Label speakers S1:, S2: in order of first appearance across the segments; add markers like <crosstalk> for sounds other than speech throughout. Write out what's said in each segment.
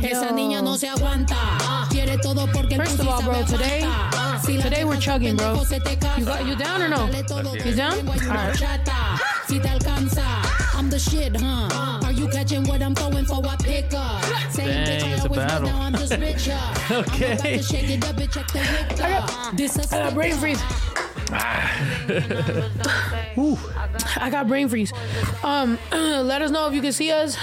S1: Esa niña no se aguanta. Quiere todo porque
S2: First of all, bro, today,
S1: Fanta. Si la
S2: today we're chugging, bro.
S1: pendejo, se te
S2: You, got, you down or no? You down?
S1: tengo y una
S2: Alright.
S1: chata. Si te I'm the shit, huh? Are you catching what I'm throwing for a pickup? Same bitch I always was,
S3: battle.
S1: now I'm just richer. <laughs> I'm about
S3: Okay.
S1: to shake it up, bitch, check the Richter. This a
S2: I got brain freeze. <laughs> Ooh, I got brain freeze. Um, <clears throat> let us know if you can see us.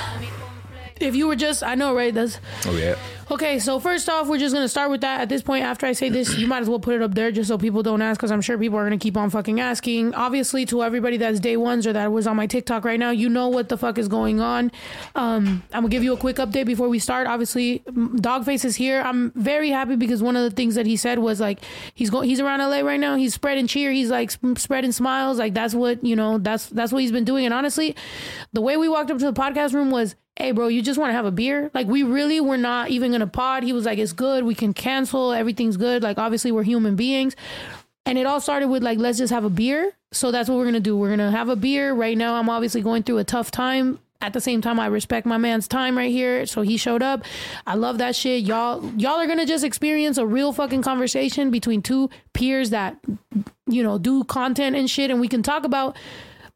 S2: If you were just, I know, right? That's
S3: Oh yeah.
S2: okay. So first off, we're just gonna start with that. At this point, after I say this, you might as well put it up there just so people don't ask, because I'm sure people are gonna keep on fucking asking. Obviously, to everybody that's day ones or that was on my TikTok right now, you know what the fuck is going on. Um, I'm gonna give you a quick update before we start. Obviously, Dogface is here. I'm very happy because one of the things that he said was like he's going, he's around LA right now. He's spreading cheer. He's like sp- spreading smiles. Like that's what you know. That's that's what he's been doing. And honestly, the way we walked up to the podcast room was hey bro you just want to have a beer? Like we really were not even gonna pod. He was like it's good. We can cancel. Everything's good. Like obviously we're human beings. And it all started with like let's just have a beer. So that's what we're gonna do. We're gonna have a beer. Right now i'm obviously going through a tough time. At the same time i respect my man's time right here. So he showed up. I love that shit. Y'all y'all are gonna just experience a real fucking conversation between two peers that you know do content and shit. And we can talk about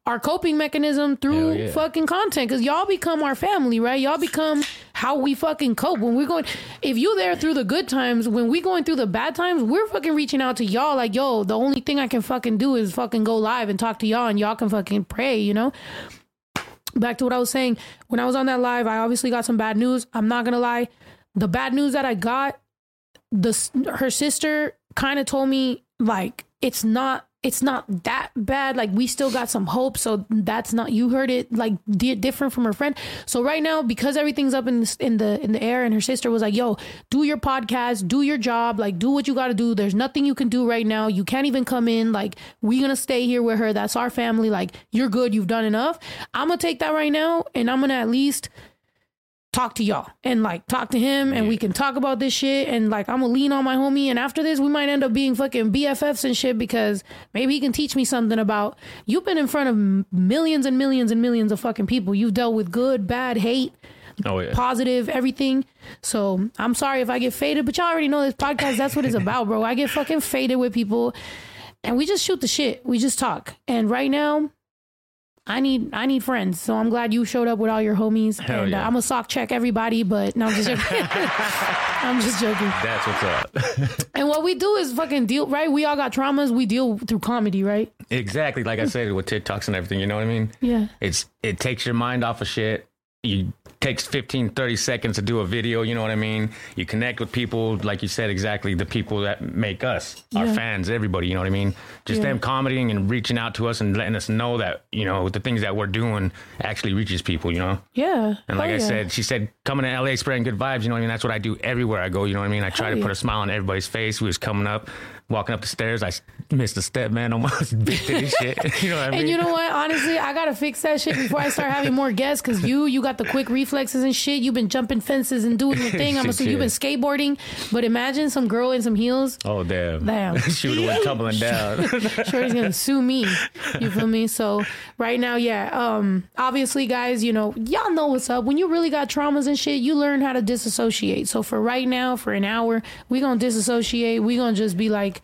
S2: our coping mechanism through
S3: yeah.
S2: fucking content because y'all become our family, right? Y'all become how we fucking cope when we're going. If you there through the good times, when we going through the bad times, we're fucking reaching out to y'all like, yo, the only thing I can fucking do is fucking go live and talk to y'all, and y'all can fucking pray, you know. Back to what I was saying, when I was on that live, I obviously got some bad news. I'm not gonna lie, the bad news that I got, the her sister kind of told me like it's not it's not that bad. Like we still got some hope so that's not you heard it like di- different from her friend. So right now because everything's up in the, in the in the air and her sister was like yo do your podcast do your job like do what you got to do. There's nothing you can do right now. You can't even come in. Like we gonna stay here with her. That's our family. Like you're good. You've done enough. I'm gonna take that right now and i'm gonna at least talk to y'all and like talk to him and we can talk about this shit. And like I'm gonna lean on my homie. And after this we might end up being fucking BFFs and shit because maybe he can teach me something about you've been in front of millions and millions and millions of fucking people. You've dealt with good bad hate
S3: Oh yeah.
S2: positive everything. So I'm sorry if I get faded but y'all already know this podcast that's what it's <laughs> about bro. I get fucking faded with people and we just shoot the shit. We just talk. And right now I need I need friends, so I'm glad you showed up with all your homies.
S3: Hell
S2: and
S3: yeah.
S2: uh, I'm gonna sock check everybody, but no, I'm just joking. <laughs> I'm just joking.
S3: That's what's up. <laughs>
S2: And what we do is fucking deal, right? We all got traumas. We deal through comedy, right?
S3: exactly. Like I said with TikToks and everything. You know what I mean?
S2: Yeah.
S3: It's it takes your mind off of shit. You takes 15, 30 seconds to do a video. You know what I mean? You connect with people, like you said, exactly the people that make us, our fans, everybody. You know what I mean? Just
S2: Yeah.
S3: them commenting and reaching out to us and letting us know that you know the things that we're doing actually reaches people. You know?
S2: Yeah.
S3: And like
S2: Hell
S3: I
S2: yeah.
S3: said, she said, coming to LA, spreading good vibes. You know what I mean? That's what I do everywhere I go. You know what I mean? I try
S2: Hell
S3: to
S2: yeah.
S3: put a smile on everybody's face. We was coming up, walking up the stairs. I missed a step, man. <laughs> Almost big titty shit. <laughs> You know what I mean?
S2: And you know what? Honestly, I gotta fix that shit before I start having more guests. Cause you, you got the quick reflexes and shit. You've been jumping fences and doing your <laughs> thing. I'm
S3: Shit,
S2: assuming you've been skateboarding. But imagine some girl in some heels.
S3: oh damn!
S2: Damn.
S3: she would have went tumbling down.
S2: Shorty's gonna sue me. You feel me? So right now, yeah. Um, obviously, guys, you know, y'all know what's up. When you really got traumas and shit, you learn how to disassociate. So for right now, for an hour, we gonna disassociate. We gonna just be like,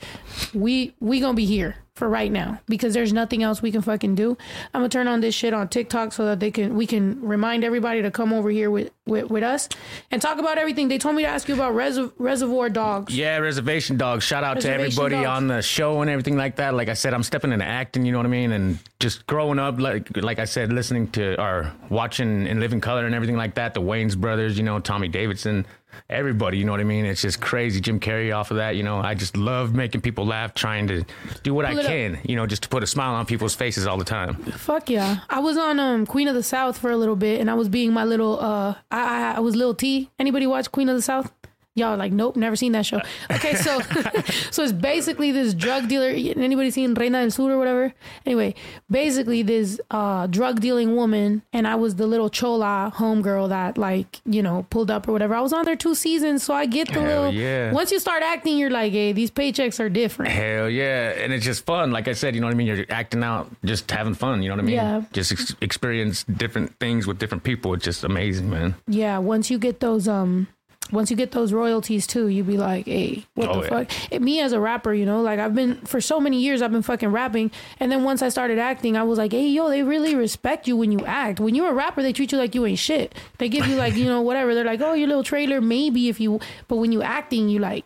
S2: we we gonna be here for right now because there's nothing else we can fucking do. I'm gonna turn on this shit on TikTok so that they can we can remind everybody to come over here with with, with us and talk about everything. They told me to ask you about Reser- Reservoir Dogs.
S3: yeah, reservation dogs. Shout out to everybody
S2: Dogs.
S3: on the show and everything like that. Like I said, I'm stepping into acting. You know what I mean? And just growing up, like like I said, listening to or watching In Living Color and everything like that. The Wayans brothers. You know, Tommy Davidson. Everybody, you know what I mean? It's just crazy. Jim Carrey off of that, you know. I just love making people laugh, trying to do what
S2: Pull
S3: I
S2: it up.
S3: can, you know, just to put a smile on people's faces all the time.
S2: Fuck yeah. I was on um Queen of the South for a little bit and I was being my little uh I I, I was Lil T. Anybody watch Queen of the South? Y'all are like, nope, never seen that show. Okay, so <laughs> <laughs> so it's basically this drug dealer. Anybody seen Reina del Sur or whatever? Anyway, basically this uh drug dealing woman, and I was the little chola homegirl that like you know pulled up or whatever. I was on there two seasons, so I get the
S3: Hell
S2: little.
S3: yeah.
S2: Once you start acting, you're like, hey, these paychecks are different.
S3: Hell yeah. And it's just fun. Like I said, you know what I mean? You're acting out, just having fun. You know what I mean?
S2: Yeah.
S3: Just ex- experience different things with different people. It's just amazing, man.
S2: Yeah, once you get those um once you get those royalties too, you'd be like, hey, what
S3: Oh,
S2: the
S3: yeah.
S2: fuck? And me as a rapper, you know, like I've been for so many years, I've been fucking rapping, and then once I started acting, I was like, hey, yo, they really respect you when you act. When you're a rapper, they treat you like you ain't shit. They give you like, you know, whatever. They're like, oh, your little trailer, maybe if you, but when you acting, you like.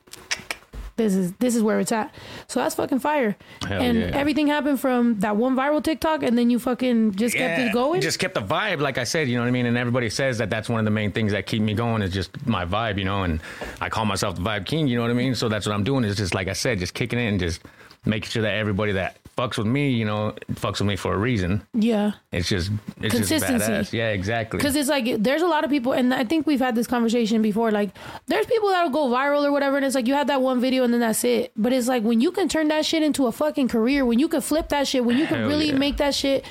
S2: This is this is where it's at. So that's fucking fire.
S3: Hell
S2: and
S3: yeah.
S2: everything happened from that one viral TikTok, and then you fucking just kept it going.
S3: Just kept the vibe, like I said, you know what I mean? And everybody says that that's one of the main things that keep me going is just my vibe, you know? And I call myself the Vibe King, you know what I mean? So that's what I'm doing is just, like I said, just kicking it and just making sure that everybody that fucks with me, you know, it fucks with me for a reason.
S2: yeah.
S3: It's just, it's just
S2: Consistency.
S3: badass. Yeah, exactly.
S2: Because it's like there's a lot of people, and I think we've had this conversation before. Like, there's people that'll go viral or whatever, and it's like you have that one video and then that's it. But it's like when you can turn that shit into a fucking career, when you can flip that shit, when you can
S3: Hell
S2: really
S3: yeah.
S2: make that shit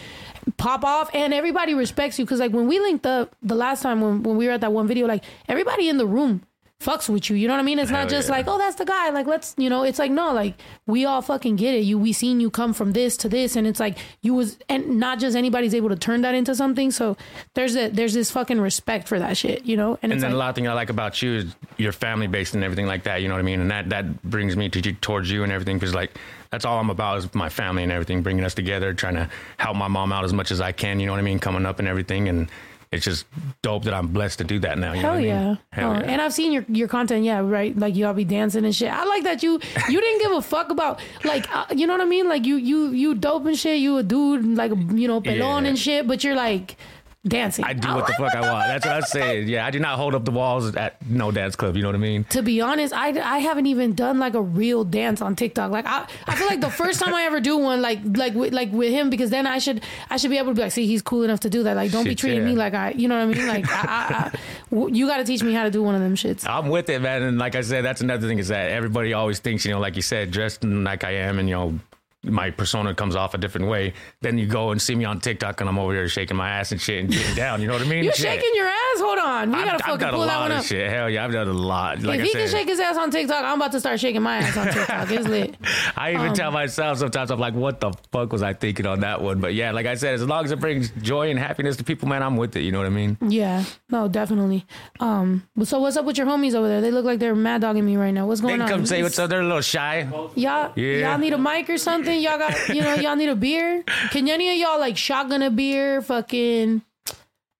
S2: pop off, and everybody respects you. Because like when we linked up the last time when when we were at that one video, like everybody in the room fucks with you. You know what I mean? It's not just
S3: yeah.
S2: like, oh, that's the guy. Like, let's, you know, it's like, no, like we all fucking get it. You, we seen you come from this to this, and it's like you was, and not just anybody's able to turn that into something. So there's a, there's this fucking respect for that shit, you know? And,
S3: and then
S2: like,
S3: a lot of thing I like about you is your family based and everything like that. You know what I mean? And that that brings me to towards you and everything because like that's all I'm about is my family and everything, bringing us together, trying to help my mom out as much as I can. You know what I mean? Coming up and everything, and it's just dope that I'm blessed to do that now. You know
S2: Hell
S3: I
S2: yeah.
S3: mean? Hell
S2: Oh,
S3: yeah.
S2: And I've seen your your content, yeah, right? Like y'all be dancing and shit. I like that you you didn't give a fuck about like uh, you know what I mean? Like you you you dope and shit. You a dude like you know pelon
S3: Yeah.
S2: and shit, but you're like dancing.
S3: I do what the fuck I want. That's what I say. Yeah, I do not hold up the walls at no dance club. You know what I mean?
S2: to be honest, I, I haven't even done like a real dance on TikTok. Like I, I feel like the first time I ever do one, like like with, like with him, because then I should I should be able to be like, see, he's cool enough to do that. Like, don't be treating
S3: yeah.
S2: me like I, you know what I mean? Like, I, I, I, you got to teach me how to do one of them shits.
S3: I'm with it, man. And like I said, that's another thing is that everybody always thinks, you know, like you said, dressed like I am, and you know, my persona comes off a different way. Then you go and see me on TikTok, and I'm over there shaking my ass and shit and getting <laughs> down. You know what I mean?
S2: You're
S3: Shit.
S2: shaking your ass. Hold on, we
S3: I've,
S2: gotta
S3: I've
S2: fucking pull that
S3: lot
S2: one
S3: of
S2: up.
S3: shit. Hell yeah, I've done a lot. Like
S2: if
S3: I
S2: he
S3: said,
S2: can shake his ass on TikTok, I'm about to start shaking my ass on <laughs> TikTok. It's lit.
S3: I even
S2: Um,
S3: tell myself sometimes I'm like, what the fuck was I thinking on that one? But yeah, like I said, as long as it brings joy and happiness to people, man, I'm with it. You know what I mean?
S2: Yeah, no, definitely. Um, so what's up with your homies over there? They look like they're mad dogging me right now. What's
S3: They
S2: going
S3: can
S2: on?
S3: They come say what's up. They're a little shy.
S2: Y'all,
S3: Yeah.
S2: y'all need a mic or something. Y'all got, you know, y'all need a beer. Can any of y'all like shotgun a beer? Fucking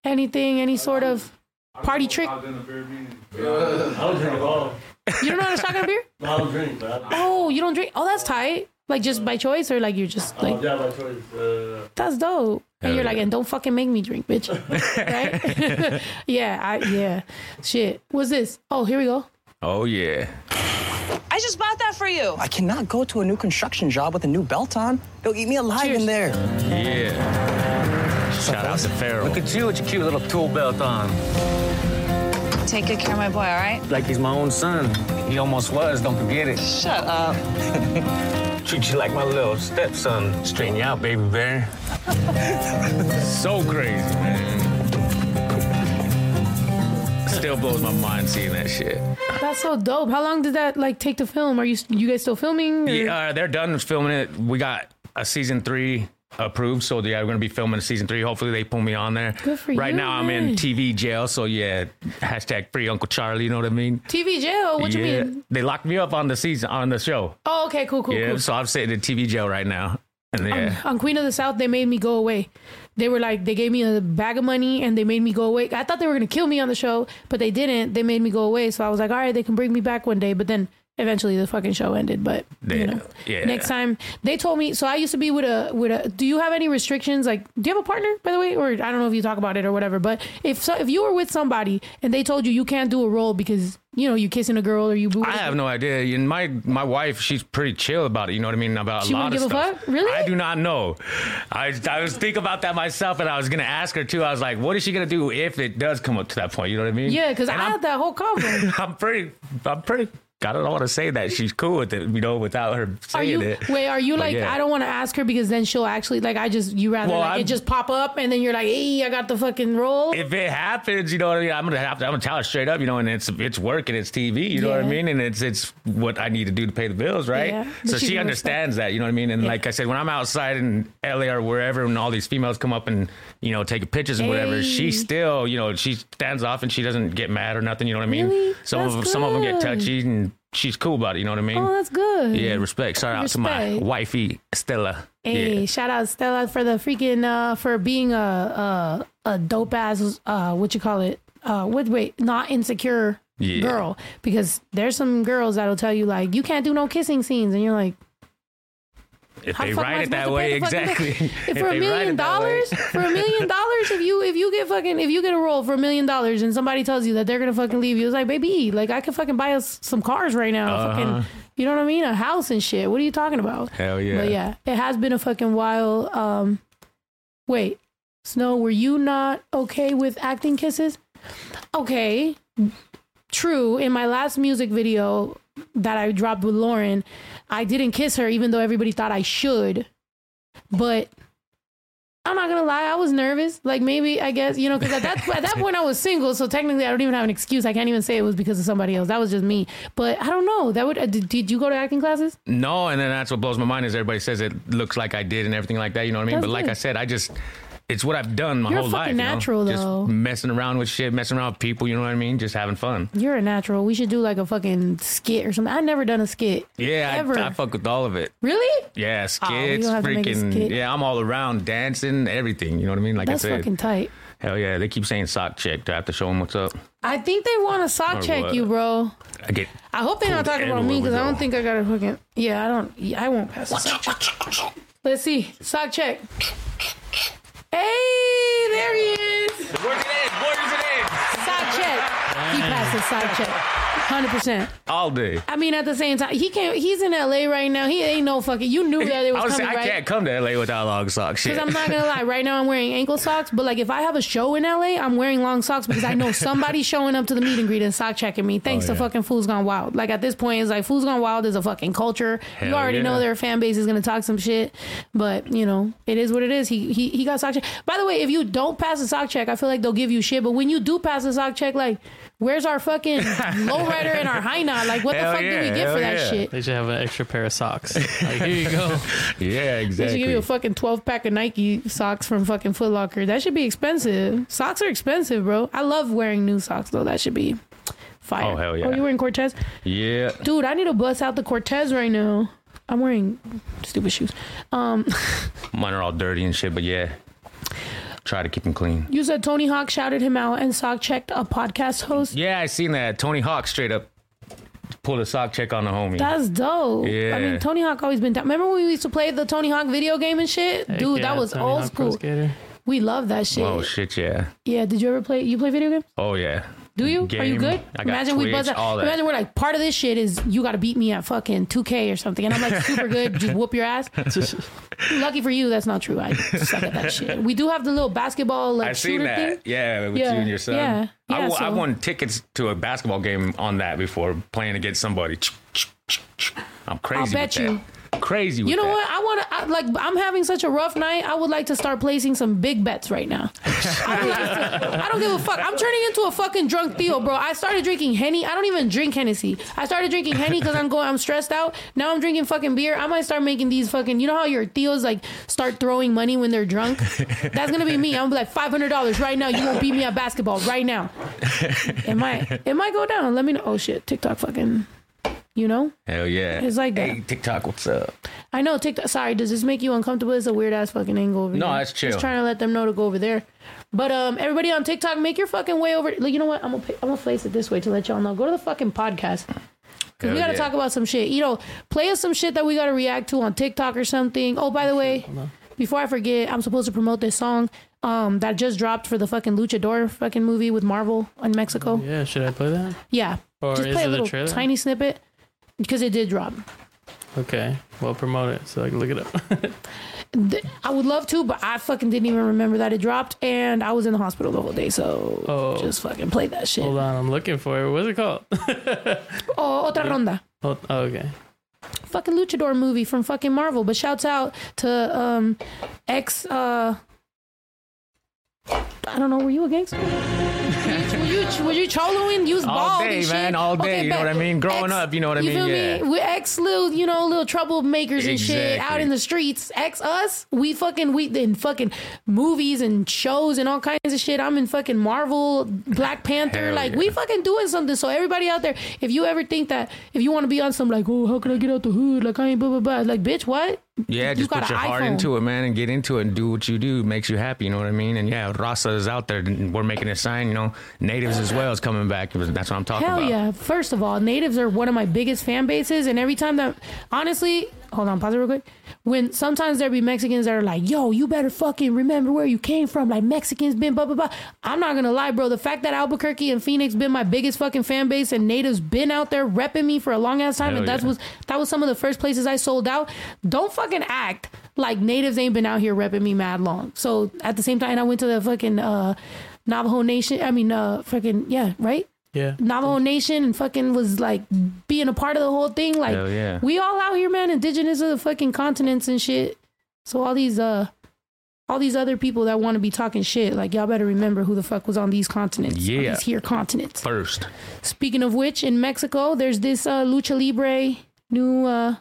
S2: anything, any sort of party trick?
S4: I don't drink all.
S2: You don't know how to shotgun a beer?
S4: No, I don't drink, but I,
S2: Oh, you don't drink? Oh, that's tight. Like just by choice, or like you're just like
S4: oh, yeah, my choice. Uh,
S2: that's dope. And
S3: Hell
S2: you're like,
S3: yeah.
S2: and don't fucking make me drink, bitch. <laughs> right? <laughs> yeah, I yeah. Shit. What's this? Oh, here we go.
S3: Oh yeah.
S5: I just bought that for you.
S6: I cannot go to a new construction job with a new belt on. They'll eat me alive
S2: Cheers.
S6: in there.
S3: Yeah. Shout out to Pharaoh.
S7: Look at you with your cute little tool belt on.
S5: Take good care of my boy, all right?
S7: Like he's my own son. He almost was, don't forget it.
S5: Shut up. <laughs>
S7: Treat you like my little stepson. Straighten you out, baby bear. <laughs>
S3: So crazy, man. Still blows my mind seeing that shit.
S2: That's so dope. How long did that like take to film? Are you you guys still filming? or-
S3: Yeah, uh, they're done filming it. We got a season three approved, so yeah, we're gonna be filming season three. Hopefully, they pull me on there.
S2: Good for
S3: right
S2: you,
S3: now, I'm in TV jail, so yeah, hashtag free Uncle Charlie. You know what I mean?
S2: TV jail. What
S3: yeah,
S2: you mean?
S3: they locked me up on the season on the show.
S2: Oh, okay, cool, cool,
S3: yeah,
S2: cool.
S3: so I'm sitting in TV jail right now. And um, yeah,
S2: On Queen of the South, they made me go away. They were like, they gave me a bag of money and they made me go away. I thought they were gonna kill me on the show, but they didn't. They made me go away. So I was like, all right, they can bring me back one day. But then eventually the fucking show ended. But you
S3: Yeah,
S2: know,
S3: yeah.
S2: next time they told me. So I used to be with a with a. Do you have any restrictions? Like, do you have a partner, by the way, or I don't know if you talk about it or whatever. But if so, if you were with somebody and they told you you can't do a role because you know you kissing a girl or you boo.
S3: I have no idea. And my my wife, she's pretty chill about it. You know what I mean about
S2: She
S3: a lot of
S2: give a
S3: stuff.
S2: fuck? Really?
S3: I do not know. I I was thinking about that myself, and I was gonna ask her too. I was like, what is she gonna do if it does come up to that point? You know what I mean?
S2: Yeah, because I
S3: I'm-
S2: had that whole convo. <laughs>
S3: I'm pretty, I'm pretty I don't want to say that she's cool with it, you know, without her
S2: Are
S3: saying
S2: you
S3: it.
S2: wait? Are you
S3: But
S2: like
S3: yeah.
S2: I don't want to ask her because then she'll actually like I just you rather
S3: Well,
S2: like
S3: I'm-
S2: it just pop up and then you're like hey I got the fucking role.
S3: if it happens, you know what I mean. I'm gonna have to. I'm gonna tell her straight up, you know, and it's it's work and it's TV, you know what I mean, and it's it's what I need to do to pay the bills, right?
S2: Yeah,
S3: so she understands that, you know what I mean. And like I said, when I'm outside in LA or wherever, and all these females come up and you know taking pictures and whatever, she still, you know, she stands off and she doesn't get mad or nothing. You know what I mean?
S2: Really?
S3: Some of
S2: That's
S3: some of them get touchy and she's cool about it. You know what I mean?
S2: oh, that's good.
S3: yeah, respect. Shout out to my wifey Stella.
S2: Hey,
S3: Yeah.
S2: shout out Stella for the freaking uh for being a a, a dope ass uh what you call it uh what wait not insecure
S3: Yeah.
S2: girl because there's some girls that'll tell you like you can't do no kissing scenes and you're like
S3: If
S2: How
S3: they
S2: the fuck am I
S3: write it that way, exactly. <laughs>
S2: If for a million
S3: it that way-
S2: dollars, for a million dollars, if you if you get fucking if you get a role for a million dollars and somebody tells you that they're gonna fucking leave you, it's like baby, like I could fucking buy us some cars right now,
S3: Uh-huh.
S2: fucking, you know what I mean, a house and shit. What are you talking about?
S3: Hell yeah.
S2: But yeah, it has been a fucking while. Um, wait, Snow, were you not okay with acting kisses? Okay, true. In my last music video that I dropped with Lauren, I didn't kiss her, even though everybody thought I should. But I'm not gonna lie, I was nervous. Like maybe I guess you know because at that at that <laughs> point I was single, so technically I don't even have an excuse. I can't even say it was because of somebody else. That was just me. But I don't know. That would uh, did, did you go to acting classes?
S3: No, and then that's what blows my mind is everybody says it looks like I did and everything like that. You know what I mean?
S2: That's
S3: but like. I said, I just it's what I've done my
S2: You're
S3: whole life.
S2: fucking
S3: you know?
S2: natural,
S3: just messing around with shit, messing around with people. You know what I mean? Just having fun.
S2: You're a natural. We should do like a fucking skit or something. I've never done a skit.
S3: Yeah,
S2: Ever.
S3: I, I fuck with all of it.
S2: Really?
S3: Yeah,
S2: Oh,
S3: skits,
S2: don't have to make a
S3: freaking.
S2: skit.
S3: Yeah, I'm all around dancing, everything. You know what I mean? Like
S2: That's
S3: I said,
S2: fucking tight.
S3: hell yeah. They keep saying sock check. Do I have to show them what's up?
S2: I think they want to sock
S3: Or
S2: check
S3: what?
S2: you, bro.
S3: I get.
S2: I hope they're not talking about me because I don't think I got a fucking. Yeah, I don't. I won't pass the sock check. Let's see. Sock check. Hey, there he is.
S3: Work it in, work it in.
S2: Sock check. He the sock check. Hundred percent.
S3: All day.
S2: I mean, at the same time, he can't. He's in LA right now. He ain't no fucking. You knew that it
S3: I
S2: was
S3: was
S2: coming,
S3: saying, I can't come to LA without long socks.
S2: Because I'm not gonna lie, right now I'm wearing ankle socks, but like if I have a show in LA, I'm wearing long socks because I know somebody's <laughs> showing up to the meet and greet and sock checking me. Thanks
S3: Oh,
S2: to
S3: yeah.
S2: fucking Fools Gone Wild. Like at this point, it's like Fools Gone Wild is a fucking culture. you
S3: Hell
S2: already know their fan base is gonna talk some shit, but you know it is what it is. He he he got sock check. By the way, if you don't pass a sock check, I feel like they'll give you shit. But when you do pass a sock check, like where's our fucking <laughs> lowrider and our high knot? Like what the
S3: Hell
S2: fuck do we
S3: yeah,
S2: get for that
S3: yeah.
S2: shit?
S8: They should have an extra pair of socks. <laughs> Like, here you go.
S3: yeah, exactly.
S2: They should give you a fucking 12 pack of Nike socks from fucking Foot Locker. That should be expensive. Socks are expensive, bro. I love wearing new socks, though. That should be fire.
S3: Oh, hell yeah.
S2: Oh, you wearing Cortez?
S3: yeah.
S2: Dude, I need to bust out the Cortez right now. I'm wearing stupid shoes. Um, <laughs>
S3: Mine are all dirty and shit, but yeah. Try to keep him clean.
S2: you said Tony Hawk shouted him out and sock checked a podcast host.
S3: Yeah, I seen that. Tony Hawk straight up pulled a sock check on the homie.
S2: That's dope.
S3: Yeah.
S2: I mean, Tony Hawk always been down. Remember when we used to play the Tony Hawk video game and shit?
S8: Heck
S2: Dude,
S8: yeah,
S2: that was
S8: Tony
S2: old
S8: Hawk
S2: school. We love that shit.
S3: oh shit, yeah.
S2: Yeah, did you ever play? You play video games?
S3: Oh yeah.
S2: Do you? Are you good? Imagine we buzz out. Imagine we're like part of this shit is you got to beat me at fucking 2K or something, and I'm like super good, just whoop your ass. <laughs> Lucky for you, that's not true. I suck at that <laughs> shit. We do have the little basketball like
S3: I seen that.
S2: thing.
S3: Yeah, with
S2: Yeah,
S3: you and your son.
S2: yeah,
S3: I,
S2: yeah,
S3: wa- I won tickets to a basketball game on that before playing against somebody. I'm crazy.
S2: I'll
S3: bet
S2: you.
S3: That. Crazy. With
S2: You know
S3: that.
S2: what? I want to like. I'm having such a rough night. I would like to start placing some big bets right now. <laughs> I, like to- I don't give a fuck. I'm turning into a fucking drunk tío, bro. I started drinking Henny. I don't even drink Hennessy. I started drinking Henny because I'm going. I'm stressed out. Now I'm drinking fucking beer. I might start making these fucking. You know how your tíos like start throwing money when they're drunk? That's gonna be me. I'm gonna be like five hundred dollars right now. You won't beat me at basketball right now. It might. It might go down. Let me know. Oh shit! TikTok fucking. You know.
S3: Hell yeah.
S2: It's like that.
S3: Hey, TikTok, what's up?
S2: I know TikTok. Sorry, does this make you uncomfortable? It's a weird ass fucking angle over
S3: No,
S2: here.
S3: that's chill.
S2: Just trying to let them know to go over there. But um, everybody on TikTok, make your fucking way over. Like, you know what? I'm gonna pay, I'm gonna place it this way to let y'all know. Go to the fucking podcast. Cause
S3: Hell
S2: we gotta
S3: yeah.
S2: talk about some shit. You know, play us some shit that we gotta react to on TikTok or something. Oh, by the way, before I forget, I'm supposed to promote this song um that just dropped for the fucking Luchador fucking movie with Marvel in Mexico.
S8: Yeah, should I play that?
S2: Yeah,
S8: Or
S2: just
S8: is
S2: play
S8: it
S2: a
S8: a
S2: little
S8: trailer?
S2: tiny snippet because it did drop.
S8: Okay. Well, promote it so I can look it up. <laughs>
S2: I would love to, but I fucking didn't even remember that it dropped, and I was in the hospital the whole day. So
S8: Oh.
S2: just fucking play that shit.
S8: Hold on, I'm looking for it. What's it called? <laughs>
S2: Oh, otra ronda.
S8: oh, oh, okay.
S2: fucking luchador movie from fucking Marvel. But shouts out to um ex uh I don't know, were you a gangster? <laughs> were you were you choloing? You was
S3: All
S2: bald
S3: day,
S2: and shit.
S3: man, all day, you know what I mean? Growing up, you know what I
S2: you
S3: mean?
S2: Feel
S3: Yeah.
S2: me? We ex little, you know, little troublemakers and shit out in the streets. Ex us, we fucking we in fucking movies and shows and all kinds of shit. I'm in fucking Marvel, Black Panther.
S3: Hell
S2: like
S3: yeah.
S2: we fucking doing something. So everybody out there, if you ever think that if you want to be on some like, oh, how can I get out the hood? Like I ain't blah blah blah. Like bitch, what?
S3: Yeah, just put your heart
S2: iPhone.
S3: into it, man, and get into it and do what you do. Makes you happy, you know what I mean? And yeah, Rasa is out there. and We're making a sign, you know, natives as well is coming back. That's what I'm talking
S2: Hell
S3: about.
S2: yeah. First of all, natives are one of my biggest fan bases. And every time that, honestly, hold on, pause it real quick. When sometimes there be Mexicans that are like, yo, you better fucking remember where you came from. Like Mexicans been blah, blah, blah. I'm not to lie, bro. The fact that Albuquerque and Phoenix been my biggest fucking fan base and natives been out there repping me for a long ass time.
S3: Hell
S2: and that
S3: yeah.
S2: was, that was some of the first places I sold out. Don't fucking act like natives ain't been out here repping me mad long. So at the same time, I went to the fucking, uh, Navajo Nation. I mean, uh, fucking, yeah, right?
S8: Yeah.
S2: Navajo Nation and fucking was like being a part of the whole thing. Like
S3: Hell yeah.
S2: we all out here, man, indigenous of the fucking continents and shit. So all these uh all these other people that want to be talking shit, like y'all better remember who the fuck was on these continents.
S3: Yeah.
S2: these here continents.
S3: First.
S2: Speaking of which, in Mexico, there's this uh Lucha Libre new uh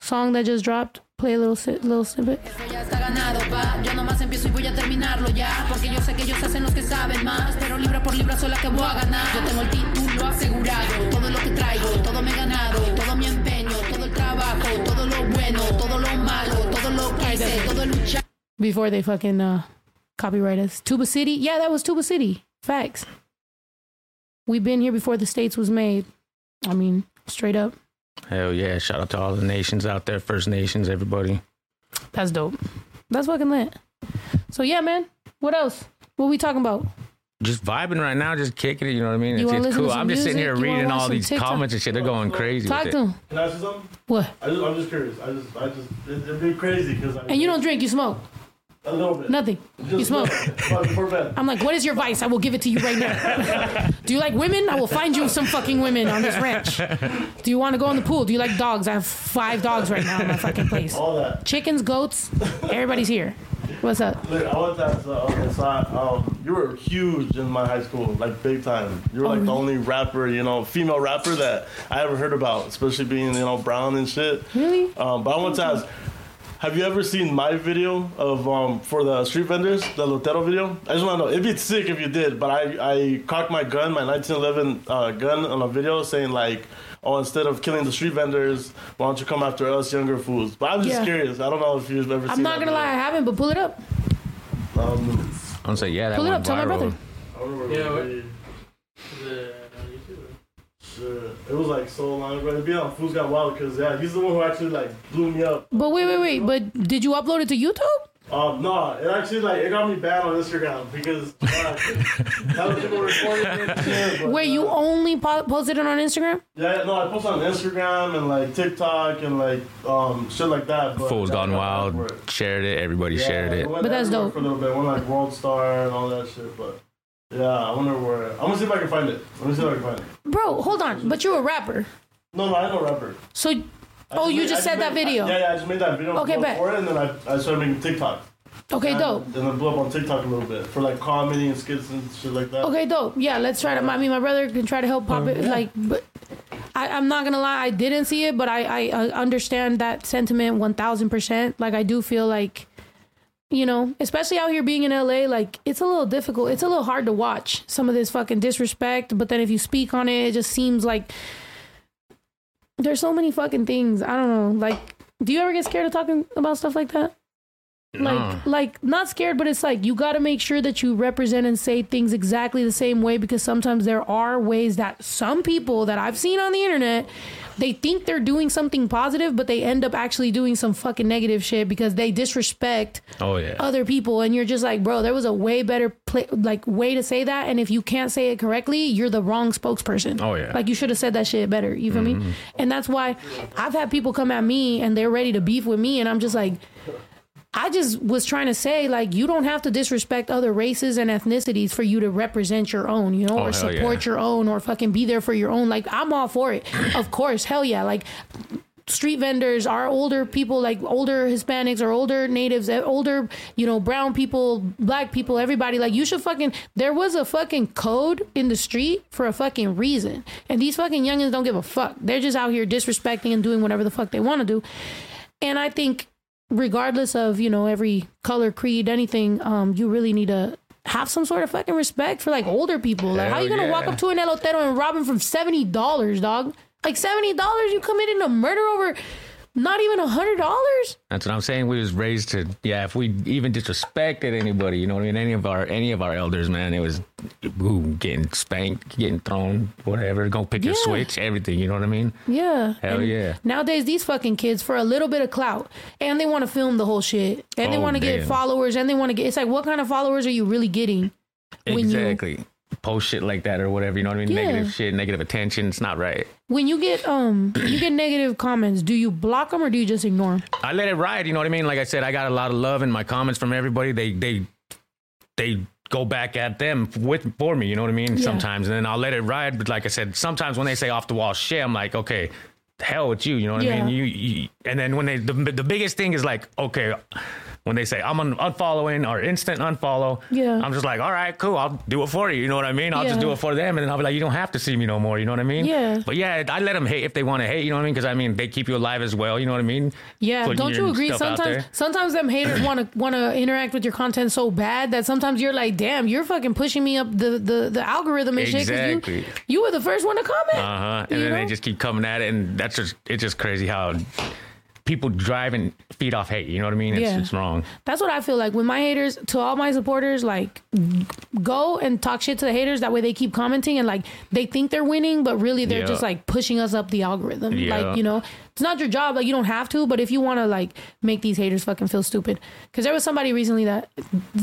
S2: song that just dropped. Play a little si- little snippet.
S1: Ya está ganado, pa. Yo nomás empiezo y voy a terminarlo ya. Porque yo sé que ellos hacen los que saben más. Pero libra por libra soy que voy a ganar. Yo tengo el título asegurado. Todo lo que traigo, todo me he ganado. Todo mi empeño, todo el trabajo. Todo lo bueno, todo lo malo. Todo lo que hice, todo luchar.
S2: Before they fucking uh copyright us. Tuba City? Yeah, that was Tuba City. Facts. We've been here before the states was made. I mean, straight up.
S3: Hell yeah. Shout out to all the nations out there, First Nations, everybody.
S2: That's dope. That's fucking lit. So yeah, man. What else? What we talking about?
S3: Just vibing right now, just kicking it, you know what I mean?
S2: You
S3: It's,
S2: wanna
S3: it's
S2: listen to
S3: cool.
S2: some
S3: I'm just sitting here?
S2: You wanna
S3: reading
S2: watch
S3: all
S2: some
S3: these
S2: TikTok?
S3: comments and shit. They're going crazy.
S2: Talk
S3: with
S2: to
S3: it.
S2: him.
S4: Can I ask you something?
S2: What?
S4: I just, I'm just curious. I just, I just, it, it'd be crazy because I.
S2: And you don't drink, you smoke.
S4: A little bit.
S2: Nothing.
S4: Just
S2: You smoke.
S4: Before, before bed.
S2: I'm like, what is your vice? I will give it to you right now. <laughs> Do you like women? I will find you some fucking women on this ranch. Do you want to go in the pool? Do you like dogs? I have five dogs right now in my fucking place.
S4: All that.
S2: Chickens, goats, everybody's here. What's up?
S4: Look, I want to ask, uh, okay, so I, um, you were huge in my high school, like big time. You were like the
S2: really?
S4: only rapper, you know, female rapper that I ever heard about, especially being, you know, brown and shit.
S2: Really?
S4: Um, but I want to ask, have you ever seen my video of um, for the street vendors, the Lotero video? I just want to know. It'd be sick if you did, but I I cocked my gun, my 1911 uh, gun, on a video saying like, oh, instead of killing the street vendors, why don't you come after us younger fools? But I'm just
S2: Yeah.
S4: curious. I don't know if you've ever.
S2: Seen I'm
S4: seen
S2: not gonna lie, I haven't, but pull it up.
S4: Um,
S3: I'm gonna say, yeah, that
S2: Pull it
S3: went
S2: up. Tell my
S3: viral.
S2: brother.
S4: I remember
S8: Yeah, what-
S4: it, shit, it was like so long ago. It'd be on Fools Gone Wild because yeah, he's the one who actually like blew me up.
S2: But wait, wait, wait. But did you upload it to YouTube?
S4: Um, no, it actually like it got me banned on Instagram because uh, <laughs> that was people recording it. shit, but,
S2: Wait, you
S4: uh,
S2: only po- posted it on Instagram?
S4: Yeah, no, I post on Instagram and like TikTok and like um shit like that. But
S3: Fools
S4: yeah,
S3: Gone
S4: got
S3: Wild
S4: banned for it.
S3: shared it. Everybody
S4: Yeah,
S3: shared it.
S4: went
S2: But that's dope.
S4: For a little bit, went like World Star and all that shit, but. Yeah, I wonder where. I'm gonna see if I can find it. Let me see if I can find it.
S2: Bro, hold on. But you're a rapper.
S4: No, no, I am a rapper.
S2: So,
S4: I
S2: oh, you
S4: made-
S2: just
S4: I
S2: said that
S4: made-
S2: video.
S4: yeah, yeah, I just made that video
S2: Okay,
S4: for-
S2: bet.
S4: for it, and then I, I started making TikTok.
S2: okay,
S4: and,
S2: dope.
S4: And then blew up on TikTok a little bit for like comedy and skits and shit like that.
S2: Okay, dope. Yeah, let's try to. I mean, my brother can try to help pop it. Like, but I, I'm not gonna lie, I didn't see it, but I, I uh, understand that sentiment one thousand percent. Like, I do feel like, you know, especially out here being in LA, like it's a little difficult. It's a little hard to watch some of this fucking disrespect. But then if you speak on it, it just seems like there's so many fucking things. I don't know. Like, do you ever get scared of talking about stuff like that? Like like not scared but it's like you got to make sure that you represent and say things exactly the same way because sometimes there are ways that some people that I've seen on the internet they think they're doing something positive but they end up actually doing some fucking negative shit because they disrespect
S3: Oh yeah.
S2: other people. And you're just like bro there was a way better play, like way to say that. And if you can't say it correctly you're the wrong spokesperson.
S3: Oh, yeah.
S2: like you should have said that shit better. You feel me? Mm-hmm. And that's why i've had people come at me and they're ready to beef with me. And i'm just like I just was trying to say, like, you don't have to disrespect other races and ethnicities for you to represent your own, you know,
S3: Oh,
S2: or support
S3: yeah.
S2: your own, or fucking be there for your own. Like, I'm all for it. <clears throat> Of course, hell yeah. Like, street vendors are older people, like older Hispanics or older natives, eh, older, you know, brown people, black people, everybody. Like, you should fucking, there was a fucking code in the street for a fucking reason. And these fucking youngins don't give a fuck. They're just out here disrespecting and doing whatever the fuck they want to do. And I think regardless of you know every color creed anything um you really need to have some sort of fucking respect for like older people. Like how you gonna walk up to an elotero and rob him from $70 dog? Like $70 you committed a murder over not even a hundred dollars
S3: That's what I'm saying. We was raised to yeah. If we even disrespected anybody, you know what I mean. Any of our any of our elders, man, it was ooh, getting spanked, getting thrown, whatever. Go pick your switch, everything. You know what I mean?
S2: yeah
S3: Hell
S2: And
S3: yeah.
S2: nowadays these fucking kids for a little bit of clout and they want to film the whole shit and they
S3: Oh,
S2: want to get followers and they want to get it's like what kind of followers are you really getting when you
S3: exactly. Post shit like that or whatever. You know what I mean?
S2: Yeah.
S3: Negative shit, negative attention. It's not right.
S2: when you get um <clears throat> you get negative comments do you block them or do you just ignore them
S3: I let it ride. You know what I mean? Like I said, I got a lot of love in my comments from everybody. They they they go back at them with for me. You know what I mean?
S2: Yeah.
S3: Sometimes, and then I'll let it ride. But like I said, sometimes when they say off the wall shit, I'm like, okay, hell with you. You know what I mean? You, you and then when they the, the biggest thing is like, okay. When they say I'm un- unfollowing or instant unfollow,
S2: Yeah.
S3: I'm just like, all right, cool, I'll do it for you. You know what I mean? I'll just do it for them, and then I'll be like, you don't have to see me no more. You know what I mean?
S2: Yeah.
S3: But yeah, I let them hate if they want to hate. You know what I mean? Because I mean, they keep you alive as well. You know what I mean?
S2: Yeah,
S3: Putting
S2: don't you agree? Sometimes, sometimes them haters want to want to interact with your content so bad that sometimes you're like, damn, you're fucking pushing me up the the, the algorithm and shit. 'cause
S3: Exactly.
S2: you you were the first one to comment.
S3: Uh huh. And then
S2: know?
S3: they just keep coming at it, and that's just it's just crazy how people drive and feed off hate. You know what I mean? It's,
S2: Yeah.
S3: it's wrong.
S2: That's what I feel like. With my haters, to all my supporters, like go and talk shit to the haters. That way they keep commenting and like they think they're winning, but really they're
S3: Yeah.
S2: just like pushing us up the algorithm.
S3: Yeah.
S2: Like you know, it's not your job. Like you don't have to, but if you want to like make these haters fucking feel stupid, because there was somebody recently that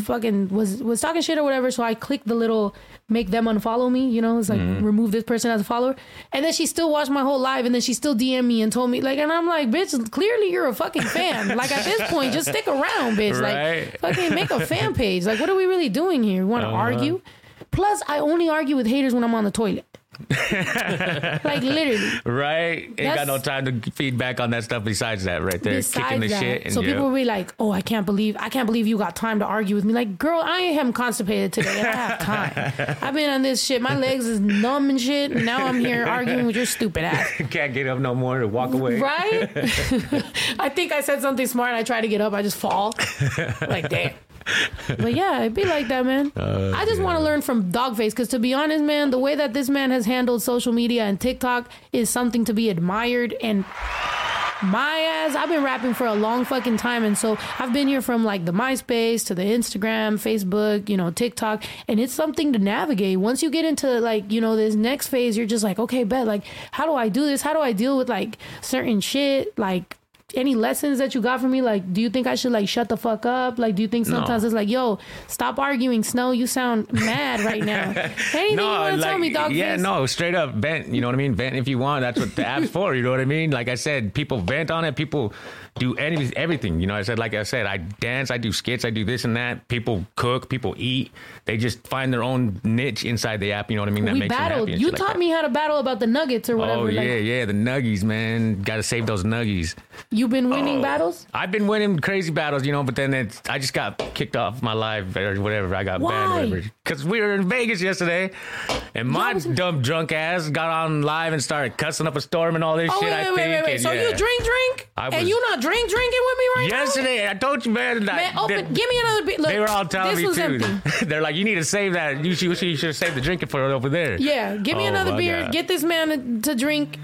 S2: fucking was was talking shit or whatever. So I clicked the little make them unfollow me. You know, it's like
S3: Mm-hmm.
S2: remove this person as a follower, and then she still watched my whole live, and then she still DM me and told me like, and I'm like, bitch, clearly you're a fucking fan. like at this point, just stick around, bitch.
S3: Right.
S2: Like fucking make a fan page. Like, what are we really doing here? We want to
S3: Uh-huh.
S2: argue? Plus, I only argue with haters when I'm on the toilet. <laughs> like literally.
S3: Right? Ain't got no time to feed back on that stuff besides that right there. Kicking the
S2: that,
S3: shit.
S2: So people will be like, "Oh, I can't believe, I can't believe you got time to argue with me." Like, girl, I am constipated today. and I have time. <laughs> I've been on this shit. My legs is numb and shit. And now I'm here arguing with your stupid ass. <laughs>
S3: can't get up no more to walk away.
S2: Right? I think I said something smart. and I try to get up. I just fall. like, damn. But yeah, it'd be like that, man.
S3: Uh, <laughs>
S2: I just want to learn from Dogface because, to be honest, man, the way that this man has handled social media and TikTok is something to be admired. And my ass, I've been rapping for a long fucking time. And so I've been here from like the MySpace to the Instagram, Facebook, you know, TikTok. And it's something to navigate. Once you get into like, you know, this next phase, you're just like, okay, bet, like, how do I do this? How do I deal with like certain shit? Like, any lessons that you got from me? Like, do you think I should like shut the fuck up? Like, do you think sometimes
S3: No.
S2: it's like, yo, stop arguing, Snow? You sound mad right now. Anything you want to tell me, dog?
S3: yeah, no, straight up vent. You know what I mean? Vent if you want. That's what the app's for. You know what I mean? Like I said, people vent on it. People do any everything. You know, I said, like I said, I dance, I do skits, I do this and that. People cook, people eat. They just find their own niche inside the app. You know what I mean? That
S2: we
S3: makes
S2: battled. You
S3: shit like
S2: taught me how to battle about the nuggets or whatever.
S3: Oh
S2: like,
S3: yeah, yeah, the nuggies, man. Got to save those nuggies.
S2: You've been oh, winning
S3: Oh.
S2: battles.
S3: I've been winning crazy battles, you know, but then it's I just got kicked off my live or whatever. I got
S2: Why?
S3: banned. Because we were in Vegas yesterday, and my
S2: was-
S3: dumb drunk ass got on live and started cussing up a storm and all this
S2: Oh
S3: shit.
S2: wait,
S3: I
S2: wait,
S3: think.
S2: wait, wait, wait.
S3: and
S2: So
S3: yeah.
S2: you drink, drink,
S3: I
S2: and
S3: was-
S2: you not drink, drinking with me right now?
S3: Yesterday, I told you, man. that-
S2: Man, open.
S3: that-
S2: give me another beer. Look,
S3: they were all telling
S2: this
S3: me
S2: was
S3: too.
S2: empty. <laughs>
S3: They're like, you need to save that. You should, you should saved the drinking for it over there.
S2: Yeah, give me
S3: Oh,
S2: another beer.
S3: God.
S2: Get this man to, drink.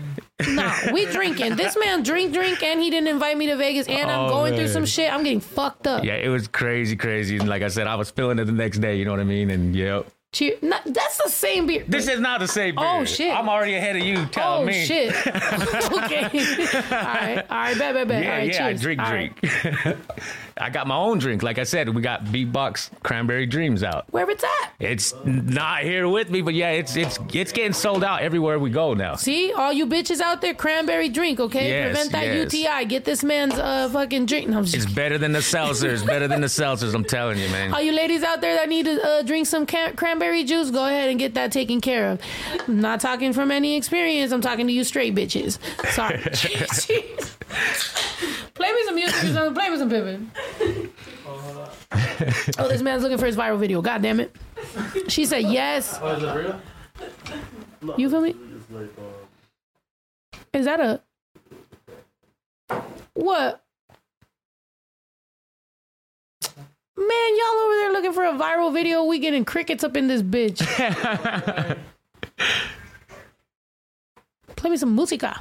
S2: No, we <laughs> drinking. This man drink, drink, and he didn't invite me to Vegas, and I'm
S3: Oh,
S2: going through some shit. I'm getting fucked up.
S3: Yeah, it was crazy, crazy. And like I said, I was feeling it the next day. You know what I mean? And yeah,
S2: Cheer. No, that's the same beer.
S3: this is not the same. Oh, beer.
S2: Oh, shit.
S3: I'm already ahead of you. Oh, telling
S2: oh
S3: me.
S2: shit. <laughs> <laughs> okay. all right. All right. Bet, bet, bet.
S3: Yeah,
S2: all right,
S3: yeah,
S2: cheers.
S3: drink,
S2: All right. <laughs>
S3: I got my own drink. Like I said, we got Beatbox Cranberry Dreams out.
S2: Where it's at?
S3: It's not here with me, but yeah, it's it's it's getting sold out everywhere we go now.
S2: See, all you bitches out there, cranberry drink, okay?
S3: Yes,
S2: Prevent that
S3: yes.
S2: UTI. Get this man's uh fucking drink. No,
S3: It's better than the seltzers. better than the seltzers. I'm telling you, man.
S2: All you ladies out there that need to uh, drink some can- cranberry juice, go ahead and get that taken care of. I'm not talking from any experience. I'm talking to you straight bitches. Sorry. <laughs> <laughs> Play me some music or something. Play me some Pippin. Oh, this man's looking for his viral video. God damn it. She said yes.
S4: Oh, is it real?
S2: You feel me? Is that a what? Man, y'all over there looking for a viral video. We getting crickets up in this bitch. <laughs> Play me some música.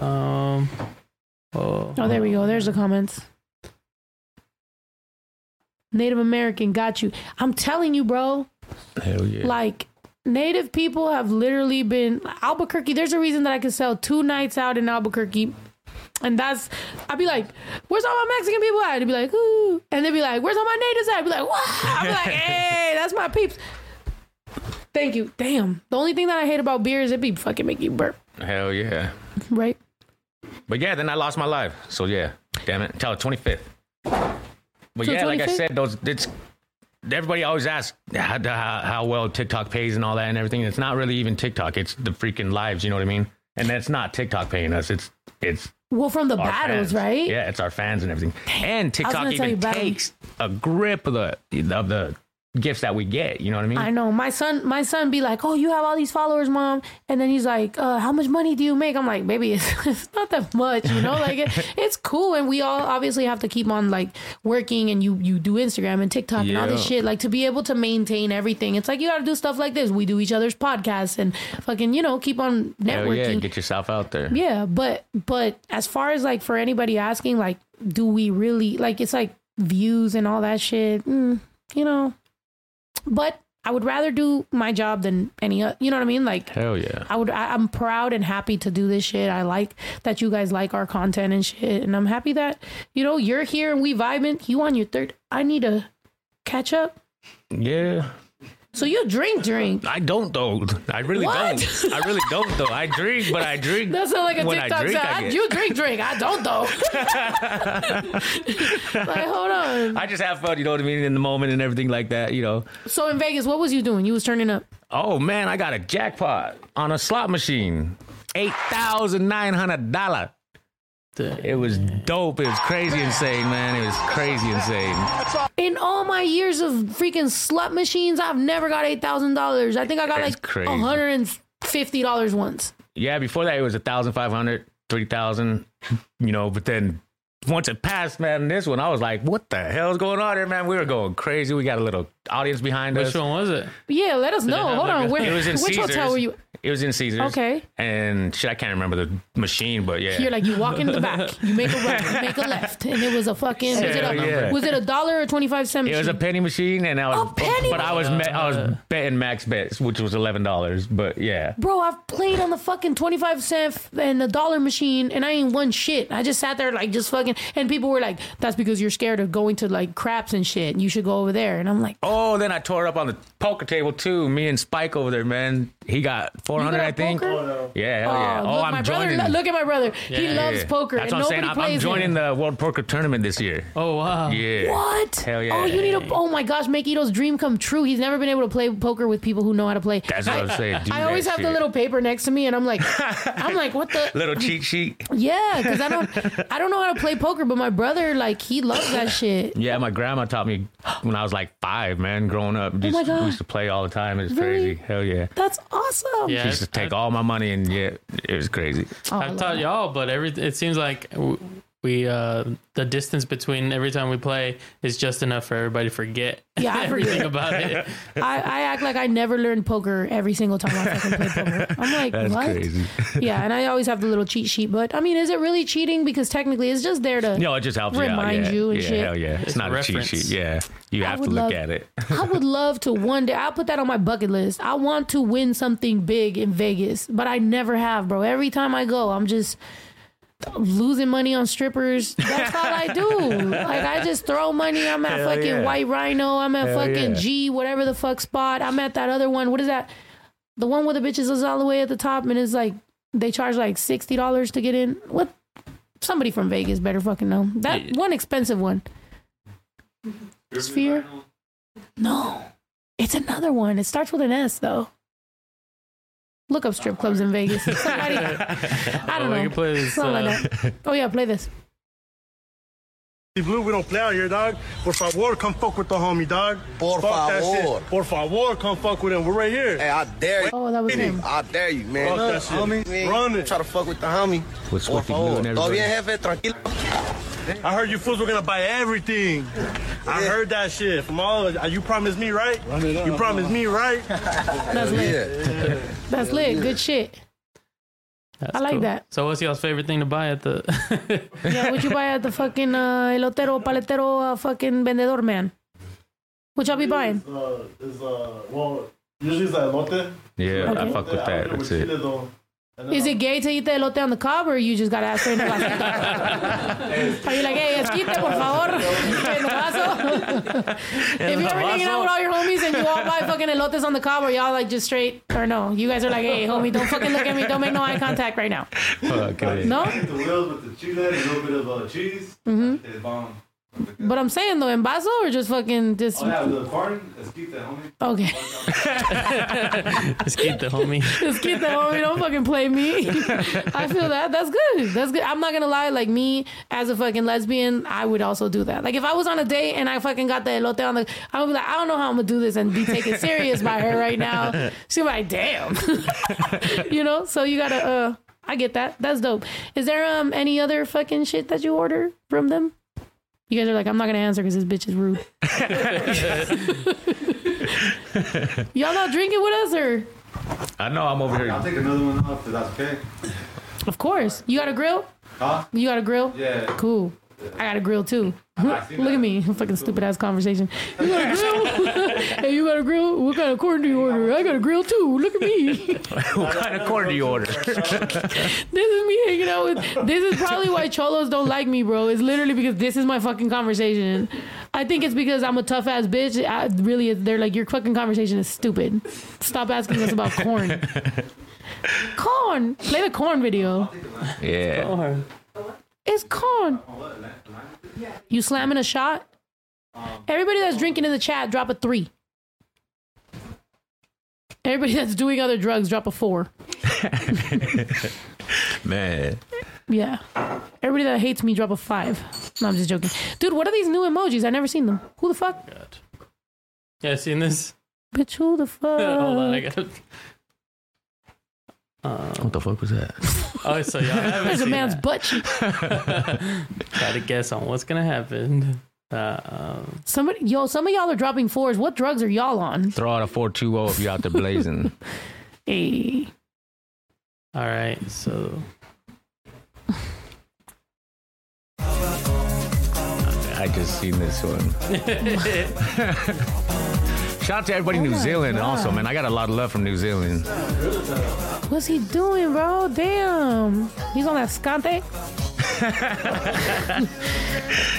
S8: Um. Oh.
S2: Oh, there we go. There's the comments. Native American got you. I'm telling you, bro.
S3: Hell yeah.
S2: Like native people have literally been Albuquerque. There's a reason that I can sell two nights out in Albuquerque. And that's I'd be like, where's all my Mexican people at? They'd be like, ooh. And they'd be like, where's all my natives at? I'd be like, wow. I'd be like, <laughs> hey, that's my peeps. Thank you. Damn. The only thing that I hate about beer is it be fucking make you burp.
S3: Hell yeah.
S2: Right?
S3: But yeah, then I lost my life. So yeah, damn it, until the 25th. But
S2: So
S3: yeah, like I said, those it's everybody always asks how, how, how well TikTok pays and all that and everything. It's not really even TikTok. It's the freaking lives. You know what I mean? And that's not TikTok paying us. It's it's
S2: Well, from the battles,
S3: fans.
S2: right?
S3: Yeah, it's our fans and everything. And TikTok
S2: gonna tell you
S3: even takes a grip of the of the gifts that we get. You know what I mean?
S2: I know. My son, my son be like, "Oh, you have all these followers, mom," and then he's like, uh, "How much money do you make?" I'm like, "Baby, <laughs> it's, it's not that much, you know. Like, it, <laughs> it's cool, and we all obviously have to keep on like working, and you you do Instagram and TikTok and all this shit, like to be able to maintain everything. It's like you got to do stuff like this. We do each other's podcasts and fucking, you know, keep on
S3: Hell
S2: networking.
S3: yeah, get yourself out there.
S2: Yeah, but but as far as like for anybody asking, like, do we really like? It's like views and all that shit. Mm, you know, but I would rather do my job than any. oth- You know what I mean? Like,
S3: Hell yeah.
S2: I would. I, I'm proud and happy to do this shit. I like that you guys like our content and shit, and I'm happy that you know you're here and we vibing. You on your third? I need to catch up.
S3: Yeah.
S2: So you drink, drink.
S3: I don't though. I really
S2: What?
S3: don't. I really don't though. I drink, but I drink.
S2: That sounds like a
S3: when I
S2: TikTok
S3: drink,
S2: sound.
S3: I
S2: I-
S3: get-
S2: You drink, drink. I don't though. <laughs> like, hold on.
S3: I just have fun, you know what I mean, in the moment and everything like that, you know.
S2: So in Vegas, what was you doing? You was turning up.
S3: Oh man, I got a jackpot on a slot machine. Eight thousand nine hundred dollar. It was dope. It was crazy insane, man. It was crazy insane.
S2: In all my years of freaking slut machines, I've never got eight thousand dollars. I think I got
S3: It's
S2: like
S3: crazy.
S2: hundred and fifty dollars once.
S3: Yeah, before that it was a thousand five hundred, three thousand, you know, but then once it passed, man, this one I was like, what the hell's going on here, man? We were going crazy. We got a little audience behind
S8: Which
S3: us.
S8: Which one was it?
S2: Yeah, let us know. Hold
S8: like
S2: on,
S8: a-
S2: where,
S3: It was in
S2: which
S3: Caesars.
S2: hotel were you?
S3: It was in Caesars.
S2: Okay.
S3: And shit, I can't remember the machine, but yeah.
S2: You're like you walk in the back, <laughs> you make a right, you make a left, and it was a fucking. Was it a,
S3: yeah.
S2: was it a dollar or twenty five cent?
S3: It was a penny machine, and I was,
S2: A penny
S3: but I was, me- I was betting max bets, which was eleven dollars. But yeah,
S2: Bro, I've played on the fucking 25 cent and the dollar machine and I ain't won shit. I just sat there like just fucking and people were like, That's because you're scared of going to like craps and shit. And you should go over there. And I'm like,
S3: Oh, then I tore up on the poker table too. Me and Spike over there, man. He got four hundred,
S2: got
S3: I think.
S2: poker?
S3: Oh, yeah, hell oh, yeah.
S2: Oh,
S3: Oh,
S2: look,
S3: I'm
S2: my brother,
S3: joining.
S2: look at my brother. he
S8: Yeah.
S2: loves
S3: Yeah.
S2: poker
S3: That's
S2: and
S3: what I'm saying. I'm, I'm joining
S2: him.
S3: the World Poker Tournament this year.
S8: Oh wow.
S3: Yeah.
S2: What?
S3: Hell yeah.
S2: Oh, you need to. Oh my gosh, make Ito's dream come true. He's never been able to play poker with people who know how to play.
S3: That's what I'm saying. Do
S2: I always
S3: that
S2: have the little paper next to me, and I'm like, I'm like, what the? <laughs>
S3: little cheat sheet.
S2: Yeah, because I don't, I don't know how to play poker, but my brother, like, he loves that <laughs> shit.
S3: Yeah, my grandma taught me when I was like five, man. Growing up, Just-
S2: Oh my God.
S3: we used to play all the time. It's
S2: Really?
S3: crazy. Hell yeah.
S2: That's awesome.
S8: Yeah.
S3: She used to take all my money, and yeah, it was crazy.
S2: Oh, I
S8: I've
S2: love
S8: taught
S2: that.
S8: y'all, but every it seems like w- we uh the distance between every time we play is just enough for everybody to forget
S2: Yeah, I <laughs>
S8: everything
S2: forget.
S8: about it. <laughs>
S2: I, I act like I never learned poker every single time I fucking play poker. I'm like, <laughs>
S3: That's
S2: what?
S3: crazy.
S2: Yeah, and I always have the little cheat sheet. But I mean, is it really cheating? Because technically, it's just there to.
S3: No, it just helps
S2: Remind
S3: you out. Yeah,
S2: you and
S3: yeah,
S2: shit.
S3: hell yeah. It's,
S8: It's
S3: not a cheat sheet. Yeah, you have to look
S2: love-
S3: at it.
S2: I would love to one day. I'll put that on my bucket list. I want to win something big in Vegas, but I never have, bro. Every time I go, I'm just losing money on strippers. That's all I do. <laughs> Like I just throw money. I'm at
S3: Hell
S2: fucking
S3: yeah.
S2: White Rhino. I'm at
S3: Hell
S2: fucking
S3: yeah.
S2: G, whatever the fuck spot. I'm at that other one. What is that? The one where the bitches is all the way at the top and it's like they charge like sixty dollars to get in. What? Somebody from Vegas better fucking know that
S8: Yeah.
S2: one expensive one. Sphere. No, it's another one. It starts with an S though. Look up strip clubs in Vegas. <laughs> Somebody, I don't
S8: we
S2: know.
S8: can play this.
S2: Something
S8: Uh,
S2: like that. Oh yeah, play this.
S4: Blue, we don't play out here, dog. Por favor, come fuck with the homie, dog.
S9: Por
S4: Fuck that
S9: favor.
S4: shit. Por favor, come fuck with him. We're right here.
S9: Hey, I dare you.
S2: Oh, that was him.
S9: I dare you, man.
S4: Fuck that shit.
S9: Homie, man.
S4: Run it.
S9: Try to fuck with the homie.
S3: With
S9: Por
S3: Swifty Blue and
S9: favor. Todo bien, jefe? Tranquilo.
S4: I heard you fools were gonna buy everything. I heard that shit from all. of ah, You promised me, right? You promised me, right?
S2: That's lit.
S9: Yeah.
S2: That's lit. Good shit.
S8: That's
S2: I like that.
S8: So, what's y'all's favorite thing to buy at the? <laughs>
S2: Yeah, what you buy at the <laughs> fucking uh, elotero, paletero, uh, fucking vendedor man? What y'all be buying?
S4: Uh, is uh, well, usually it's elote.
S3: Yeah, I fuck with that. That's it.
S2: Is it gay to eat the elote on the cob, or you just gotta ask for it? in the vasito? <laughs> Are you like, hey, esquite, por favor? <laughs> En el vaso? if you're ever hanging out with all your homies and you all buy fucking elotes on the cob, or y'all like just straight, or no? You guys are like, hey, homie, don't fucking look at me. Don't make no eye contact right now. <laughs>
S3: Okay.
S2: No?
S10: The wheels with the chile, a little bit of uh, cheese. Mm-hmm. It's bomb.
S2: But I'm saying though, en vaso or just fucking just
S10: Oh, yeah, the corn. Let's keep that, homie.
S2: okay.
S8: Just keep the homie.
S2: Just <laughs> keep that homie. Don't fucking play me. <laughs> I feel that. That's good. That's good. I'm not gonna lie. Like me as a fucking lesbian, I would also do that. Like if I was on a date and I fucking got the elote on the, I would be like, I don't know how I'm gonna do this and be taken serious by her right now. She'd be like, damn. <laughs> you know. So you gotta. uh I get that. That's dope. Is there um any other fucking shit that you order from them? You guys are like, I'm not gonna answer because this bitch is rude. <laughs> <laughs> Y'all not drinking with us or?
S3: I know I'm over here.
S10: I'll
S3: here.
S10: take another one off if that's okay.
S2: Of course. You got a grill?
S10: Huh?
S2: You got a grill?
S10: Yeah.
S2: Cool. I got a grill too.
S10: I see
S2: Look
S10: that.
S2: at me, <laughs> fucking stupid ass conversation. <laughs> You got a grill? hey, you got a grill? What kind of corn do you order? I got a grill too. Look at me. <laughs>
S3: what kind of corn do you order?
S2: this is me hanging out with. This is probably why cholos don't like me, bro. It's literally because this is my fucking conversation. I think it's because I'm a tough ass bitch. I, really, they're like your fucking conversation is stupid. Stop asking us about corn. corn. Play the corn video.
S3: yeah.
S2: It's corn. You slamming a shot? Everybody that's drinking in the chat, drop a three. Everybody <laughs> that's doing other drugs, drop a four. <laughs>
S3: Man.
S2: Yeah. Everybody that hates me, drop a five. No, I'm just joking. Dude, what are these new emojis? I never seen them. Who the fuck?
S8: Yeah, seen this?
S2: Bitch, who the fuck? <laughs>
S8: Hold on, I got.
S3: What the fuck was that? <laughs>
S8: Oh, so y'all <laughs> haven't
S2: There's a man's
S8: that.
S2: butt cheek. <laughs>
S8: Try to guess on what's gonna happen. Uh, um,
S2: Somebody, yo, some of y'all are dropping fours. What drugs are y'all on?
S3: Throw out a 420 if you're out there blazing.
S2: Hey.
S8: all right, so
S3: I just seen this one. Shout out to everybody in oh New
S2: my
S3: Zealand also, man. I got a lot of love from New Zealand.
S2: What's he doing, bro? Damn. He's on that scante. <laughs>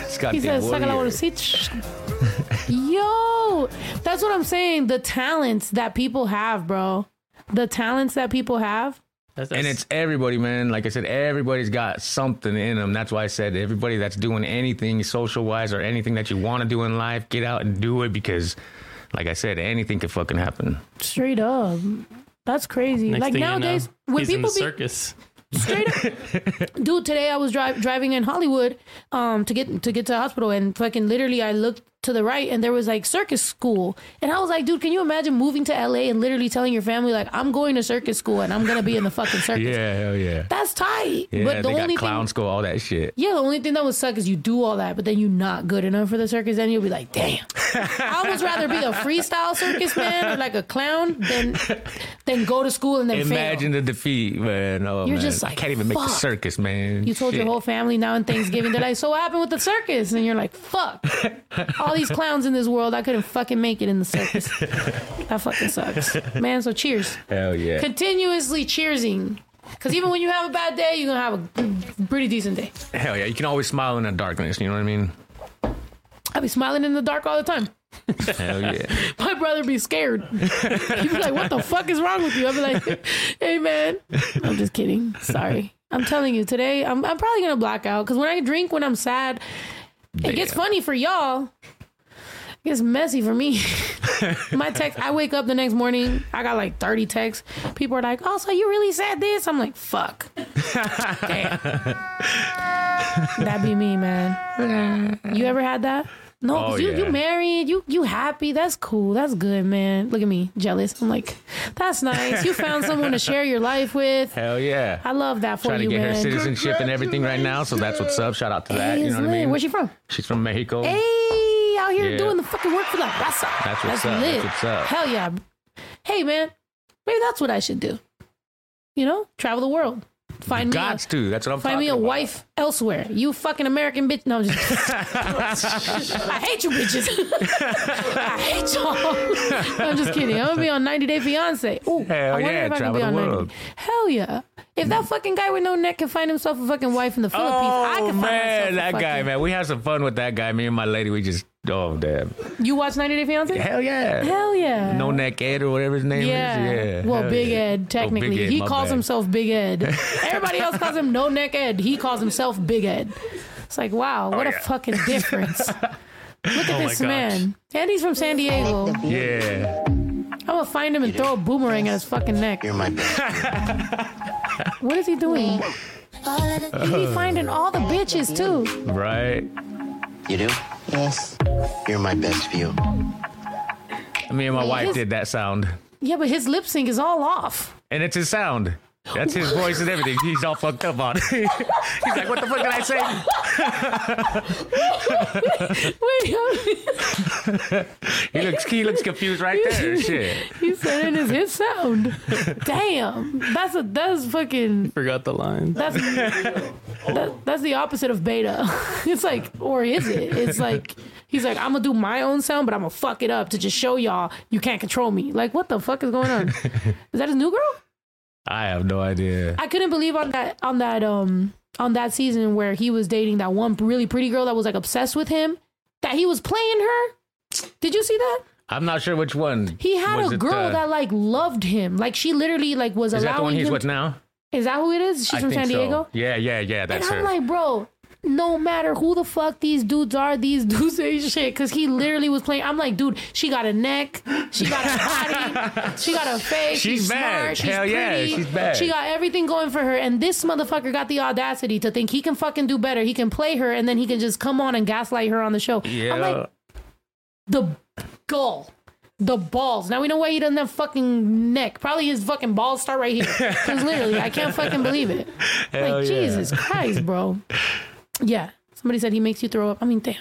S3: Scott
S2: He
S3: the
S2: says, "Saca la
S3: Warrior.
S2: bolsita." Yo, that's what I'm saying. The talents that people have, bro. The talents that people have.
S8: that's,
S3: And it's everybody, man. Like I said, everybody's got something in them. That's why I said everybody that's doing anything social wise or anything that you want to do in life, get out and do it because, like I said, anything could fucking happen.
S2: Straight up. That's crazy.
S8: next
S2: like nowadays,
S8: you know,
S2: when
S8: he's in
S2: people
S8: the
S2: be
S8: circus.
S2: straight up, dude. Today I was dri- driving in Hollywood, um, to get to get to the hospital, and fucking literally, I looked to the right, and there was like circus school, and I was like, dude, can you imagine moving to LA and literally telling your family like I'm going to circus school and I'm gonna be in the fucking <laughs> circus?
S3: Yeah, hell yeah.
S2: That's tight.
S3: Yeah,
S2: but the
S3: they got
S2: only
S3: clown
S2: thing,
S3: school, all that shit.
S2: yeah, the only thing that would suck is you do all that, but then you're not good enough for the circus. Then you'll be like, damn. I would rather be a freestyle circus man or like a clown than than go to school and then
S3: Imagine
S2: fail.
S3: the defeat, man. Oh,
S2: You're
S3: man.
S2: just
S3: I
S2: like,
S3: can't even make the circus, man.
S2: You told your whole family now in Thanksgiving. They're like, so what happened with the circus? And you're like, fuck. All <laughs> these <laughs> clowns in this world, I couldn't fucking make it in the circus. <laughs> That fucking sucks. Man, so cheers.
S3: Hell yeah.
S2: Continuously cheersing. Because even when you have a bad day, you're going to have a pretty decent day.
S3: Hell yeah. You can always smile in the darkness. You know what I mean?
S2: I'll be smiling in the dark all the time. <laughs>
S3: Hell yeah.
S2: My brother be scared. He'd be like, "What the fuck is wrong with you?" I'd be like, "Hey, man, I'm just kidding. Sorry. I'm telling you, today I'm, I'm probably gonna black out because when I drink when I'm sad, it gets funny for y'all. It gets messy for me. <laughs> My text, I wake up the next morning, I got like 30 texts. People are like, "Oh, so you really said this?" I'm like, "Fuck." Damn. That be me, man. You ever had that? No,
S3: Oh,
S2: you, you married, you you happy. That's cool. That's good, man. Look at me, jealous. I'm like, that's nice. You found someone to share your life with.
S3: Hell yeah.
S2: I love that for
S3: Trying
S2: you,
S3: to get
S2: man.
S3: her citizenship and everything right now, so that's what's up. Shout out to that.
S2: Hey,
S3: You know what I mean?
S2: Where's she from?
S3: She's from Mexico.
S2: Hey, out here
S3: Yeah.
S2: doing the fucking work for the raza.
S3: That's what's
S2: that's
S3: up.
S2: Lit.
S3: That's what's up.
S2: Hell yeah. Hey, man, maybe that's what I should do. You know, travel the world. Find me. A,
S3: to. That's what I'm
S2: Find me a
S3: about.
S2: wife elsewhere. You fucking American bitch. No, I'm just. <laughs> I hate you bitches. <laughs> I hate y'all. I'm just kidding. I'm gonna be on 90 Day Fiance. Ooh,
S3: Hell
S2: I wonder
S3: yeah,
S2: if I can
S3: travel
S2: be
S3: the
S2: on 90
S3: world.
S2: Hell yeah. If that fucking guy with no neck can find himself a fucking wife in the Philippines, I
S3: Oh
S2: can find myself oh,
S3: man,
S2: a
S3: that guy, man. We had some fun with that guy. Me and my lady, we just oh damn.
S2: You watch 90 Day Fiance?
S3: Hell yeah.
S2: Hell yeah.
S3: No neck Ed or whatever his name
S2: Yeah.
S3: is. Yeah.
S2: Well,
S3: hell
S2: Big
S3: yeah.
S2: Ed,
S3: Oh,
S2: technically.
S3: Big Ed,
S2: he calls
S3: bad.
S2: himself Big Ed. <laughs> Everybody else calls him No Neck Ed. He calls himself Big Ed. It's like, wow, oh, what a
S3: Oh, yeah.
S2: fucking difference. <laughs> Look at
S8: Oh
S2: this man. And he's from San Diego.
S3: Yeah.
S2: I'm gonna find him and throw a boomerang at his fucking neck.
S9: You're my best. <laughs>
S2: What is he doing? He finding all the bitches too.
S3: Right.
S9: You do?
S5: Yes.
S9: You're my best view.
S3: Me and my wife
S2: his-
S3: did that sound.
S2: Yeah, but his lip sync is all off.
S3: And it's his sound. That's his voice and everything. He's all fucked up on it. <laughs> He's like, what the fuck did I say?
S2: Wait,
S3: He looks he looks confused right there. <laughs> Shit.
S2: he said it is his sound. Damn, that's a that's fucking
S8: Forgot the line.
S2: That's that, that's the opposite of beta. <laughs> It's like, or is it? It's like he's like, I'm gonna do my own sound, but I'm gonna fuck it up to just show y'all you can't control me. Like, what the fuck is going on? Is that his new girl?
S3: I have no idea.
S2: I couldn't believe on that on that um on that season where he was dating that one really pretty girl that was like obsessed with him, that he was playing her. Did you see that?
S3: I'm not sure which one.
S2: He had
S3: Was
S2: a
S3: it,
S2: girl
S3: uh,
S2: that like loved him. Like she literally like was
S3: Is
S2: allowing
S3: that the one he's
S2: him.
S3: with now?
S2: Is that who it is? She's
S3: I
S2: from San
S3: so.
S2: Diego.
S3: Yeah, yeah, yeah. That's
S2: and
S3: her.
S2: I'm like, bro, no matter who the fuck these dudes are, these <laughs> dudes ain't shit. Cause he literally was playing. I'm like, dude, she got a neck, she got a body, <laughs> she got a face.
S3: She's
S2: She's,
S3: bad.
S2: smart. She's
S3: Hell yeah,
S2: pretty.
S3: she's bad.
S2: She got everything going for her. And this motherfucker got the audacity to think he can fucking do better. He can play her, and then he can just come on and gaslight her on the show.
S3: yeah.
S2: I'm like, the gall. The balls. Now we know why he doesn't have fucking neck. Probably his fucking balls start right here. Because literally, I can't fucking believe it. <laughs>
S3: Hell
S2: like,
S3: yeah.
S2: Jesus Christ, bro. Yeah. Somebody said he makes you throw up. I mean, damn.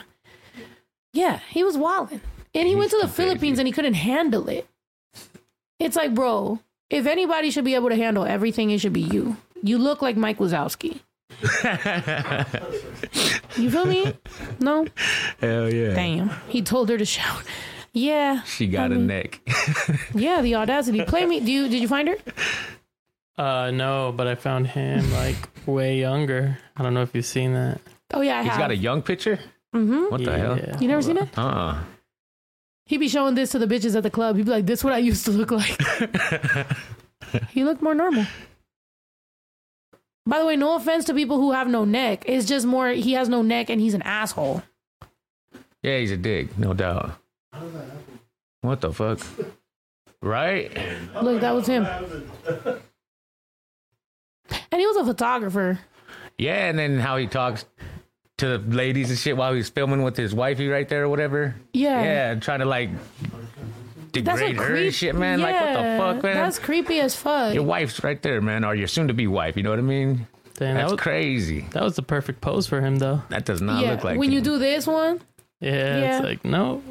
S2: Yeah, he was wilding. And he went to the Philippines and he couldn't handle it. It's like, bro, if anybody should be able to handle everything, it should be you. You look like Mike Wazowski. <laughs> you feel me? No?
S3: Hell yeah.
S2: Damn. He told her to shout. Yeah.
S3: She got
S2: I
S3: a
S2: mean,
S3: neck. <laughs>
S2: Yeah, the audacity. Play me. Do you did you find her?
S8: Uh, no, but I found him like <laughs> way younger. I don't know if you've seen that.
S2: Oh yeah, I
S3: He's
S2: have.
S3: got a young picture?
S2: mm-hmm.
S3: What the hell?
S8: Yeah.
S2: You never seen it?
S3: Uh-uh.
S2: He'd be showing this to the bitches at the club. He'd be like, "This is what I used to look like." <laughs> he looked more normal. By the way, no offense to people who have no neck. It's just more he has no neck and he's an asshole.
S3: Yeah, he's a dick, no doubt. What the fuck? Right?
S2: Look, that was him. And he was a photographer.
S3: Yeah, and then how he talks to the ladies and shit while he's filming with his wifey right there or whatever.
S2: Yeah.
S3: Yeah, trying to like degrade her
S2: creep.
S3: and shit, man. Like what the fuck, man?
S2: That's creepy as fuck.
S3: Your wife's right there, man, or your soon to be wife. You know what I mean?
S8: Damn,
S3: That's
S8: that was,
S3: crazy.
S8: that was the perfect pose for him, though.
S3: That does not
S2: yeah,
S3: look like
S2: when you do this one,
S8: Yeah,
S2: Yeah.
S8: it's like no,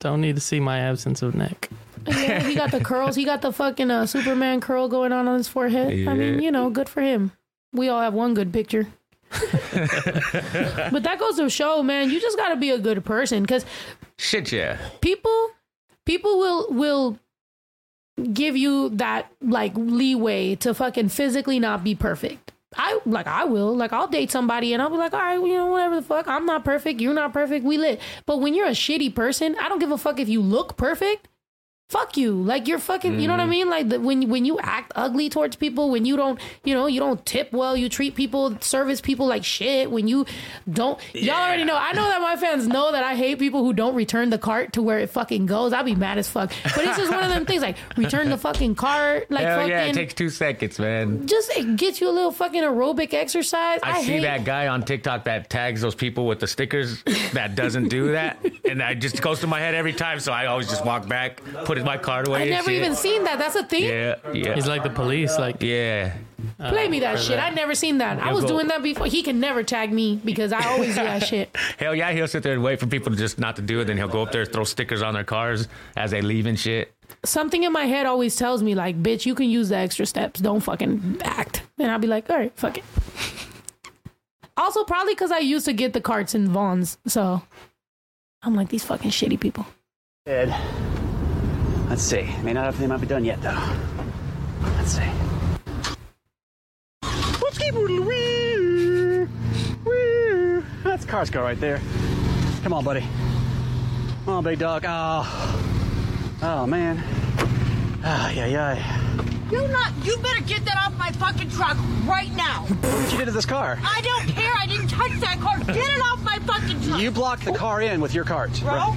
S8: don't need to see my absence of neck.
S2: Yeah, he got the curls. He got the fucking uh, Superman curl going on on his forehead. I mean, you know, good for him. We all have one good picture. <laughs> but that goes to show, man, you just got to be a good person because
S3: Shit, yeah.
S2: people people will will give you that like leeway to fucking physically not be perfect. I like I will like I'll date somebody and I'll be like all right you know whatever the fuck I'm not perfect you're not perfect we lit but when you're a shitty person I don't give a fuck if you look perfect fuck you. Like you're fucking you know what I mm-hmm. mean? Like the, when when you act ugly towards people when you don't you know you don't tip well you treat people service people like shit when you don't y'all already know. I know that my fans know that I hate people who don't return the cart to where it fucking goes. I'll be mad as fuck. But it's just one of them things like return the fucking cart like
S3: Hell
S2: fucking
S3: yeah, it takes two seconds, man.
S2: just it gets you a little fucking aerobic exercise.
S3: I,
S2: I,
S3: see
S2: hate
S3: that guy on TikTok that tags those people with the stickers that doesn't do that, and I just goes to my head every time. So I always just walk back, put my card away.
S2: I
S3: and
S2: never
S3: shit.
S2: even seen that that's a thing
S3: Yeah, yeah.
S8: He's like the police. Like
S3: yeah.
S2: Uh, Play me that shit.
S8: that.
S2: I never seen that. I
S3: He'll
S2: was
S3: go-
S2: doing that before. He can never tag me because I always do that shit. <laughs>
S3: Hell yeah, he'll sit there and wait for people to just not to do it. Then he'll go up there, throw stickers on their cars as they leave and shit.
S2: Something in my head always tells me like, "Bitch, you can use the extra steps. Don't fucking act." And I'll be like, "All right, fuck it." <laughs> Also, probably because I used to get the carts in Vons, so I'm like these fucking shitty people.
S11: Ed. Let's see. May not everything might be done yet, though. Let's see. Whoopsie boodle wee. Wee. That's Carsco right there. Come on, buddy. Come on, big dog. Oh. Oh, man. Ah, yeah, yeah.
S12: You not. You better get that off my fucking truck right now.
S11: What did you do to this car?
S12: I don't care. I didn't touch that car. Get it off my fucking truck.
S11: You blocked the car in with your cart.
S12: Bro,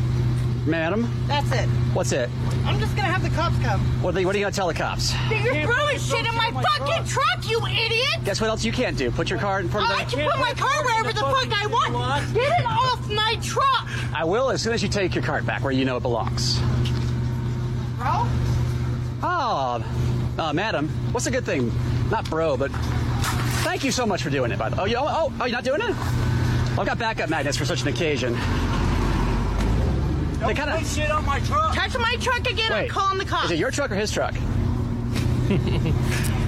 S11: Madam,
S12: that's it.
S11: what's it?
S12: I'm just gonna have the cops come.
S11: What are, you, what are you going to tell the cops?
S12: That You're throwing shit in my fucking truck, you idiot!
S11: Guess what else you can't do? Put your car in front of the...
S12: I
S11: the...
S12: can put my car wherever the fuck I want. Get it off my truck,
S11: I will as soon as you take your cart back where you know it belongs.
S12: bro.
S11: Oh, uh, madam, what's a good thing? Not bro, but thank you so much for doing it. By the way. oh, you, oh, oh, oh, you're not doing it? I've got backup magnets for such an occasion. They kind of.
S12: shit on my truck. Touch my truck again. I'm
S11: Wait,
S12: calling the cops.
S11: Is it your truck or his truck? <laughs>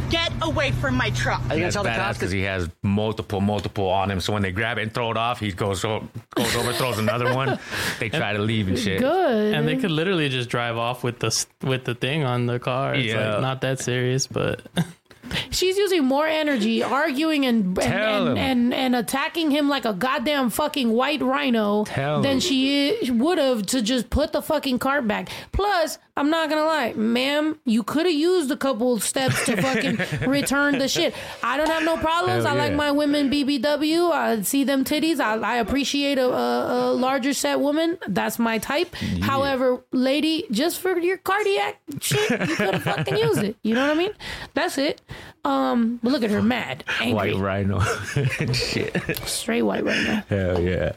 S12: Get away from my truck.
S11: Are you gonna
S3: That's
S11: tell the cops?
S3: because he has multiple, multiple on him. So when they grab it and throw it off, he goes o- goes over, throws another one. <laughs> They try to leave and shit.
S2: Good.
S8: and they could literally just drive off with the s- with the thing on the car. It's
S3: Yeah.
S8: like not that serious, but <laughs>
S2: She's using more energy arguing and and, and, and and attacking him like a goddamn fucking white rhino
S3: Tell
S2: than
S3: him.
S2: she would have to just put the fucking cart back. Plus, I'm not gonna lie, ma'am, you could have used a couple steps to fucking <laughs> return the shit. I don't have no problems.
S3: Hell
S2: I like my women BBW. I see them titties. I, I appreciate a, a, a larger set woman. That's my type. However, lady, just for your cardiac shit, you could have <laughs> fucking used it. You know what I mean? That's it. Um, but look at her mad, angry,
S3: White rhino. <laughs> shit.
S2: straight white rhino.
S3: Hell yeah.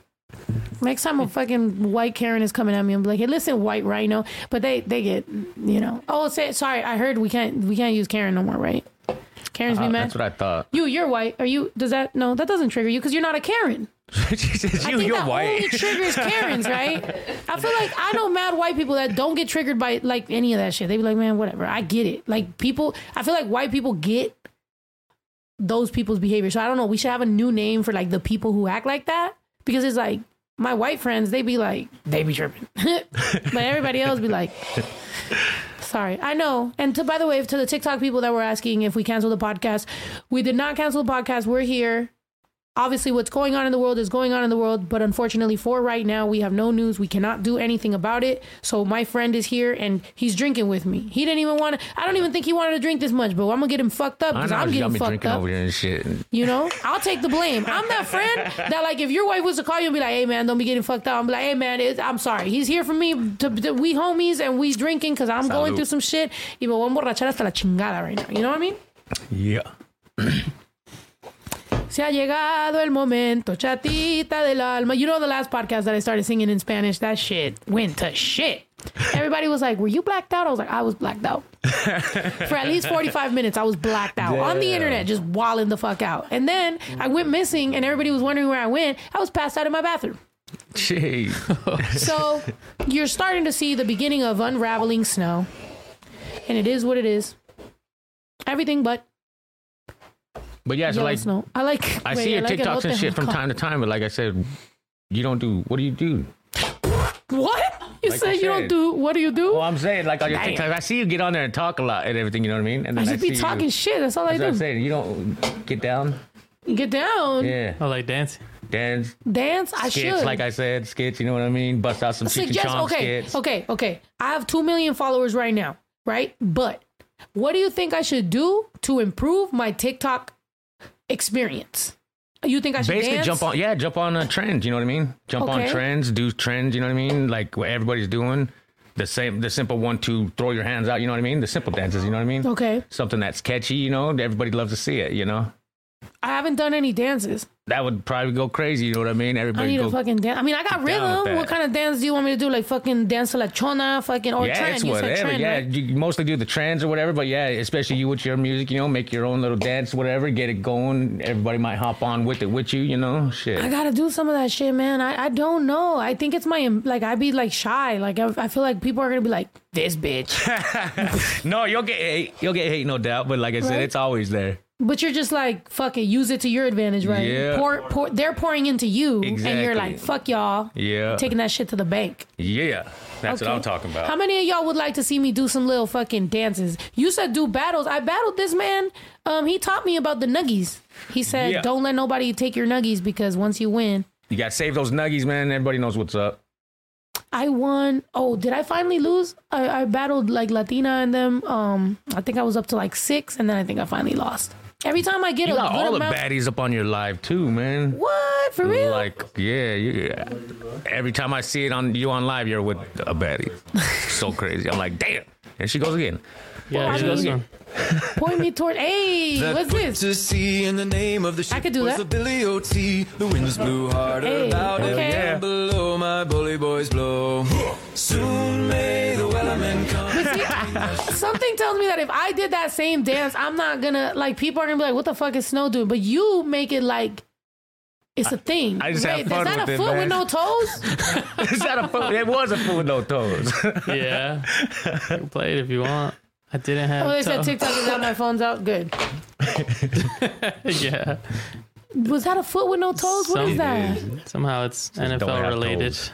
S2: Next time a fucking white Karen is coming at me, I'm like, hey, listen, white rhino. But they they get, you know. Oh, say sorry. I heard we can't we can't use Karen no more, right? Karen's be
S3: Uh,
S2: mad.
S3: that's what I thought.
S2: you, you're white. Are you? Does that no? That doesn't trigger you because you're not a Karen. <laughs>
S3: she says,
S2: I
S3: you,
S2: think
S3: you're
S2: that only
S3: white.
S2: triggers Karens, right? I feel like I know mad white people that don't get triggered by like any of that shit. They be like, man, whatever. I get it. Like people, I feel like white people get those people's behavior. So I don't know. We should have a new name for like the people who act like that because it's like my white friends. They be like, they be tripping, <laughs> but everybody else be like. Sorry, I know. And to by the way, to the TikTok people that were asking if we canceled the podcast, we did not cancel the podcast. We're here obviously what's going on in the world is going on in the world but unfortunately for right now we have no news. We cannot do anything about it. So my friend is here and he's drinking with me. He didn't even want to i don't even think he wanted to drink this much but i'm gonna get him fucked up because i'm getting fucked
S3: drinking
S2: up.
S3: over here and shit.
S2: you know? I'll take the blame. I'm that friend that like if your wife was to call you and be like hey man don't be getting fucked up i'm like hey man it's, i'm sorry. He's here for me to, to- we homies and we drinking because i'm going through some shit. Y me voy a emborrachar hasta la chingada right now. You know what i mean?
S3: Yeah. <clears throat>
S2: Se ha llegado el momento, chatita del alma. You know the last podcast that I started singing in Spanish, that shit went to shit. Everybody was like, Were you blacked out? I was like, I was blacked out. <laughs> For at least 45 minutes, I was blacked out on the internet, just walling the fuck out. And then I went missing, and everybody was wondering where I went. I was passed out in my bathroom.
S3: Jeez. <laughs>
S2: So you're starting to see the beginning of unraveling snow. And it is what it is. Everything but
S3: But yeah, so
S2: yellow
S3: like
S2: snow. I like.
S3: I
S2: wait,
S3: see your
S2: like
S3: TikToks and shit from time to time, but like I said, you don't do. What do you do?
S2: What? You
S3: Like
S2: said
S3: I
S2: you don't do. What do you do?
S3: Well, I'm saying like on your
S2: Damn.
S3: TikTok, I see you get on there and talk a lot and everything. You know what I mean? And
S2: I
S3: then
S2: just be
S3: see
S2: talking
S3: You,
S2: shit. That's all I
S3: that's what I'm saying. You don't get down.
S2: Get down.
S3: Yeah.
S8: Oh, like dancing.
S3: Dance.
S2: Dance. I
S3: skits,
S2: should.
S3: like I said, skits. You know what I mean? Bust out some Cheech and
S2: Suggest.
S3: Chong
S2: Okay.
S3: skits.
S2: Okay. Okay. I have two million followers right now. Right. But what do you think I should do to improve my TikTok experience? You think I should
S3: Basically,
S2: dance?
S3: jump on. Yeah, jump on a trend. You know what I mean? Jump on trends. Do trends. You know what I mean? Like what everybody's doing. The same, the simple one, two, throw your hands out. You know what I mean? The simple dances. You know what I mean?
S2: Okay.
S3: Something that's catchy. You know, everybody loves to see it. You know,
S2: I haven't done any dances.
S3: That would probably go crazy. You know what I mean?
S2: I
S3: Everybody
S2: need
S3: go.
S2: a fucking dance. I mean, I got rhythm. What kind of dance do you want me to do? Like fucking dance to La Chona, fucking or
S3: yeah,
S2: trend?
S3: it's
S2: You
S3: whatever.
S2: said trend,
S3: yeah,
S2: right?
S3: you mostly do the trends or whatever, but yeah, especially you with your music, you know, make your own little dance, whatever, get it going. Everybody might hop on with it with you, you know, shit.
S2: I gotta do some of that shit, man. I, I don't know. I think it's my like I'd be like shy. Like I, I feel like people are gonna be like this bitch, <laughs>
S3: no, you'll get hate, you'll get hate, no doubt. But like I said,
S2: Right.
S3: it's always there.
S2: But you're just like fuck it, use it to your advantage, right?
S3: Yeah.
S2: Pour, pour, they're pouring into you, and you're like fuck y'all,
S3: Yeah,
S2: taking that shit to the bank.
S3: yeah, that's what I'm talking about.
S2: How many of y'all would like to see me do some little fucking dances? You said do battles. I battled this man. Um, he taught me about the nuggies. He said,
S3: Yeah.
S2: "Don't let nobody take your nuggies because once you win."
S3: You got to save those nuggies, man. Everybody knows what's up.
S2: I won. Oh, did I finally lose? I, I battled like Latina and them. Um, I think I was up to like six, and then I think I finally lost. Every time I get
S3: You
S2: a
S3: got
S2: good
S3: all the
S2: amount,
S3: baddies up on your live too, man.
S2: what for real?
S3: Like, yeah, you, every time I see it on you on live, you're with a baddie. <laughs> so crazy. I'm like, damn. And she goes again.
S8: Yeah,
S2: Well,
S8: she
S2: I
S8: goes
S2: mean-
S8: on.
S2: Point me toward. Hey,
S13: That
S2: what's
S13: put
S2: this?
S13: To sea in the name of the ship
S2: I could do
S13: was
S2: that.
S13: the Billy O.T. The winds blew harder
S2: Hey,
S13: about it
S2: okay.
S13: and below my bully boys blow. Soon may the wellerman come. <laughs>
S2: Something tells me that if I did that same dance, I'm not gonna like people are gonna be like, "What the fuck is Snow doing?" But you make it like it's a thing.
S3: I just have
S2: Wait,
S3: fun
S2: is that
S3: with
S2: a foot
S3: man.
S2: with no toes? <laughs>
S3: Is that a foot? It was a foot with no toes.
S8: Yeah, you can play it if you want. I didn't have.
S2: oh, they said
S8: toe.
S2: TikTok is out. My phone's out. Good. <laughs>
S8: yeah.
S2: Was that a foot with no toes? What is that?
S8: Somehow it's
S3: don't
S8: NFL related.
S3: toes.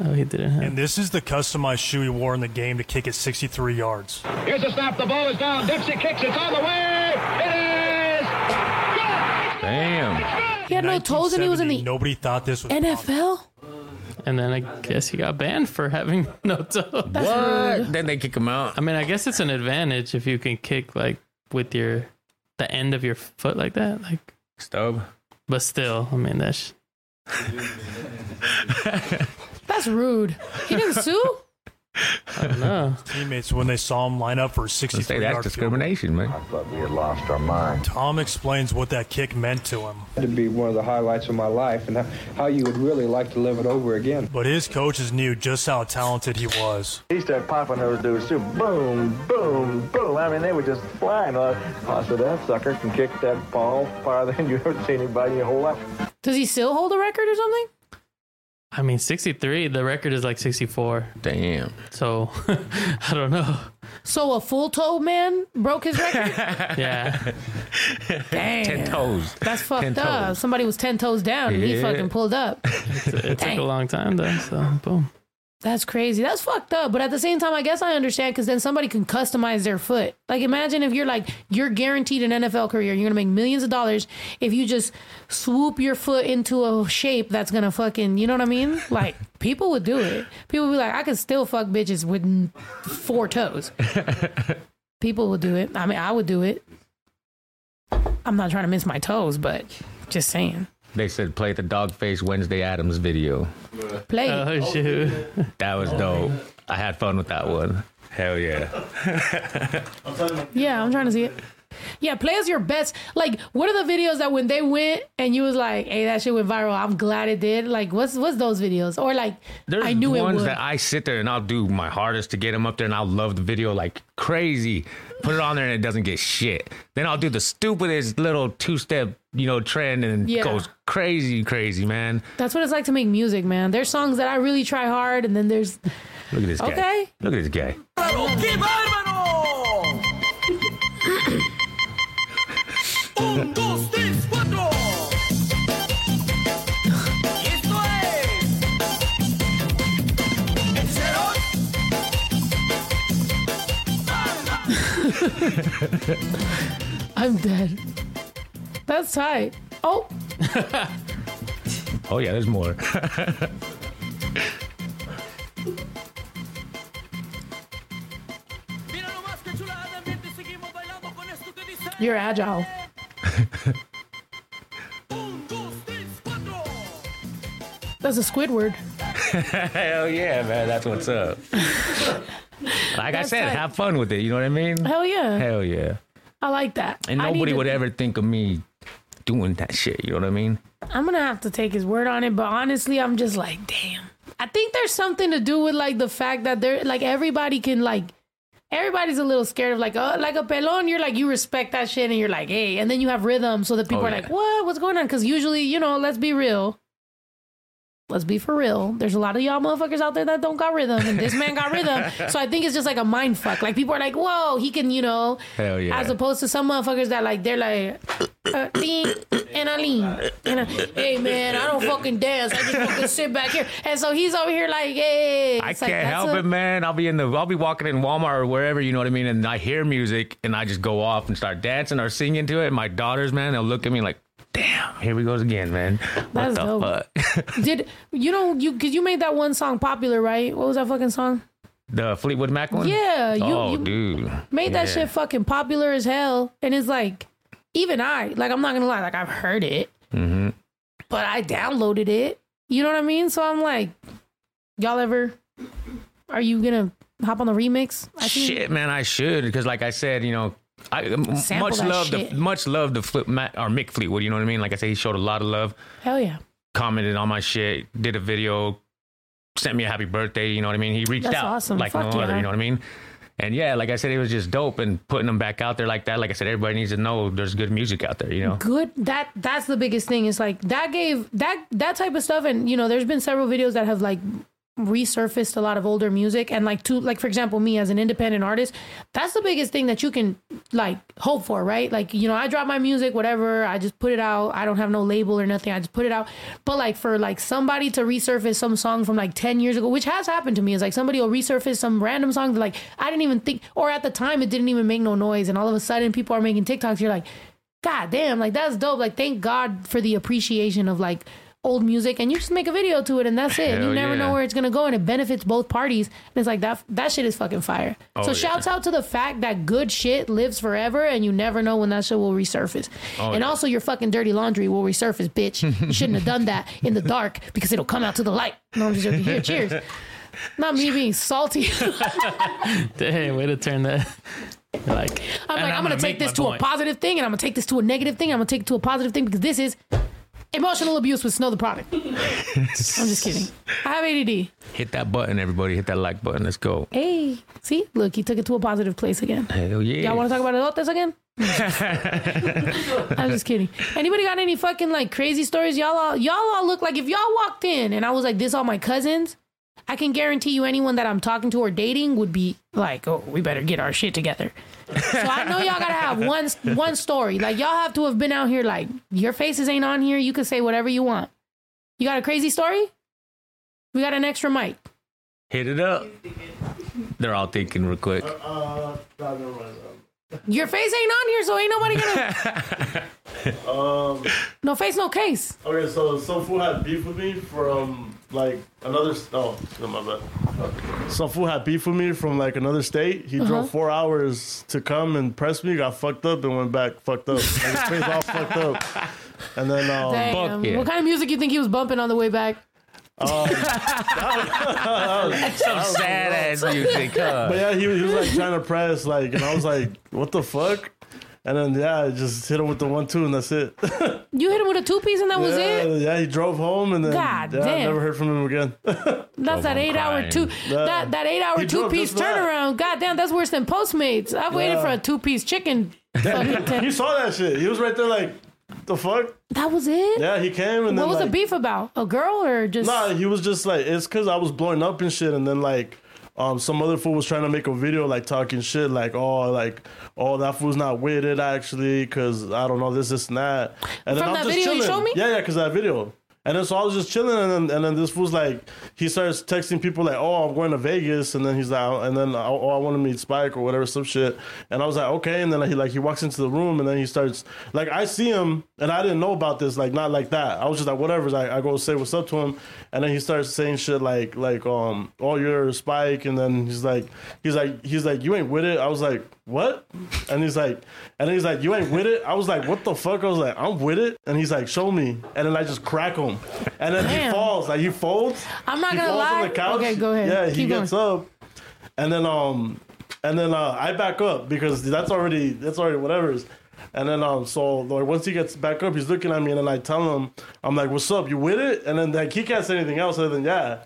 S8: Oh, he didn't have.
S14: And this is the customized shoe he wore in the game to kick it 63 yards.
S15: Here's a snap. The ball is down. Dempsey kicks. It's on the way. It is. Good.
S3: Damn.
S2: He had no toes and he was in the
S14: Nobody thought this was
S2: NFL.
S8: And then I guess he got banned for having <laughs> no toe.
S3: what? Then they kick him out.
S8: I mean, I guess it's an advantage if you can kick like with your the end of your foot like that, like.
S3: Stub.
S8: But still, I mean that's <laughs>
S2: That's rude. He didn't sue.
S8: I don't know. <laughs>
S14: teammates when they saw him line up for a 63
S3: say that's
S14: yard
S3: discrimination, man.
S10: I thought we had lost our mind.
S14: Tom explains what that kick meant to him.
S16: to be one of the highlights of my life and how- how you would really like to live it over again.
S14: But his coaches knew just how talented he was.
S10: He started popping those dudes too. Boom, boom, boom. I mean, they were just flying. Uh, I said, that sucker can kick that ball farther than you ever seen anybody in your whole life.
S2: Does he still hold a record or something?
S8: I mean, 63. The record is like 64.
S3: Damn.
S8: So <laughs> I don't know.
S2: So a full toe man broke his record. <laughs>
S8: Yeah.
S2: Damn.
S3: Ten toes.
S2: That's fucked
S3: Ten
S2: up.
S3: toes.
S2: Somebody was ten toes down and he fucking pulled up.
S8: It, it took a long time though. So boom.
S2: That's crazy. That's fucked up. But at the same time, I guess I understand because then somebody can customize their foot. Like, imagine if you're like, you're guaranteed an NFL career, you're going to make millions of dollars if you just swoop your foot into a shape that's going to fucking, you know what I mean? <laughs> Like, people would do it. People would be like, I could still fuck bitches with four toes. <laughs> people would do it. I mean, I would do it. I'm not trying to miss my toes, but just saying.
S3: They said play the Doggface Wednesday Addams video.
S2: Play.
S8: Oh, oh shoot.
S3: That was oh, dope. I had fun with that one. Hell yeah. <laughs>
S2: Yeah, I'm trying to see it. Yeah, play as your best. Like, what are the videos that when they went and you was like, "Hey, that shit went viral. I'm glad it did." Like, what's what's those videos? Or like,
S3: There's
S2: I knew it
S3: ones
S2: would.
S3: that I sit there and I'll do my hardest to get them up there, and I'll love the video like crazy. Put it on there and it doesn't get shit. Then I'll do the stupidest little two step, you know, trend and
S2: Yeah.
S3: it goes crazy, crazy, man.
S2: That's what it's like to make music, man. There's songs that I really try hard, and then there's
S3: Look at this guy.
S2: Okay.
S3: Look at this guy.
S13: ¡Qué bárbaro! Un, dos, tres, cuatro. Y esto es. Ceros.
S2: I'm dead. That's tight. Oh, <laughs>
S3: Oh yeah, there's more. <laughs>
S2: you're agile. That's a Squidward.
S3: Hell yeah, man. That's what's up. <laughs> like I said,
S2: tight.
S3: have fun with it. You know what I mean?
S2: Hell yeah.
S3: Hell yeah.
S2: I like that.
S3: And
S2: I
S3: nobody would ever think of me doing that shit. You know what I mean?
S2: I'm gonna have to take his word on it, but honestly, I'm just like, damn. I think there's something to do with like the fact that they're like everybody can like everybody's a little scared of like uh, like a pelon. You're like you respect that shit and you're like hey, and then you have rhythm so that people
S3: Oh,
S2: are
S3: yeah.
S2: like what what's going on? Because usually you know let's be real. Let's be for real. There's a lot of y'all motherfuckers out there that don't got rhythm, and this man got rhythm. <laughs> So I think it's just like a mind fuck. Like people are like, "Whoa, he can," you know.
S3: Hell yeah.
S2: As opposed to some motherfuckers that like they're like, uh, ding, and I lean, and I, hey man, I don't fucking dance. I just fucking sit back here. And so he's over here like, hey,
S3: I
S2: like,
S3: can't help
S2: a-
S3: it, man. I'll be in the, I'll be walking in Walmart or wherever, you know what I mean, and I hear music and I just go off and start dancing or singing to it. And my daughters, man, they'll look at me like, "Damn, here we goes again, man." What
S2: That's
S3: the
S2: dope.
S3: fuck? <laughs>
S2: Did you know you because you made that one song popular, right? What was that fucking song?
S3: the Fleetwood Mac one?
S2: Yeah, you-
S3: oh,
S2: you
S3: dude,
S2: Made that
S3: Yeah.
S2: shit fucking popular as hell, and it's like, even I, like, I'm not gonna lie, like I've heard it,
S3: Mm-hmm.
S2: but I downloaded it. You know what I mean? So I'm like, y'all ever? Are you gonna hop on the remix? I think
S3: Shit, man, I should because, like I said, you know, I
S2: Sample
S3: much love
S2: shit.
S3: the much love the Flip Mac or Mick Fleetwood. You know what I mean? Like I said, he showed a lot of love,
S2: hell yeah.
S3: commented on my shit, did a video, sent me a happy birthday. You know what I mean? He reached
S2: That's
S3: out
S2: awesome.
S3: like
S2: Fuck
S3: no other. You know what I mean? And yeah, like I said, it was just dope and putting them back out there like that. Like I said, everybody needs to know there's good music out there. You know?
S2: good that that's the biggest thing it's like that gave that that type of stuff and you know there's been several videos that have like resurfaced a lot of older music. And like to like for example me as an independent artist that's the biggest thing that you can like hope for right? Like you know i drop my music whatever i just put it out. I don't have no label or nothing. I just put it out. But like for like somebody to resurface some song from like 10 years ago which has happened to me is like somebody will resurface some random song that like i didn't even think or at the time it didn't even make no noise. And all of a sudden people are making tiktoks. You're like God damn, like that's dope. Like thank God for the appreciation of like old music and you just make a video to it and that's it.
S3: Hell
S2: you never
S3: yeah.
S2: know where it's gonna go and it benefits both parties. And it's like that that shit is fucking fire.
S3: Oh,
S2: so
S3: yeah.
S2: shouts out to the fact that good shit lives forever and you never know when that shit will resurface.
S3: Oh,
S2: and
S3: yeah.
S2: also your fucking dirty laundry will resurface, bitch. you shouldn't have done that in the dark because it'll come out to the light. No, I'm just joking. Here, cheers. Not me being salty. <laughs>
S8: Damn, way to turn that. Like,
S2: I'm like, I'm, gonna, take this to a positive thing, and I'm gonna take this to a negative thing. I'm gonna take it to a positive thing because this is emotional abuse with Snow Tha Product. <laughs> I'm just kidding. I have ADD.
S3: Hit that button, everybody. Hit that like button. Let's go.
S2: Hey, see, look, he took it to a positive place again.
S3: Hell yeah.
S2: Y'all want to talk about elotes again? <laughs> I'm just kidding. Anybody got any fucking like crazy stories? Y'all all y'all all look like if y'all walked in and I was like, this all my cousins. I can guarantee you anyone that I'm talking to or dating would be like, oh, we better get our shit together. So I know y'all gotta have one one story. Like y'all have to have been out here. Like your faces ain't on here. You can say whatever you want. You got a crazy story? We got an extra mic.
S3: Hit it up. They're all thinking real quick.
S4: Uh, nah, never mind.
S2: Your face ain't on here, so ain't nobody gonna. <laughs>
S4: Um,
S2: No face, no case.
S4: okay, so some fool had beef with me from like another. Oh, no, my bad. Some fool had beef with me from like another state. He
S2: Uh-huh.
S4: drove four hours to come and press me. Got fucked up and went back fucked up. Like, his face all fucked up. And then um,
S2: Damn.
S3: yeah.
S2: What kind of music you think he was bumping on the way back?
S4: um, <laughs>
S3: Some sad ass music, huh?
S4: But yeah, he, was- he was like trying to press, like, and I was like, what the fuck? And then yeah, I just hit him with the one two, and that's it. <laughs>
S2: You hit him with a two piece and that was
S4: yeah,
S2: it.
S4: yeah, he drove home, and then
S2: God
S4: yeah, I never heard from him again. <laughs>
S2: That's that eight hour two
S4: Yeah.
S2: that that eight hour
S4: He
S2: two
S4: drove
S2: piece
S4: just for that.
S2: turnaround. God damn, that's worse than Postmates. I've waited
S4: Yeah.
S2: for a two piece chicken. <laughs> fucking ten-
S4: he saw that shit. He was right there, like the fuck.
S2: that was it.
S4: Yeah, he came, and
S2: what
S4: then
S2: was
S4: like,
S2: the beef about? A girl or just?
S4: Nah, he was just like it's because I was blowing up and shit, and then like um some other fool was trying to make a video like talking shit, like oh like oh that fool's not with it actually, because I don't know this this and that. And
S2: From
S4: then
S2: that
S4: I'm just
S2: video you
S4: chilling.
S2: showed me?
S4: Yeah, yeah, because that video. And then so I was just chilling, and then and then this was like he starts texting people like, "Oh, I'm going to Vegas," and then he's like, and then oh, I want to meet Spike or whatever, some shit. And I was like, okay. And then he like he walks into the room, and then he starts like I see him, and I didn't know about this, like not like that. I was just like whatever. I, I go say what's up to him, and then he starts saying shit like like um oh you're Spike, and then he's like he's like he's like you ain't with it. I was like what? And he's like and he's like you ain't with it. I was like what the fuck? I was like I'm with it, and he's like show me, and then I just crack him, and then he falls like he folds.
S2: I'm not
S4: he
S2: gonna lie.
S4: on the couch.
S2: Okay, go ahead.
S4: Yeah, he
S2: Keep
S4: gets up, and then um, and then uh, I back up because that's already that's already whatever's. And then um, so like once he gets back up, he's looking at me, and then I tell him, I'm like, "What's up? You with it?" And then like he can't say anything else other than yeah.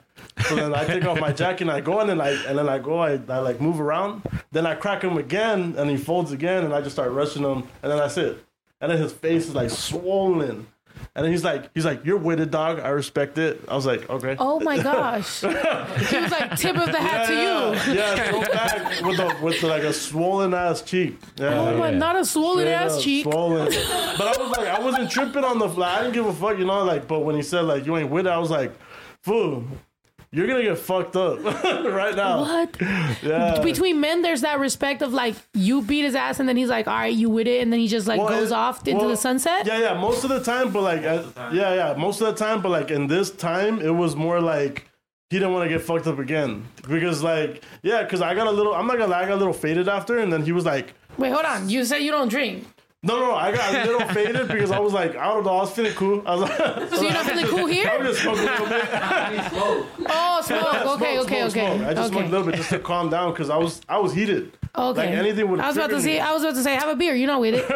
S4: So then I take off my jacket and I go in and I and then I go I, I like move around. Then I crack him again and he folds again and I just start rushing him and then that's it. And then his face is like swollen. And then he's like, he's like, "You're with it, dog. I respect it." I was like, "Okay."
S2: Oh my gosh. <laughs> he was like tip of the hat to you.
S4: Yeah, throw back with a, with like a swollen ass cheek. Yeah,
S2: Oh my, not a swollen
S4: Straight
S2: ass
S4: up
S2: cheek.
S4: Swollen. But I was like, I wasn't tripping on the fly. I didn't give a fuck, you know. Like, but when he said like you ain't with it, I was like, fool, you're gonna get fucked up <laughs> right now.
S2: What?
S4: Yeah.
S2: Between men, there's that respect of like you beat his ass and then he's like, all right, you with it, and then he just like
S4: Well,
S2: goes
S4: it-
S2: off into
S4: well,
S2: the sunset.
S4: Yeah, yeah. Most of the time, but like, uh, yeah, yeah. Most of the time, but like in this time, it was more like he didn't want to get fucked up again because like, yeah, because I got a little. I'm not gonna lie, I got a little faded after, and then he was like.
S2: Wait, hold on. You said you don't drink.
S4: No, no, I got a little <laughs> faded because I was like, I don't know, I was feeling cool. I was like,
S2: So you're not feeling cool here? <laughs>
S4: I'm just smoking a little bit. <laughs>
S2: Oh, smoke. Okay,
S4: Smoke,
S2: okay,
S4: smoke,
S2: okay.
S4: smoke. I just
S2: okay.
S4: smoked a little bit just to calm down because I was I was heated.
S2: Okay.
S4: Like anything would.
S2: I was about to
S4: trigger
S2: say.
S4: me.
S2: I was about to say, have a beer. You're not with it.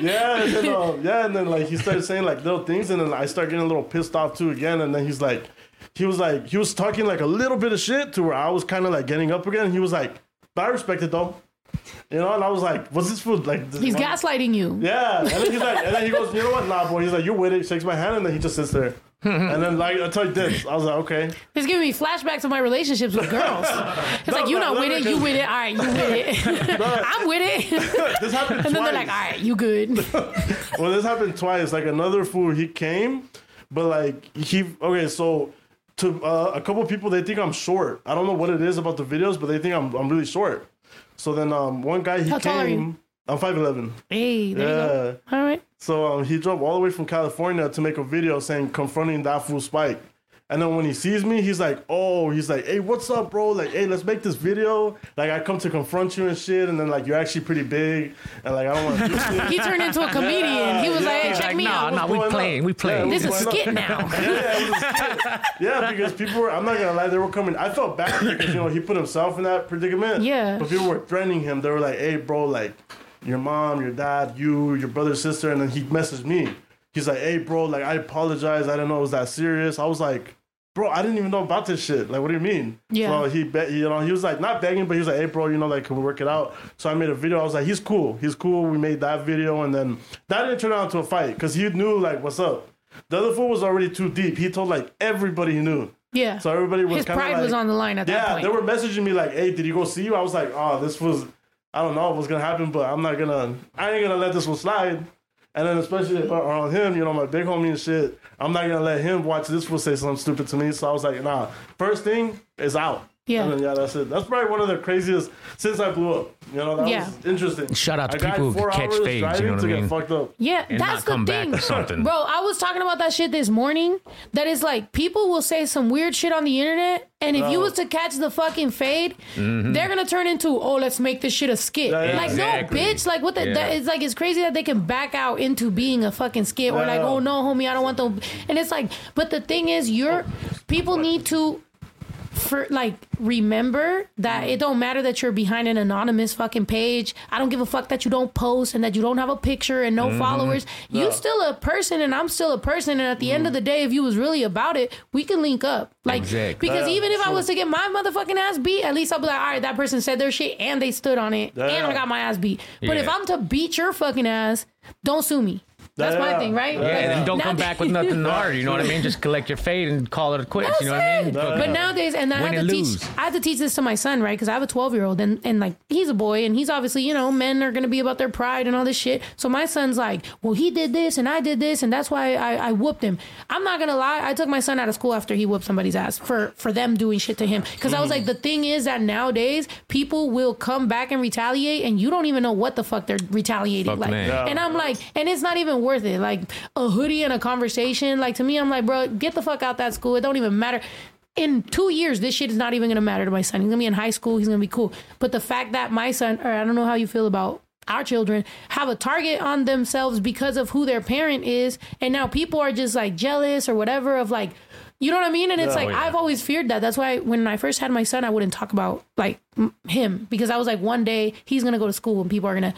S4: yeah, and then, uh, yeah, and then like he started saying like little things, and then I start getting a little pissed off too again, and then he's like, he was like, he was talking like a little bit of shit to where I was kind of like getting up again. And he was like, but I respect it though, you know, and I was like, what's this food like? This
S2: He's
S4: one-
S2: gaslighting you.
S4: Yeah, and then he's like, and then he goes, you know what, nah, boy. He's like, you're with it. Shakes my hand, and then he just sits there, and then like until he dips. I was like, okay.
S2: He's giving me flashbacks of my relationships with girls. <laughs> It's
S4: No,
S2: like you're
S4: no,
S2: not with it. You with it. All right, you with it. <laughs> <laughs> I'm with it.
S4: This happened twice.
S2: and then they're like, all right, you good.
S4: well, this happened twice. Like another fool, he came, but like he okay. So to uh, a couple people, they think I'm short. I don't know what it is about the videos, but they think I'm I'm really short. So then um one guy he
S2: How
S4: came.
S2: tall are you?
S4: I'm five eleven.
S2: Hey, there you go. All right.
S4: So um, he drove all the way from California to make a video saying confronting that fool Spike. And then when he sees me, he's like, "Oh, he's like, hey, what's up, bro? Like, hey, let's make this video. Like, I come to confront you and shit, and then like you're actually pretty big, and like I don't want to do <laughs> shit."
S2: He turned into a comedian. He was like, hey, check me
S3: nah,
S2: out.
S3: nah, we
S4: going
S3: playing,
S4: up.
S3: we playing.
S4: Yeah,
S2: This is a skit
S4: up?
S2: now.
S4: yeah, <laughs> yeah, it was a skit. yeah, because people were. I'm not gonna lie, they were coming. I felt bad because you know he put himself in that predicament.
S2: Yeah.
S4: But people were threatening him. They were like, "Hey, bro, like your mom, your dad, you, your brother, sister," and then he messaged me. He's like, "Hey, bro, like I apologize. I didn't know it was that serious." I was like. Bro, I didn't even know about this shit. Like, what do you mean?
S2: Yeah.
S4: So he, bet, you know, he was like not begging, but he was like, "Hey, bro, you know, like, can we work it out?" So I made a video. I was like, "He's cool. He's cool." We made that video, and then that didn't turn out into a fight because he knew like what's up. The other fool was already too deep. He told like everybody he knew.
S2: Yeah.
S4: So everybody was
S2: His
S4: kind of
S2: pride
S4: like,
S2: was on the line at that point.
S4: yeah, they were messaging me like, "Hey, did he go see you?" I was like, "Oh, this was, I don't know what's gonna happen, but I'm not gonna, I ain't gonna let this one slide." And then especially around him, you know, my big homie and shit, I'm not gonna let him watch this fool say something stupid to me. So I was like, "Nah, first thing is out."
S2: Yeah.
S4: And then, yeah, that's it. That's probably one of the craziest since I blew up. You know, that
S2: Yeah.
S4: was interesting.
S3: Shout out to
S4: I
S3: people who catch
S4: hours
S3: fades, you know what
S4: to
S3: I
S4: get
S3: mean?
S4: fucked up.
S2: Yeah,
S3: And
S2: that's
S3: not
S2: the
S3: come back
S2: thing,
S3: or something.
S2: bro. I was talking about that shit this morning. That is like people will say some weird shit on the internet, and if you was to catch the fucking fade,
S3: Mhm.
S2: they're gonna turn into oh, let's make this shit a skit.
S4: Yeah, yeah.
S2: like
S3: Exactly.
S2: no, bitch. Like what the?
S3: Yeah.
S2: That, it's like it's crazy that they can back out into being a fucking skit, or like
S4: Yeah.
S2: oh no, homie, I don't want them. And it's like, but the thing is, you're people need to for like remember that it don't matter that you're behind an anonymous fucking page. I don't give a fuck that you don't post and that you don't have a picture and no
S17: Mhm.
S2: followers. You still a person and I'm still a person. And at the end of the day, if you was really about it, we can link up. Like
S3: Exactly.
S2: because
S3: Yeah,
S2: even if I was to get my motherfucking ass beat, at least I'll be like, all right, that person said their shit and they stood on it and I got my ass beat. But if I'm to beat your fucking ass, don't sue me. That's my thing, right?
S3: Yeah, and then don't come back with nothing hard. <laughs> You know what I mean? Just collect your fate and call it quits. you know what I mean?
S2: But nowadays, and I
S3: Win
S2: had to
S3: and
S2: teach,
S3: lose.
S2: I had to teach this to my son, right? Because I have a twelve year old, and and like he's a boy, and he's obviously, you know, men are gonna be about their pride and all this shit. So my son's like, well, he did this, and I did this, and that's why I, I whooped him. I'm not gonna lie, I took my son out of school after he whooped somebody's ass for for them doing shit to him. Because I was like, mm-hmm. the thing is that nowadays people will come back and retaliate, and you don't even know what the fuck they're retaliating
S3: Fuck
S2: like.
S3: man.
S2: And I'm like, and it's not even worth it. Like a hoodie and a conversation. Like to me, I'm like, bro, get the fuck out that school. It don't even matter. In two years, this shit is not even gonna matter to my son. He's gonna be in high school. He's gonna be cool. But the fact that my son, or I don't know how you feel about our children, have a target on themselves because of who their parent is, and now people are just like jealous or whatever of like. You know what I mean? And it's
S17: Yeah.
S2: like
S17: Oh, yeah.
S2: I've always feared that. That's why when I first had my son, I wouldn't talk about like m- him because I was like, one day he's gonna go to school and people are gonna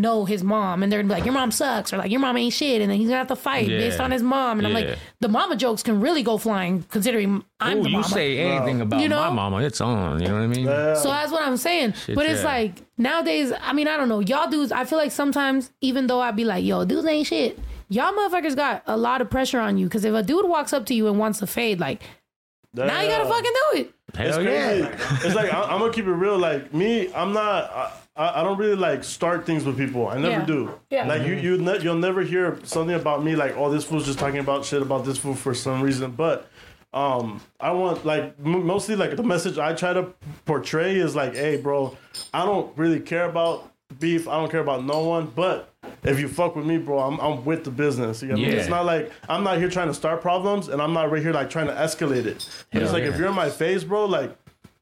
S2: know his mom and they're gonna be like, your mom sucks or like your mom ain't shit, and then he's gonna have to fight
S3: Yeah.
S2: based on his mom. And I'm
S3: Yeah.
S2: like, the mama jokes can really go flying considering I'm
S3: Ooh,
S2: the
S3: you
S2: mama.
S3: say anything about
S2: you know?
S3: my mama, it's on. You know what I mean?
S2: So that's what I'm saying.
S3: Shit,
S2: but it's
S3: yeah.
S2: like nowadays, I mean, I don't know. Y'all dudes, I feel like sometimes, even though I'd be like, yo, dudes ain't shit, y'all motherfuckers got a lot of pressure on you. Because if a dude walks up to you and wants to fade, like, now you gotta fucking do it.
S4: it's crazy. it's like I, I'm gonna keep it real. Like me, I'm not. I, I I don't really like start things with people. I never
S2: Yeah.
S4: do.
S2: Yeah.
S4: Like you, you, ne- you'll never hear something about me like, oh, this fool's just talking about shit about this fool for some reason. But um, I want like m- mostly like the message I try to portray is like, hey, bro, I don't really care about beef. I don't care about no one. But if you fuck with me, bro, I'm, I'm with the business. You know what I mean?
S3: Yeah.
S4: It's not like I'm not here trying to start problems, and I'm not right here like trying to escalate it. But it's like
S3: yeah.
S4: if you're in my face, bro, like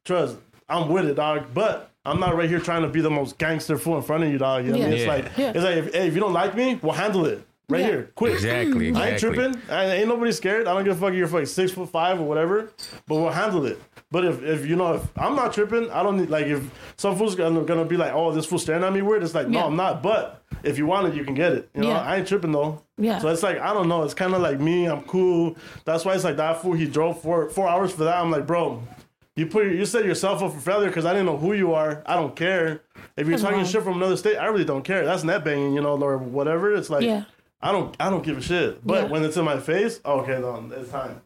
S4: trust, I'm with it, dog. But I'm not right here trying to be the most gangster fool in front of you, dog. You know what I mean? It's
S3: Yeah.
S4: like
S3: Yeah.
S4: it's like if, hey, if you don't like me, we'll handle it. Right
S3: Yeah.
S4: here, quick.
S3: Exactly,
S4: I ain't tripping. I, ain't nobody scared. I don't give a fuck if you're fucking six foot five or whatever, but we'll handle it. But if, if you know if I'm not tripping, I don't need like if some fool's gonna, gonna be like, oh, this fool staring at me weird. It's like, no,
S2: Yeah.
S4: I'm not. But if you want it, you can get it. You know,
S2: Yeah.
S4: I ain't tripping though.
S2: Yeah.
S4: So it's like I don't know. It's kind of like me. I'm cool. That's why it's like that fool. He drove four four hours for that. I'm like, bro, you put you set yourself up for failure because I didn't know who you are. I don't care if you're talking shit from another state. I really don't care. That's net banging, you know, or whatever. It's like
S2: Yeah.
S4: I don't I don't give a shit. But
S2: Yeah.
S4: when it's in my face, okay, then it's time.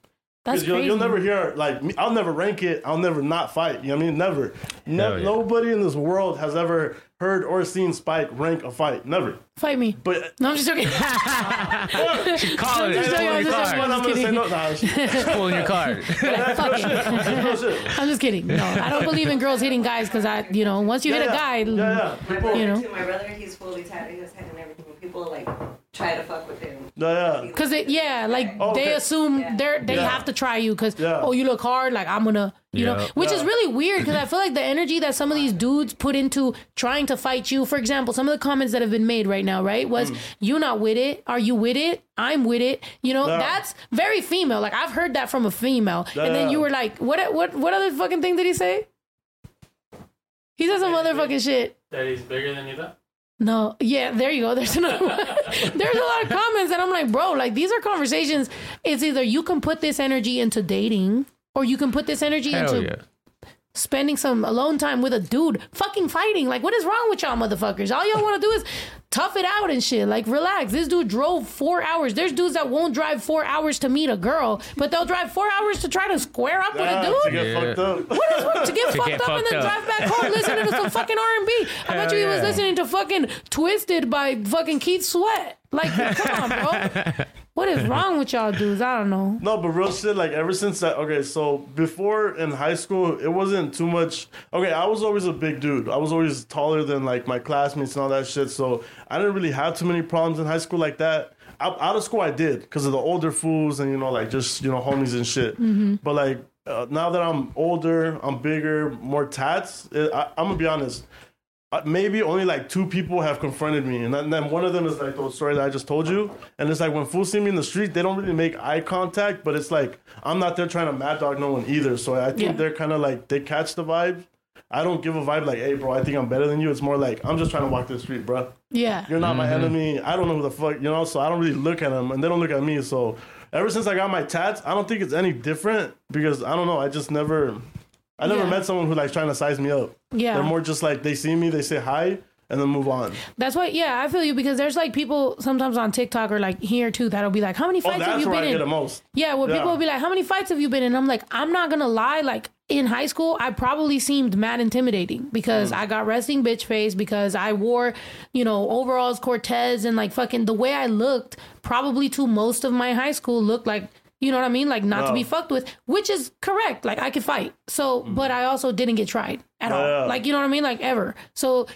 S2: That's
S4: 'Cause you'll, you'll never hear like me, I'll never rank it. I'll never not fight. You know what I mean? Never. Ne-
S3: Hell yeah.
S4: Nobody in this world has ever heard or seen Spike rank a fight. Never.
S2: Fight me.
S4: But
S2: No, I'm just joking. <laughs>
S3: She <laughs> calling
S2: I'm
S3: it.
S2: just I'm
S3: Pulling your
S2: just joking,
S3: card.
S2: I'm just kidding.
S4: No, nah, she-
S3: Pulling your card. <laughs>
S2: Fuck it. I'm just kidding. No, I don't believe in girls hitting guys because I, you know, once you hit a guy,
S4: yeah, yeah.
S18: My
S4: People,
S18: brother,
S2: You know?
S18: too, my brother, he's fully tatted his head and everything. When people like try to fuck with him,
S4: yeah, yeah.
S2: Because it, yeah, like
S4: Oh,
S2: they
S4: okay.
S2: assume they're they
S4: Yeah.
S2: have to try you because
S4: Yeah.
S2: oh you look hard like I'm gonna you know
S3: Yeah.
S2: which is really weird because I <laughs> feel like the energy that some of these dudes put into trying to fight you. For example, some of the comments that have been made right now, right, was mm. you not with it? Are you with it? I'm with it. You know
S4: Yeah.
S2: that's very female. Like I've heard that from a female, and then you were like, what what what other fucking thing did he say? He said some motherfucking shit.
S8: That he's bigger than you thought.
S2: No, yeah, there you go. <laughs> There's another one. There's a lot of comments, and I'm like, bro, like these are conversations. It's either you can put this energy into dating, or you can put this energy
S3: Hell
S2: into
S3: yeah.
S2: Spending some alone time with a dude, fucking fighting. Like, what is wrong with y'all, motherfuckers? All y'all want to do is tough it out and shit. Like, relax. This dude drove four hours. There's dudes that won't drive four hours to meet a girl, but they'll drive four hours to try to square up
S4: Yeah,
S2: with a dude.
S4: to get
S3: Yeah.
S4: fucked up.
S2: What is what, to get <laughs>
S3: To
S2: fucked
S3: get
S2: up and then
S3: up.
S2: drive back home listening to some <laughs> fucking R and B? I bet
S3: Hell
S2: you he was listening to fucking Twisted by fucking Keith Sweat. Like, come on, bro. <laughs> What is <laughs> wrong with y'all dudes? I don't know.
S4: No, but real shit, like ever since that, okay, so before in high school, it wasn't too much. Okay, I was always a big dude. I was always taller than like my classmates and all that shit. So I didn't really have too many problems in high school like that. Out, out of school, I did because of the older fools and, you know, like just, you know, homies and shit. But like uh, now that I'm older, I'm bigger, more tats, it, I, I'm going to be honest. Uh, maybe only like two people have confronted me, and then, and then one of them is like the story that I just told you. And it's like when fools see me in the street, they don't really make eye contact, but it's like I'm not there trying to mad dog no one either. So I think
S2: Yeah.
S4: they're kind of like they catch the vibe. I don't give a vibe like, hey, bro, I think I'm better than you. It's more like I'm just trying to walk the street, bro.
S2: Yeah.
S4: You're not my
S3: Mm-hmm.
S4: enemy. I don't know who the fuck, you know, so I don't really look at them and they don't look at me. So ever since I got my tats, I don't think it's any different because I don't know. I just never, I never
S2: Yeah.
S4: met someone who like trying to size me up.
S2: Yeah.
S4: They're more just like they see me, they say hi, and then move on.
S2: That's why, yeah, I feel you because there's like people sometimes on TikTok or like here too that'll be like, "How many
S4: Oh,
S2: fights have
S4: that's
S2: you been
S4: I
S2: in?"
S4: get the most.
S2: Yeah, well,
S4: Yeah.
S2: people will be like, "How many fights have you been in?" I'm like, I'm not gonna lie. Like in high school, I probably seemed mad intimidating
S4: Mm.
S2: because I got resting bitch face because I wore, you know, overalls Cortez and like fucking the way I looked. Probably to most of my high school looked like. You know what I mean? Like not to be fucked with, which is correct. Like I could fight. So, mm-hmm. but I also didn't get tried at all.
S4: Yeah.
S2: Like you know what I mean? Like ever. So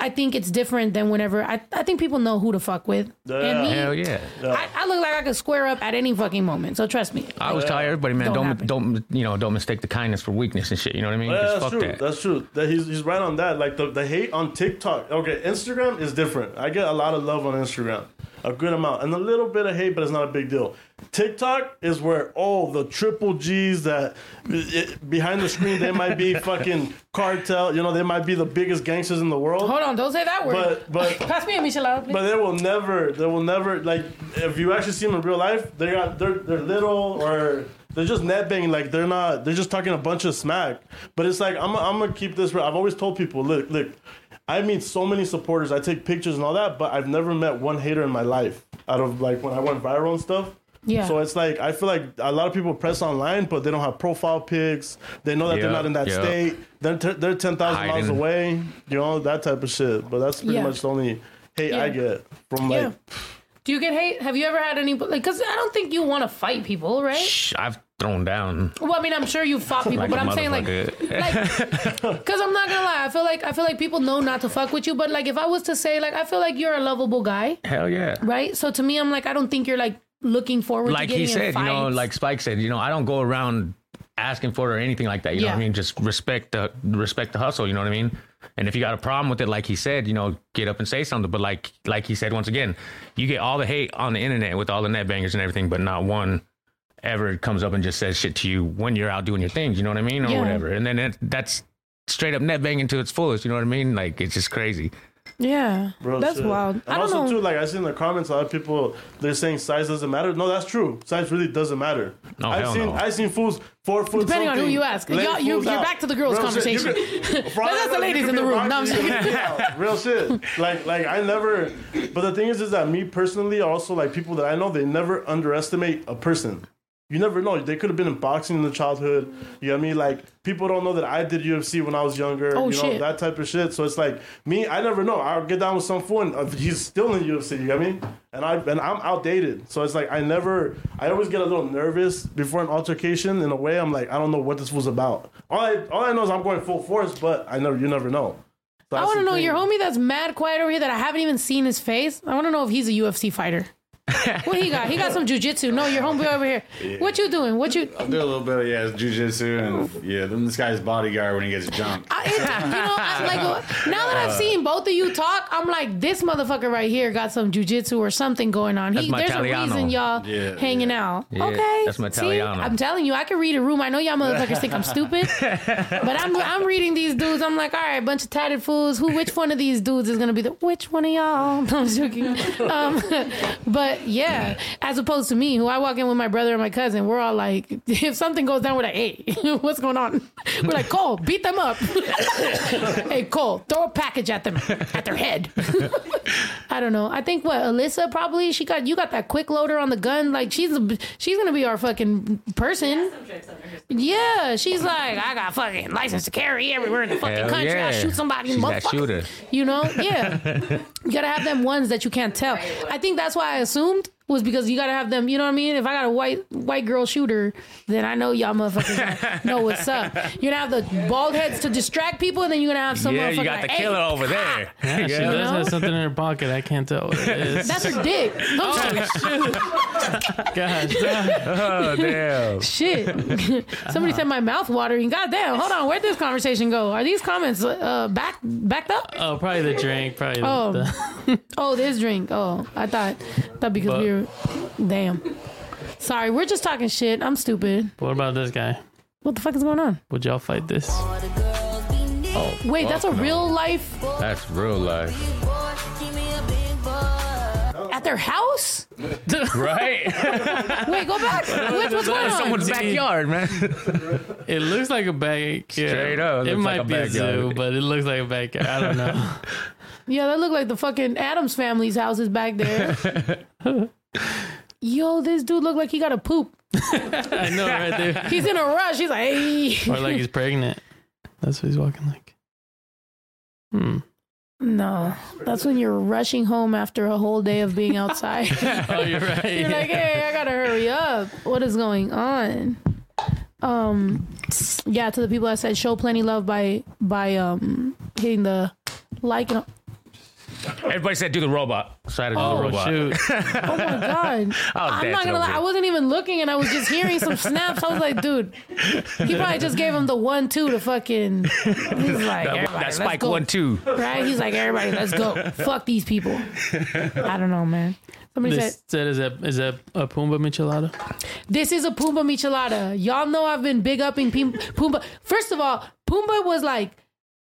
S2: I think it's different than whenever I, I think people know who to fuck with. And me,
S3: Hell yeah.
S2: I, I look like I could square up at any fucking moment. So trust me.
S3: I always tell everybody, man,
S2: Don't
S3: don't don't, you know don't mistake the kindness for weakness and shit. You know what I mean?
S4: Yeah,
S3: 'Cause
S4: that's
S3: fuck
S4: true.
S3: that.
S4: That's true. That he's he's right on that. Like the, the hate on TikTok. Okay, Instagram is different. I get a lot of love on Instagram, a good amount, and a little bit of hate, but it's not a big deal. TikTok is where oh the triple G's that it, behind the screen they might be <laughs> fucking cartel. You know they might be the biggest gangsters in the world.
S2: Hold on, don't say that word.
S4: But but <laughs>
S2: Pass me a Michelada, please.
S4: but they will never, they will never like if you actually see them in real life, they got they're they're little or they're just net banging like they're not they're just talking a bunch of smack. But it's like I'm I'm gonna keep this. real. I've always told people, look look, I meet so many supporters. I take pictures and all that, but I've never met one hater in my life. Out of like when I went viral and stuff.
S2: Yeah.
S4: So it's like I feel like a lot of people press online, but they don't have profile pics. They know that they're not in that
S3: yeah.
S4: state. They're t- they're ten thousand miles
S3: Hiding.
S4: away. You know that type of shit. But that's pretty
S2: Yeah.
S4: much the only hate I get from like.
S2: Yeah. Do you get hate? Have you ever had any? Like, cause I don't think you want to fight people, right?
S3: Shh, I've thrown down.
S2: Well, I mean, I'm sure you fought people,
S3: Like
S2: but I'm saying like,
S3: motherfucker. <laughs>
S2: cause I'm not gonna lie. I feel like I feel like people know not to fuck with you, but like if I was to say like I feel like you're a lovable guy,
S3: Hell yeah.
S2: right? So to me, I'm like I don't think you're like looking forward
S3: like he said, you know, like Spike said, you know, I don't go around asking for it or anything like that. You know what I mean? Just respect the respect the hustle. You know what I mean? And if you got a problem with it, like he said, you know, get up and say something. But like like he said once again, you get all the hate on the internet with all the net bangers and everything, but not one ever comes up and just says shit to you when you're out doing your things. You know what I mean, or
S2: Yeah.
S3: whatever. And then it, that's straight up net banging to its fullest. You know what I mean? Like it's just crazy.
S2: Yeah,
S4: Bro,
S2: that's
S4: shit.
S2: wild.
S4: And
S2: I don't
S4: also
S2: know.
S4: too, like I see in the comments, a lot of people they're saying size doesn't matter. No, that's true. Size really doesn't matter.
S3: No,
S4: I've
S3: hell
S4: seen
S3: no.
S4: I've seen fools four foot.
S2: Depending on who you ask. y'all, you, you're
S4: out.
S2: back to the girls'
S4: Real
S2: conversation.
S4: could- for all
S2: Let's
S4: I
S2: ask the ladies in the room. No, I'm
S4: you
S2: just
S4: could. Real shit. Like like I never. But the thing is, is that me personally, also like people that I know, they never underestimate a person. You never know. They could have been in boxing in the childhood. You know what I mean? Like people don't know that I did UFC when I was younger.
S2: Oh,
S4: you know
S2: shit.
S4: that type of shit. So it's like me. I never know. I'll get down with some fool and uh, he's still in UFC. You know what I mean? And I and I'm outdated. So it's like I never. I always get a little nervous before an altercation. In a way, I'm like I don't know what this was about. All I all I know is I'm going full force, but I never. You never know. So
S2: I want to know
S4: thing.
S2: your homie that's mad quiet over here that I haven't even seen his face. I want to know if he's a UFC fighter. <laughs> what he got? He got some jujitsu. No, your homeboy over here. What you doing? What you?
S17: I'll do a little bit of yeah, jujitsu and yeah, then this guy's bodyguard when he gets jumped.
S2: I, it, you know, I, like <laughs> now that I've seen both of you talk, I'm like, this motherfucker right here got some jujitsu or something going on. He,
S3: That's my
S2: there's a reason y'all
S3: Yeah,
S2: hanging out.
S3: Yeah,
S2: okay,
S3: that's my
S2: See,
S3: Italiano.
S2: I'm telling you, I can read a room. I know y'all motherfuckers think I'm stupid, <laughs> but I'm I'm reading these dudes. I'm like, all right, bunch of tatted fools. Who? Which one of these dudes is gonna be the? Which one of y'all? No, I'm joking. Um, but yeah, as opposed to me, who I walk in with my brother and my cousin, we're all like, <laughs> if something goes down, we're like, hey, what's going on? <laughs> We're like, Cole, beat them up. <laughs> hey, Cole, throw a package at them, at their head. I don't know. I think what Alyssa probably she got you got that quick loader on the gun. Like she's a, she's gonna be our fucking person. Yeah, she's like I got fucking license to carry everywhere in the fucking
S3: Hell
S2: country. I
S3: yeah.
S2: shoot somebody,
S3: She's that shooter.
S2: You know, yeah. you gotta have them ones that you can't tell. I think that's why I zoomt was because you gotta have them. You know what I mean? If I got a white white girl shooter, then I know y'all motherfuckers <laughs> know what's up. You're gonna have the bald heads to distract people, and then you're gonna have some
S3: yeah, you got
S2: like,
S3: the
S2: "Hey,
S3: killer over there. <laughs>
S8: Yeah, she
S3: Yeah.
S8: does
S2: know?
S8: have something in her pocket. I can't tell what it is.
S2: That's her dick. I'm
S8: Oh,
S2: sorry. <laughs>
S8: Gosh,
S3: Oh damn.
S2: Shit. Somebody said my mouth watering. God damn. Hold on. Where'd this conversation go? Are these comments uh, back backed up?
S8: Oh, probably the drink. Probably the-
S2: Oh.
S8: the,
S2: Oh, this drink. Oh, I thought thought because we were damn. Sorry, we're just talking shit. I'm stupid.
S8: what about this guy?
S2: What the fuck is going on?
S8: Would y'all fight this?
S3: Oh,
S2: Wait, that's a
S3: no.
S2: real life
S3: That's real life.
S2: at their house? <laughs>
S3: Right?
S2: Wait, go back. Wait, what's going on?
S3: Someone's backyard, man. <laughs>
S8: It looks like a bag. yeah.
S3: Straight up, it
S8: It might
S3: like a
S8: be a
S3: backyard.
S8: zoo, but it looks like a backyard. I don't know. <laughs>
S2: Yeah, that looked like the fucking Addams family's house is back there. Yo, this dude looked like he got a poop. <laughs>
S8: I know, right there.
S2: He's in a rush. He's like, hey.
S8: Or like he's pregnant. That's what he's walking like. Hmm.
S2: No, that's when you're rushing home after a whole day of being outside. <laughs>
S8: Oh, you're right. <laughs>
S2: you're like, hey, I gotta hurry up. What is going on? Um, yeah, to the people that said show plenty love by by um hitting the like and
S3: Everybody said do the robot. So I had to do
S8: Oh,
S3: the robot.
S8: shoot. <laughs>
S2: oh my god. <laughs> Oh, I'm not gonna lie, I wasn't even looking and I was just hearing some <laughs> snaps. I was like, dude, he probably just gave him the one two to fucking. He's like,
S3: That,
S2: everybody,
S3: that
S2: let's
S3: spike
S2: go.
S3: one two.
S2: Right? He's like, everybody, let's go. Fuck these people. I don't know, man. Somebody said,
S8: This said, is that is that a Pumbaa Michelada?
S2: This is a Pumbaa Michelada. Y'all know I've been big upping Pim- Pumbaa. First of all, Pumbaa was like,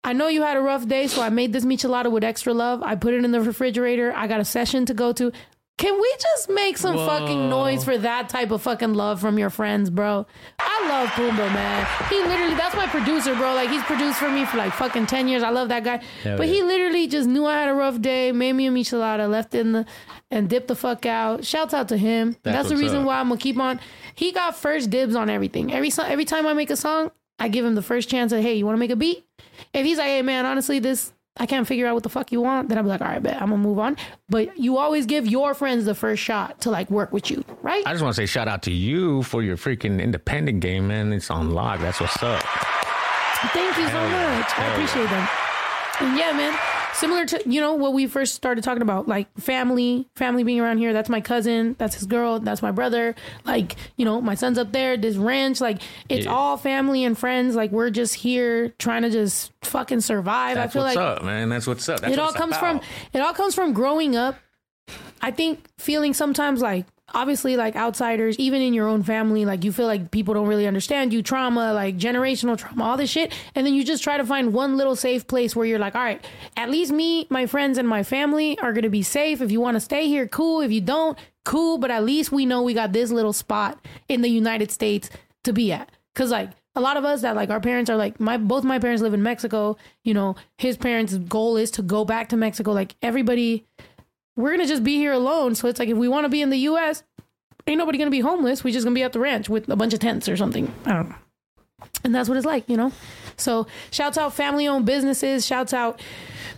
S2: I know you had a rough day, so I made this Michelada with extra love. I put it in the refrigerator. I got a session to go to. Can we just make some
S8: Whoa.
S2: fucking noise for that type of fucking love from your friends, bro? I love Pumbaa, man. He literally, that's my producer, bro. Like, he's produced for me for like fucking 10 years. I love that guy.
S3: Hell
S2: but
S3: yeah.
S2: he literally just knew I had a rough day, made me a Michelada, left in the, and dipped the fuck out. Shouts out to him.
S3: That's
S2: That's, the reason
S3: up.
S2: why I'm gonna keep on. He got first dibs on everything. Every every time I make a song, I give him the first chance of, hey, you want to make a beat? If he's like, hey man, honestly, this I can't figure out what the fuck you want, then I'll be like, all right, bet I'm gonna move on. But you always give your friends the first shot to like work with you, right?
S3: I just want to say shout out to you for your freaking independent game, man. It's on lock. That's what's up.
S2: Thank you so
S3: Hell yeah.
S2: much. I
S3: Hell
S2: appreciate that. And yeah, man. Similar to you know what we first started talking about, like family, family being around here. That's my cousin. That's his girl. That's my brother. Like you know, my son's up there. This ranch, like it's
S3: Yeah.
S2: all family and friends. Like we're just here trying to just fucking survive.
S3: That's
S2: I feel
S3: what's
S2: like
S3: up, man. That's what's up. That's
S2: it all comes from it all comes from growing up i think feeling sometimes like obviously like outsiders even in your own family like you feel like people don't really understand you trauma like generational trauma all this shit. And then you just try to find one little safe place where you're like all right at least me my friends and my family are going to be safe. If you want to stay here cool. If you don't cool. But at least we know we got this little spot in the united states to be at. Because like a lot of us that like our parents are like my both my parents live in Mexico. You know, his parents' goal is to go back to Mexico. Like everybody, we're gonna just be here alone. So it's like if we want to be in the U.S., ain't nobody gonna be homeless. We just gonna be at the ranch with a bunch of tents or something. I don't know. And that's what it's like, you know. So shouts out family-owned businesses. Shouts out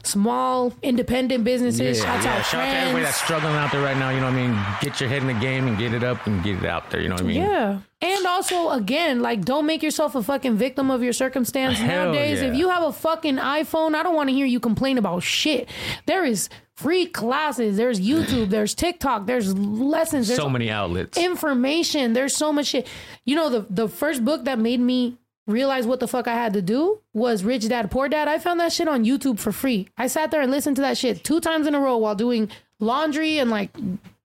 S2: small independent businesses. shouts
S3: yeah.
S2: out
S3: Shout out to everybody that's struggling out there right now. You know what I mean? Get your head in the game and get it up and get it out there. You know what I mean?
S2: Yeah. And also, again, like, don't make yourself a fucking victim of your circumstance.
S3: Hell
S2: Nowadays,
S3: yeah.
S2: if you have a fucking iPhone, I don't want to hear you complain about shit. There is free classes, there's YouTube, there's TikTok, there's lessons, there's
S3: So many outlets.
S2: information. There's so much shit. You know, the, the first book that made me realize what the fuck I had to do was Rich Dad Poor Dad. I found that shit on YouTube for free. I sat there and listened to that shit two times in a row while doing laundry and like,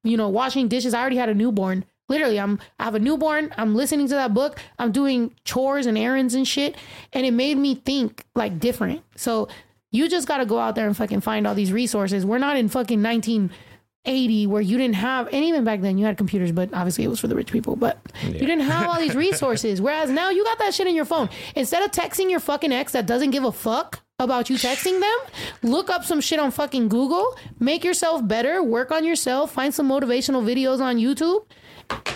S2: you know, washing dishes. I already had a newborn. Literally, I'm I have a newborn. I'm listening to that book. I'm doing chores and errands and shit, and it made me think like different. So you just got to go out there and fucking find all these resources. We're not in fucking 1980 where you didn't have, and even back then you had computers, but obviously it was for the rich people. But you didn't have all these <laughs> resources. Whereas now you got that shit in your phone. Instead of texting your fucking ex that doesn't give a fuck about you texting them, look up some shit on fucking Google, make yourself better, work on yourself, find some motivational videos on YouTube.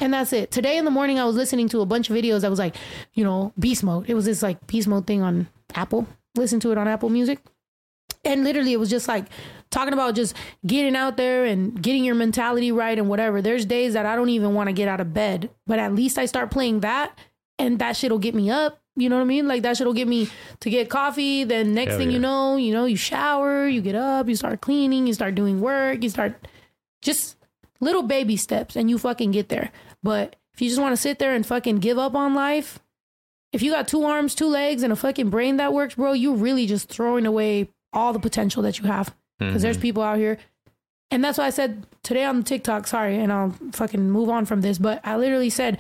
S2: And that's it. Today in the morning, I was listening to a bunch of videos I was like, you know, beast mode. It was this like beast mode thing on Apple. Listen to it on Apple Music. And literally, it was just like talking about just getting out there and getting your mentality right and whatever. There's days that I don't even want to get out of bed, but at least I start playing that and that shit'll get me up. You know what I mean? Like that shit'll get me to get coffee. Then next
S3: Hell
S2: thing you know, you know, you shower, you get up, you start cleaning, you start doing work, you start just little baby steps and you fucking get there. But if you just want to sit there and fucking give up on life, if you got two arms, two legs, and a fucking brain that works, bro, you're really just throwing away all the potential that you have. Because there's
S3: Mhm.
S2: people out here. And that's why I said today on TikTok, sorry, and I'll fucking move on from this, but I literally said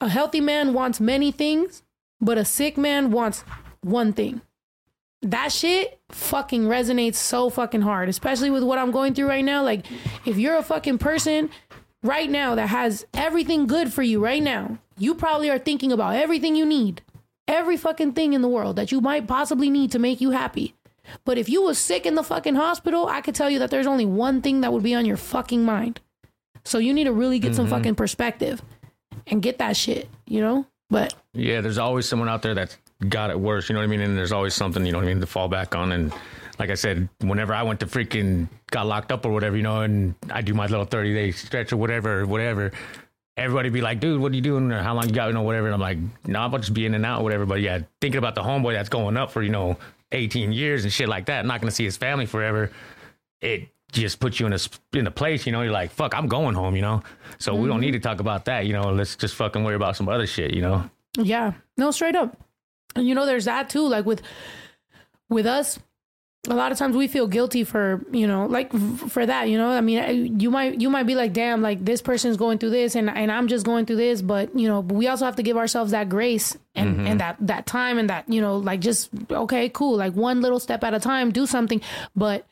S2: a healthy man wants many things, but a sick man wants one thing. That shit fucking resonates so fucking hard, especially with what I'm going through right now. Like, if you're a fucking person right now that has everything good for you right now, you probably are thinking about everything you need, every fucking thing in the world that you might possibly need to make you happy. But if you was sick in the fucking hospital, I could tell you that there's only one thing that would be on your fucking mind. So you need to really get some
S3: Mhm.
S2: fucking perspective and get that shit, you know? But
S3: Yeah, there's always someone out there that's got it worse. You know what I mean? And there's always something, you know what I mean, to fall back on. And like I said, whenever I went to freaking got locked up or whatever, you know, and I do my little 30 day stretch or whatever, or whatever, everybody be like, dude, what are you doing? Or how long you got, you know, whatever. And I'm like, no, nah, I'm just be in and out, or whatever. But yeah, thinking about the homeboy that's going up for, you know, 18 years and shit like that, not going to see his family forever. It just puts you in a, in a place, you know, you're like, fuck, I'm going home, you know? So we don't mm-hmm. need to talk about that, you know, let's just fucking worry about some other shit, you know?
S2: Yeah, no, straight up. And you know, there's that too. Like with with us, a lot of times we feel guilty for you know, like for that. You know, I mean, you might you might be like, damn, like this person's going through this, and and I'm just going through this. But you know, but we also have to give ourselves that grace and
S3: Mhm.
S2: and that that time and that you know, like just okay, cool, like one little step at a time, do something, but.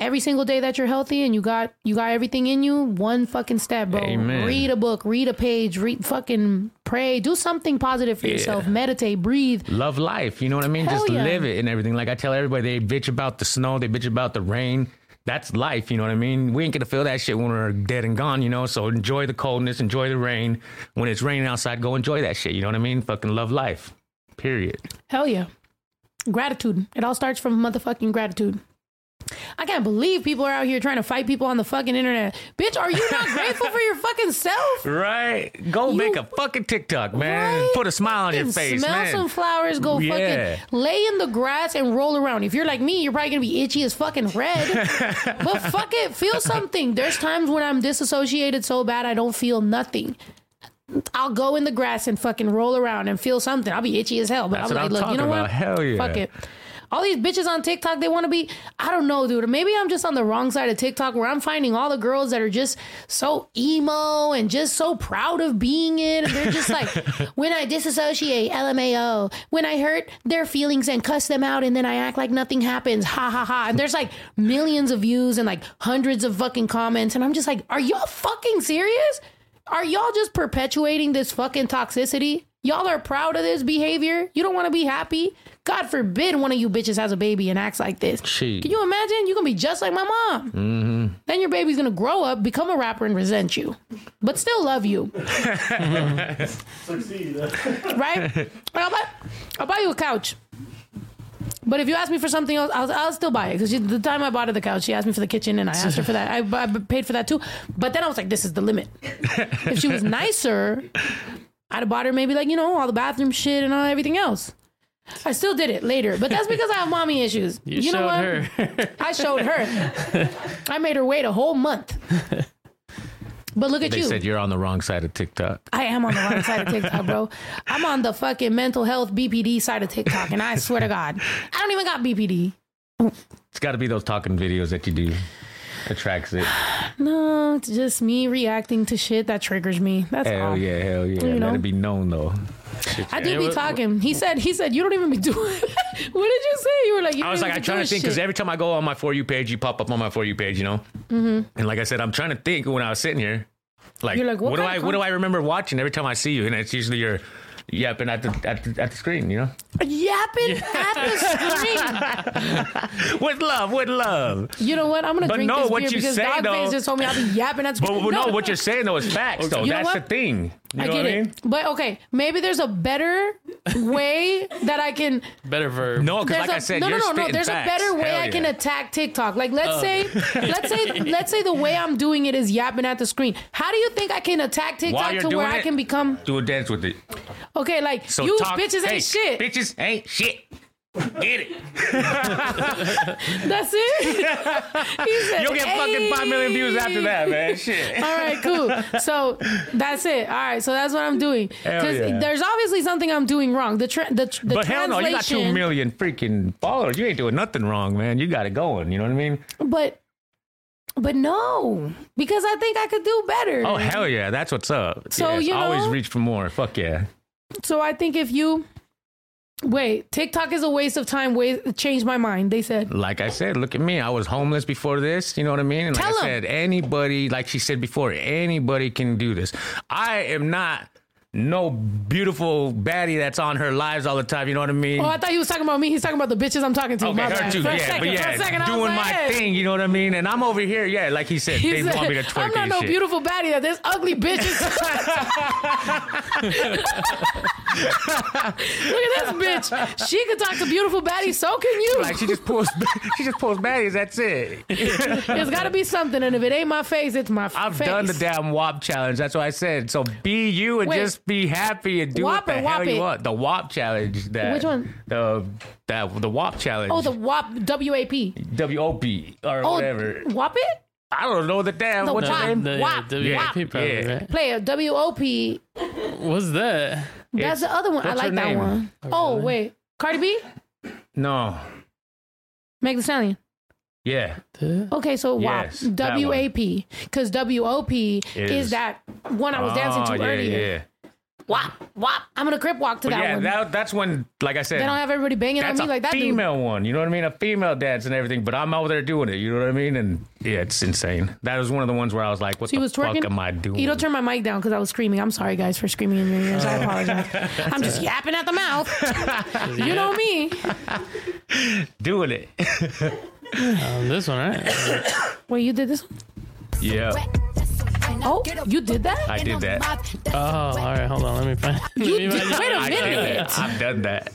S2: Every single day that you're healthy and you got you got everything in you, one fucking step, bro.
S3: Amen.
S2: Read a book, read a page, read fucking pray, do something positive for
S3: Yeah.
S2: yourself, meditate, breathe.
S3: love life. You know what I mean?
S2: Hell
S3: Just
S2: yeah.
S3: live it and everything. Like I tell everybody, they bitch about the snow, they bitch about the rain. That's life. You know what I mean? We ain't gonna feel that shit when we're dead and gone. You know, so enjoy the coldness, enjoy the rain. When it's raining outside, go enjoy that shit. You know what I mean? Fucking love life. Period.
S2: Hell yeah. Gratitude. It all starts from motherfucking gratitude. I can't believe people are out here trying to fight people on the fucking internet. Bitch, are you not <laughs> grateful for your fucking self?
S3: Right. Go make a fucking TikTok, man. Put a smile on your face,
S2: smell
S3: man.
S2: some flowers, go
S3: Yeah.
S2: fucking lay in the grass and roll around. If you're like me, you're probably gonna be itchy as fucking red. <laughs> but fuck it, feel something. There's times when I'm disassociated so bad I don't feel nothing. I'll go in the grass and fucking roll around and feel something. I'll be itchy as hell, but
S3: That's
S2: I'll be like, look, you know
S3: talking
S2: what?
S3: about. Hell yeah.
S2: Fuck it. All these bitches on TikTok, they want to be, I don't know, dude. Maybe I'm just on the wrong side of TikTok where I'm finding all the girls that are just so emo and just so proud of being it. And they're just like, <laughs> when I disassociate, LMAO. When I hurt their feelings and cuss them out and then I act like nothing happens, ha ha ha. And there's like millions of views and like hundreds of fucking comments. And I'm just like, are y'all fucking serious? Are y'all just perpetuating this fucking toxicity? Y'all are proud of this behavior? You don't want to be happy? God forbid one of you bitches has a baby and acts like this.
S3: Shit.
S2: Can you imagine? You're going to be just like my mom.
S3: Mm-hmm.
S2: Then your baby's going to grow up, become a rapper, and resent you, but still love you.
S4: Succeed. <laughs>
S2: right? I'll buy, I'll buy you a couch. But if you ask me for something else, I'll, I'll still buy it. Because the time I bought her the couch, she asked me for the kitchen and I asked her for that. I, I paid for that too. But then I was like, this is the limit. if she was <laughs> nicer, I'd have bought her maybe like, you know, all the bathroom shit and all everything else. I still did it later, but that's because I have mommy issues. <laughs>
S8: You,
S2: know
S8: showed
S2: what?
S8: her. <laughs>
S2: I showed her. I made her wait a whole month. But look at you.
S3: They
S2: you.
S3: said you're on the wrong side of TikTok.
S2: I am on the wrong side of TikTok, bro. I'm on the fucking mental health BPD side of TikTok, and I swear to God, I don't even got BPD.
S3: It's got to be those talking videos that you do attracts it. <sighs>
S2: No, it's just me reacting to shit that triggers me. That's
S3: hell
S2: all.
S3: yeah, hell yeah.
S2: You know?
S3: Let it be known though.
S2: I
S3: yeah.
S2: do be talking. He said, he said, you don't even be <laughs> doing. what did you say? You were like, you
S3: I was like, I'm trying to think because every time I go on my for you page, you pop up on my for you page, you know.
S2: hmm
S3: And like I said, I'm trying to think when I was sitting here, like,
S2: You're like, what
S3: what, do I what do I remember watching every time I see you? And it's usually your yapping at the at the, at the screen, you know.
S2: Yapping at the screen. <laughs>
S3: with love, with love.
S2: You know what? I'm gonna
S3: But
S2: drink
S3: no,
S2: this
S3: what
S2: beer
S3: you
S2: because
S3: say,
S2: Doggface
S3: though-
S2: just told me I'll be yapping at the screen.
S3: But
S2: screen.
S3: no, what you're saying though is facts though.
S2: You know
S3: That's
S2: what?
S3: the thing. You
S2: I get
S3: what I mean?
S2: it, but okay, maybe there's a better way that I can.
S8: Better verb.
S3: No, because
S2: There's
S3: like
S2: a,
S3: I said,
S2: no,
S3: you're
S2: no, no, no.
S3: spitting
S2: There's
S3: facts.
S2: a better way
S3: Hell
S2: I can
S3: yeah.
S2: attack TikTok. Like, let's
S8: Oh.
S2: say, let's say, <laughs> let's say the way I'm doing it is yapping at the screen. How do you think I can attack
S3: While
S2: TikTok
S3: you're
S2: to where
S3: doing
S2: I
S3: it,
S2: can become
S3: do a dance with it.
S2: okay? Like,
S3: So
S2: you
S3: talk,
S2: bitches
S3: hey,
S2: ain't shit.
S3: Bitches ain't shit. Get it. <laughs>
S2: That's it. <laughs> said,
S3: You'll get fucking five million views after that, man. Shit. <laughs>
S2: All right, cool. So that's it. All right, so that's what I'm doing.
S3: Hell yeah.
S2: there's obviously something I'm doing wrong. The tra- the, the
S3: but hell no, you got two million freaking followers. You ain't doing nothing wrong, man. You got it going. You know what I mean?
S2: But but no, because I think I could do better.
S3: Oh hell yeah, that's what's up.
S2: So,
S3: yes,
S2: you
S3: always reach for more. Fuck yeah.
S2: So I think if you wait, TikTok is a waste of time. Wait, change my mind. They said.
S3: Like I said, look at me. I was homeless before this. You know what I mean? And like
S2: Tell
S3: I
S2: 'em.
S3: said, anybody, like she said before, anybody can do this. I am not no beautiful baddie that's on her lives all the time. You know what I mean?
S2: Oh, I thought he was talking about me. He's talking about the bitches I'm talking to.
S3: Okay,
S2: My
S3: her
S2: bad.
S3: too.
S2: For
S3: Yeah,
S2: second,
S3: but yeah,
S2: second, I
S3: doing
S2: like,
S3: my thing. You know what I mean? And I'm over here. Yeah, like he said,
S2: He
S3: they
S2: said,
S3: want me to twerk
S2: I'm not no
S3: shit.
S2: beautiful baddie. That there's ugly bitches. <laughs> <laughs> Look at this bitch. She can talk to beautiful baddies. So can you.
S3: Like she just pulls, <laughs> she just pulls baddies. That's it.
S2: There's got to be something, and if it ain't my face, it's my face.
S3: I've
S2: face.
S3: done the damn WAP challenge. That's what I said. So be you and
S2: Wait.
S3: just be happy and do
S2: WAP
S3: what the hell
S2: WAP
S3: you
S2: it?
S3: want. The WAP challenge. That,
S2: Which one?
S3: The that the WAP challenge.
S2: Oh, the WAP W-A-P.
S3: WOP or
S2: Oh,
S3: whatever.
S2: WAP it?
S3: I don't know the damn.
S2: The
S3: what's
S2: WAP.
S3: your name?
S8: The,
S2: WAP.
S8: yeah,
S2: WAP.
S8: WAP probably,
S3: Yeah.
S8: right?
S2: Play a W-O-P.
S8: What's that?
S2: That's
S3: It's-
S2: the other one. I like that
S3: name?
S2: one. Oh, oh wait. Cardi B?
S3: No.
S2: Meg Thee Stallion.
S3: Yeah.
S2: Okay, so WAP.
S3: Yes.
S2: W-A-P. Because W-O-P is,
S3: Is-
S2: that one I was dancing
S3: Oh,
S2: to
S3: yeah,
S2: earlier.
S3: Yeah.
S2: WAP. WAP. I'm going to crip walk to
S3: But
S2: that
S3: yeah,
S2: one.
S3: that, that's when, like I said,
S2: they don't have everybody banging on
S3: that's
S2: me
S3: a
S2: like that dude.
S3: female one. You know what I mean? A female dance and everything. But I'm over there doing it. You know what I mean? And yeah, it's insane. That was one of the ones where I was like, what
S2: So he
S3: the
S2: was
S3: fuck
S2: twerking.
S3: am I doing?
S2: You don't turn my mic down because I was screaming. I'm sorry, guys, for screaming in your ears. I apologize. <laughs> I'm just yapping at the mouth. <laughs> you know me.
S3: doing it. <laughs>
S8: Um, this one, right?
S2: Wait, you did this? one?
S3: yeah.
S2: Oh, you did that?
S3: I did that.
S8: Oh, all right. Hold on. Let me find.
S2: You
S8: let me
S2: did- wait a
S3: I did
S2: minute.
S3: I've done that.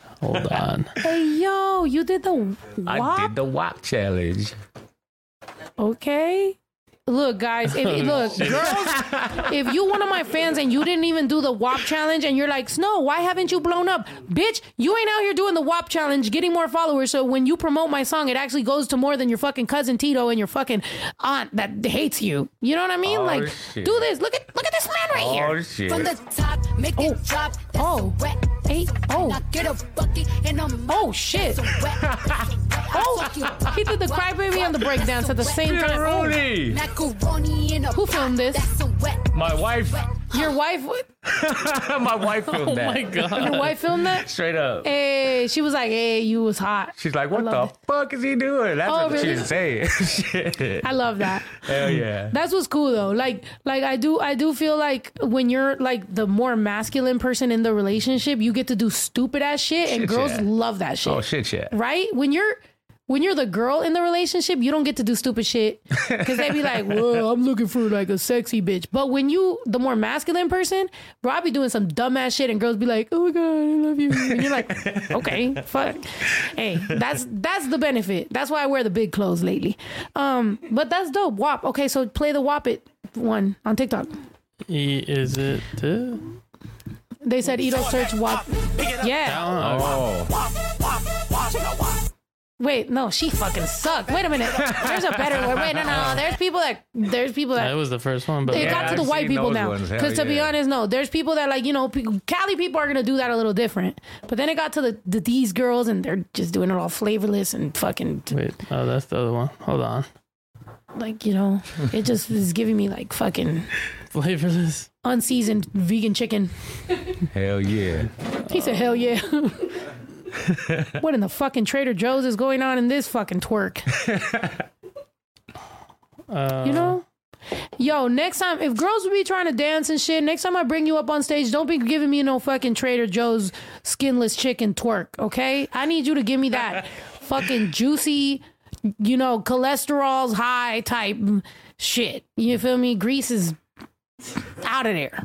S3: <laughs>
S8: Hold on.
S2: Hey, yo, you did the
S3: Wop?
S2: I
S3: did the WAP challenge.
S2: Okay. Look, guys, if <laughs> look, girls, if you one of my fans and you didn't even do the WAP challenge and you're like, Snow, why haven't you blown up? Bitch, you ain't out here doing the WAP challenge, getting more followers. So when you promote my song, it actually goes to more than your fucking cousin Tito and your fucking aunt that hates you. You know what I mean?
S3: Oh,
S2: like,
S3: shit.
S2: do this. Look at look at this man right oh, here.
S3: Oh, shit.
S12: From the top, make
S2: Oh.
S12: it drop. That's
S2: Oh.
S12: a wet.
S2: Hey, oh.
S12: I get a bucket and I'm
S2: Oh shit. <laughs> Oh, he did the crybaby and the breakdance at the same time. Oh,
S3: Rudy.
S12: Macaroni in a
S2: who filmed this?
S12: That's a wet.
S3: My wife.
S2: Your wife? What? <laughs>
S3: My wife oh filmed
S8: Oh
S3: that.
S8: my god. <laughs>
S2: Your wife filmed that?
S3: Straight up.
S2: Hey, she was like, "Hey, you was hot."
S3: She's like, what the
S2: love
S3: fuck is he doing? That's
S2: Oh,
S3: what she
S2: really?
S3: was saying. <laughs> Shit.
S2: I love that.
S3: Hell yeah.
S2: That's what's cool though. Like, like I do, I do feel like when you're like the more masculine person in the relationship, you get to do stupid ass shit, and girls
S3: yeah.
S2: love that oh, shit.
S3: Oh shit, yeah.
S2: right? When you're when you're the girl in the relationship, you don't get to do stupid shit because they be like, "Well, I'm looking for like a sexy bitch." But when you, the more masculine person, bro, I be doing some dumbass shit, and girls be like, "Oh my god, I love you," and you're like, "Okay, fuck." Hey, that's that's the benefit. That's why I wear the big clothes lately. Um, but that's dope. WAP. Okay, so play the WAP it one on TikTok.
S8: E, is it? Uh,
S2: They said Edo search WAP. Yeah.
S3: Oh.
S2: Wait, no, she fucking sucked. Wait a minute. There's a better way. Wait, no, no. <laughs> There's people that there's people that
S8: that was the first one, but
S2: it
S3: Yeah,
S2: got to the
S3: I've
S2: white people now.
S3: ones. Hell
S2: Because to be honest, no, there's people that like you know, pe- Cali people are gonna do that a little different. But then it got to the, the these girls and they're just doing it all flavorless and fucking
S8: wait. Oh, that's the other one. Hold on.
S2: like you know, it just <laughs> is giving me like fucking
S8: Flavorless.
S2: unseasoned vegan chicken.
S3: Hell yeah.
S2: He said, "Hell yeah." <laughs> <laughs> what in the fucking Trader Joe's is going on in this fucking twerk?
S8: Uh, <laughs>
S2: You know? Yo, next time if girls would be trying to dance and shit, next time I bring you up on stage, don't be giving me no fucking Trader Joe's skinless chicken twerk, okay? I need you to give me that <laughs> fucking juicy, you know, cholesterol's high type shit. You feel me? Grease is out of there.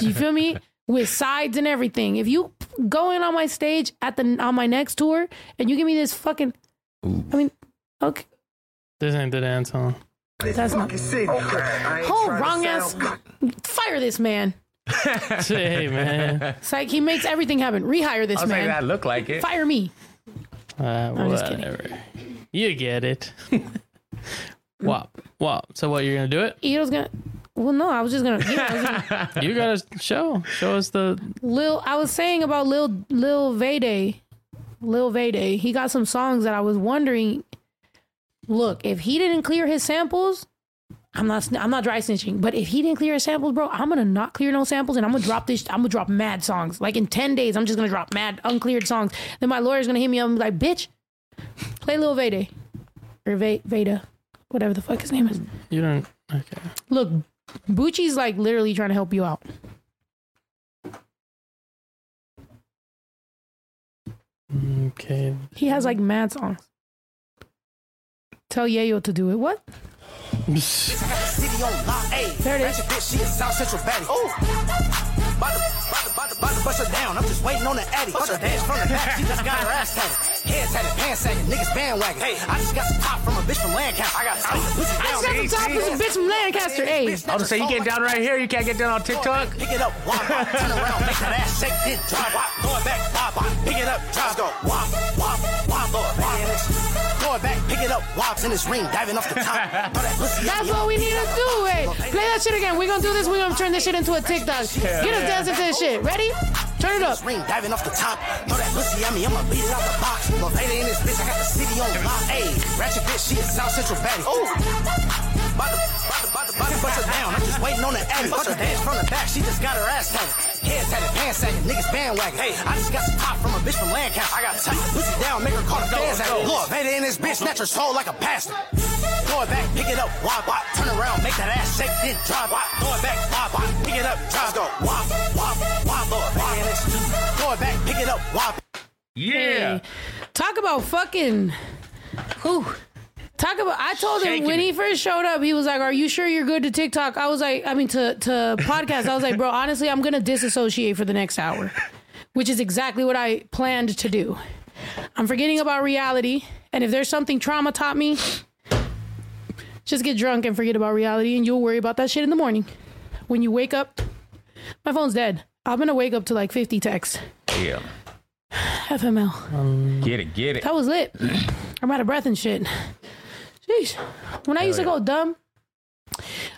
S2: you feel me? With sides and everything. If you go in on my stage at the on my next tour and you give me this fucking I mean, okay.
S8: This ain't the dance song.
S2: That's not. Oh, wrong ass. Fire this man. <laughs>
S8: hey man.
S2: It's like he makes everything happen. Rehire this
S3: I was like,
S2: man.
S3: that look like it.
S2: Fire me.
S8: Uh,
S2: I'm just kidding.
S8: You get it. <laughs> Wop. Wop. So what, you're going to do it?
S2: Ito's gonna. Well, no, I was just gonna. Yeah, was gonna <laughs>
S8: You got to show. Show us the.
S2: Lil, I was saying about Lil Lil Vade, Lil Vade. He got some songs that I was wondering. Look, if he didn't clear his samples, I'm not. sn- I'm not dry snitching. But if he didn't clear his samples, bro, I'm gonna not clear no samples, and I'm gonna drop this. I'm gonna drop mad songs. Like in ten days, I'm just gonna drop mad uncleared songs. Then my lawyer's gonna hit me up and be like, "Bitch, play Lil Vade or Va- Veda, whatever the fuck his name is."
S8: You don't. Okay.
S2: Look, Bucci's like literally trying to help you out.
S8: Okay.
S2: He has like mad songs. Tell Yayo to do it. What?
S19: City on lock, ayy.
S2: There it is.
S19: About to, bust her down. I'm just waiting on the addy. Bust her dance from the back. She just got her ass tatted. Head tatted, pants sagging, niggas bandwagon. Hey, I just got some top from a bitch from Lancaster. I got some pussy
S2: I just got some top for some bitch from Lancaster. Hey,
S3: I was gonna say you get down right here. You can't get down on TikTok.
S19: Pick it up, wop, wop, turn around, make that ass shake, then drive, wop, throw it back, wop, wop, pick it up, drive, go, wop, wop, wop, throw it back, and throw it back, pick it up, wops in this ring, diving off the top, <laughs> throw that pussy
S2: That's what we need to do. Hey, play that shit again. We're gonna do this. We're gonna turn this shit into a TikTok. Get us dancing to this shit. Ready? Turn it up.
S19: Ring diving off the top. Throw that pussy at me, I'ma beat it out the box. Lil' Vader in this bitch, I got the city on lock. Ayy, ratchet bitch, she is South Central baddie. Ooh. Bust her down. I'm just waiting on the addy. Bust her dance from the back, she just got her ass tatted. Head tatted, pants sagging, niggas bandwagon. Hey, I just got some top from a bitch from Lancaster. I got tight pussy down, make her call the fans at me. Lord, Vader in this bitch, snatch her soul like a pastor. Throw it back, pick it up, wop, wop. Turn around, make that ass shake, then drive, wop. Throw it back, wop, wop. Pick it up, drive, go, wop, wop, wop. Throw it back, and Throw it back, pick it up, wop.
S2: Hey, talk about fucking. Whew. Talk about. I told him when he first showed up, he was like, "Are you sure you're good to TikTok?" I was like, "I mean to to podcast." I was like, "Bro, honestly, I'm gonna disassociate for the next hour," which is exactly what I planned to do. I'm forgetting about reality, and if there's something trauma taught me, just get drunk and forget about reality, and you'll worry about that shit in the morning. When you wake up, my phone's dead. I'm gonna wake up to like 50 texts.
S3: Yeah. <sighs>
S2: FML.
S3: Get it, get it.
S2: That was lit. I'm out of breath and shit. Jeez. When I used to go dumb,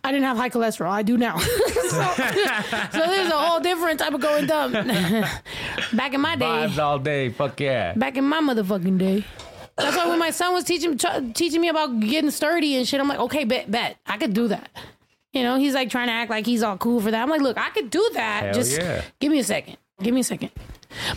S2: I didn't have high cholesterol. I do now. <laughs> so, <laughs> so there's a whole different type of going dumb. <laughs> Back in my day,
S3: Vibes all day. Fuck yeah.
S2: back in my motherfucking day. That's why when my son was teaching teaching me about getting sturdy and shit, I'm like, okay, bet, bet, I could do that. You know, he's like trying to act like he's all cool for that. I'm like, look, I could do that.
S3: Hell
S2: Just
S3: yeah.
S2: give me a second. Give me a second.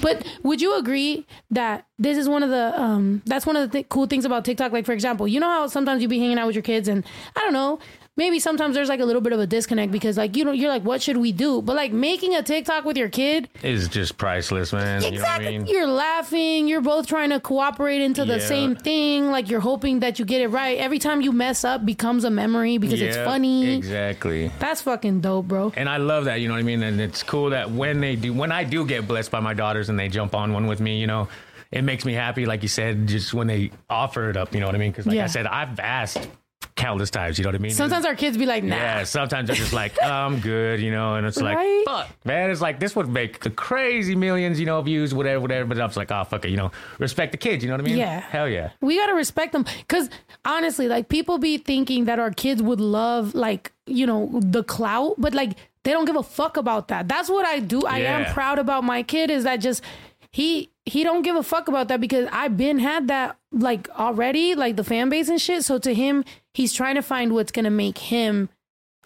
S2: But would you agree that this is one of the um that's one of the th- cool things about TikTok? Like for example, you know how sometimes you be hanging out with your kids and I don't know, maybe sometimes there's like a little bit of a disconnect because like you know you're like, what should we do? But like making a TikTok with your kid,
S3: is just priceless, man. You know what I
S2: Exactly.
S3: mean?
S2: You're laughing. You're both trying to cooperate into the
S3: Yeah.
S2: same thing. Like you're hoping that you get it right. Every time you mess up becomes a memory because it's funny.
S3: Exactly.
S2: That's fucking dope, bro.
S3: And I love that, you know what I mean? And it's cool that when they do, when I do get blessed by my daughters and they jump on one with me, you know, it makes me happy. Like you said, just when they offer it up, you know what I mean? Because like
S2: Yeah.
S3: I said, I've asked countless times, you know what I mean?
S2: Sometimes our kids be like, nah.
S3: Yeah, sometimes they're just like, I'm good, you know, and it's like,
S2: Right?
S3: fuck, man, it's like this would make the crazy millions, you know, views, whatever, whatever. But I'm just like, oh, fuck it, you know, respect the kids, you know what I mean?
S2: Yeah.
S3: Hell yeah.
S2: We gotta respect them because honestly, like people be thinking that our kids would love like you know the clout, but like they don't give a fuck about that. That's what I do. I am proud about my kid is that just he he don't give a fuck about that because I've been had that like already like the fan base and shit. So to him, he's trying to find what's gonna make him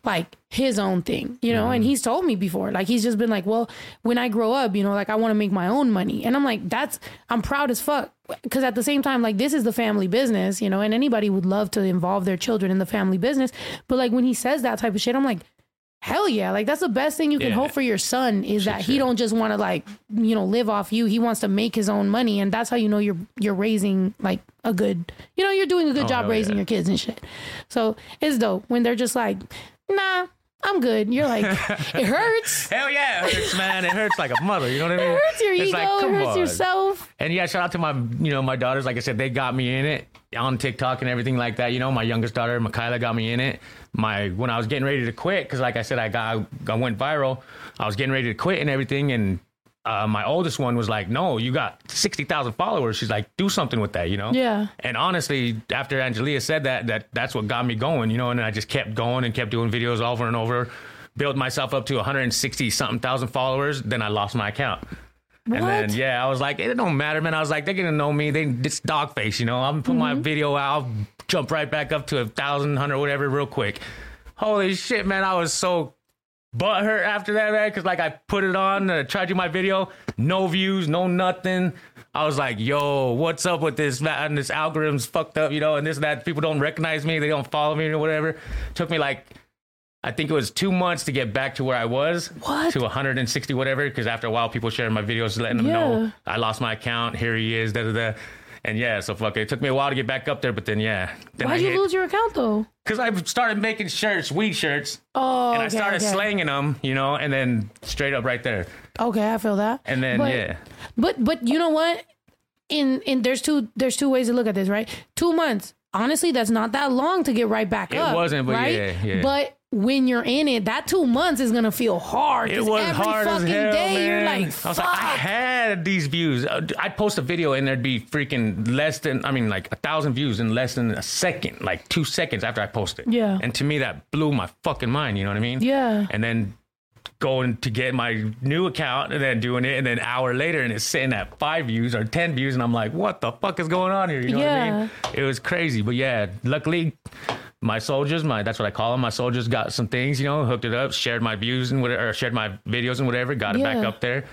S2: like his own thing, you know,
S3: Mm-hmm.
S2: and he's told me before, like he's just been like, well, when I grow up, you know, like I want to make my own money. And I'm like, that's, I'm proud as fuck. Cause at the same time, like this is the family business, you know, and anybody would love to involve their children in the family business. But like when he says that type of shit, I'm like, hell yeah. Like that's the best thing you can
S3: Yeah.
S2: hope for your son is that he don't just want to like, you know, live off you. He wants to make his own money. And that's how you know you're, you're raising like a good, you know, you're doing a good
S3: Oh,
S2: job raising
S3: yeah.
S2: your kids and shit. So it's dope when they're just like, nah, I'm good. And You're like, <laughs> it hurts.
S3: Hell yeah, it hurts, man. It hurts like a mother. You know what I mean?
S2: It hurts your
S3: It's
S2: ego.
S3: like,
S2: it hurts
S3: on.
S2: yourself.
S3: And yeah, shout out to my, you know, my daughters. Like I said, they got me in it on TikTok and everything like that. You know, my youngest daughter, Michaela, got me in it. My when I was getting ready to quit, because like I said, I got I went viral. I was getting ready to quit and everything, and uh, my oldest one was like, "No, you got sixty thousand followers." She's like, "Do something with that," you know.
S2: Yeah.
S3: And honestly, after Angelia said that, that that's what got me going, you know. And then I just kept going and kept doing videos over and over, built myself up to 160 something thousand followers. Then I lost my account. And then
S2: What?
S3: yeah, I was like, it don't matter, man. I was like, they're gonna know me. They it's Doggface, you know. I'm gonna put my video out, I'll jump right back up to a thousand, hundred, whatever, real quick. Holy shit, man! I was so butthurt after that, man. Cause like I put it on, uh, tried to do my video, no views, no nothing. I was like, yo, what's up with this? Man, this algorithm's fucked up, you know, and this and that. People don't recognize me, they don't follow me or whatever. Took me like I think it was two months to get back to where I was.
S2: What?
S3: To 160 whatever. Because after a while, people sharing my videos, letting them
S2: Yeah.
S3: know I lost my account. Here he is. Da da da. And yeah, so fuck it. It took me a while to get back up there, but then yeah. Then
S2: Why'd
S3: I
S2: you lose your account though?
S3: Because I started making shirts, weed shirts,
S2: Oh,
S3: and I
S2: okay,
S3: started
S2: okay.
S3: slanging them, you know, and then straight up right there.
S2: Okay, I feel that.
S3: And then
S2: But-
S3: yeah,
S2: But but you know what? In in there's two there's two ways to look at this, right? Two months. Honestly, that's not that long to get right back
S3: It
S2: up.
S3: It wasn't, but
S2: right?
S3: yeah, yeah.
S2: But when you're in it, that two months is gonna feel hard.
S3: it was
S2: every
S3: hard as hell,
S2: day
S3: man.
S2: you're like,
S3: I was like, I had these views. Uh, I'd post a video and there'd be freaking less than, I mean, like a thousand views in less than a second, like two seconds after I posted.
S2: Yeah.
S3: And to me, that blew my fucking mind. You know what I mean?
S2: Yeah.
S3: And then going to get my new account and then doing it, and then an hour later, and it's sitting at five views or ten views, and I'm like, what the fuck is going on here? You know what I mean? It was crazy, but yeah, luckily. My soldiers, my that's what I call them. My soldiers got some things, you know, hooked it up, shared my views and whatever, or shared my videos and whatever, got it back up there.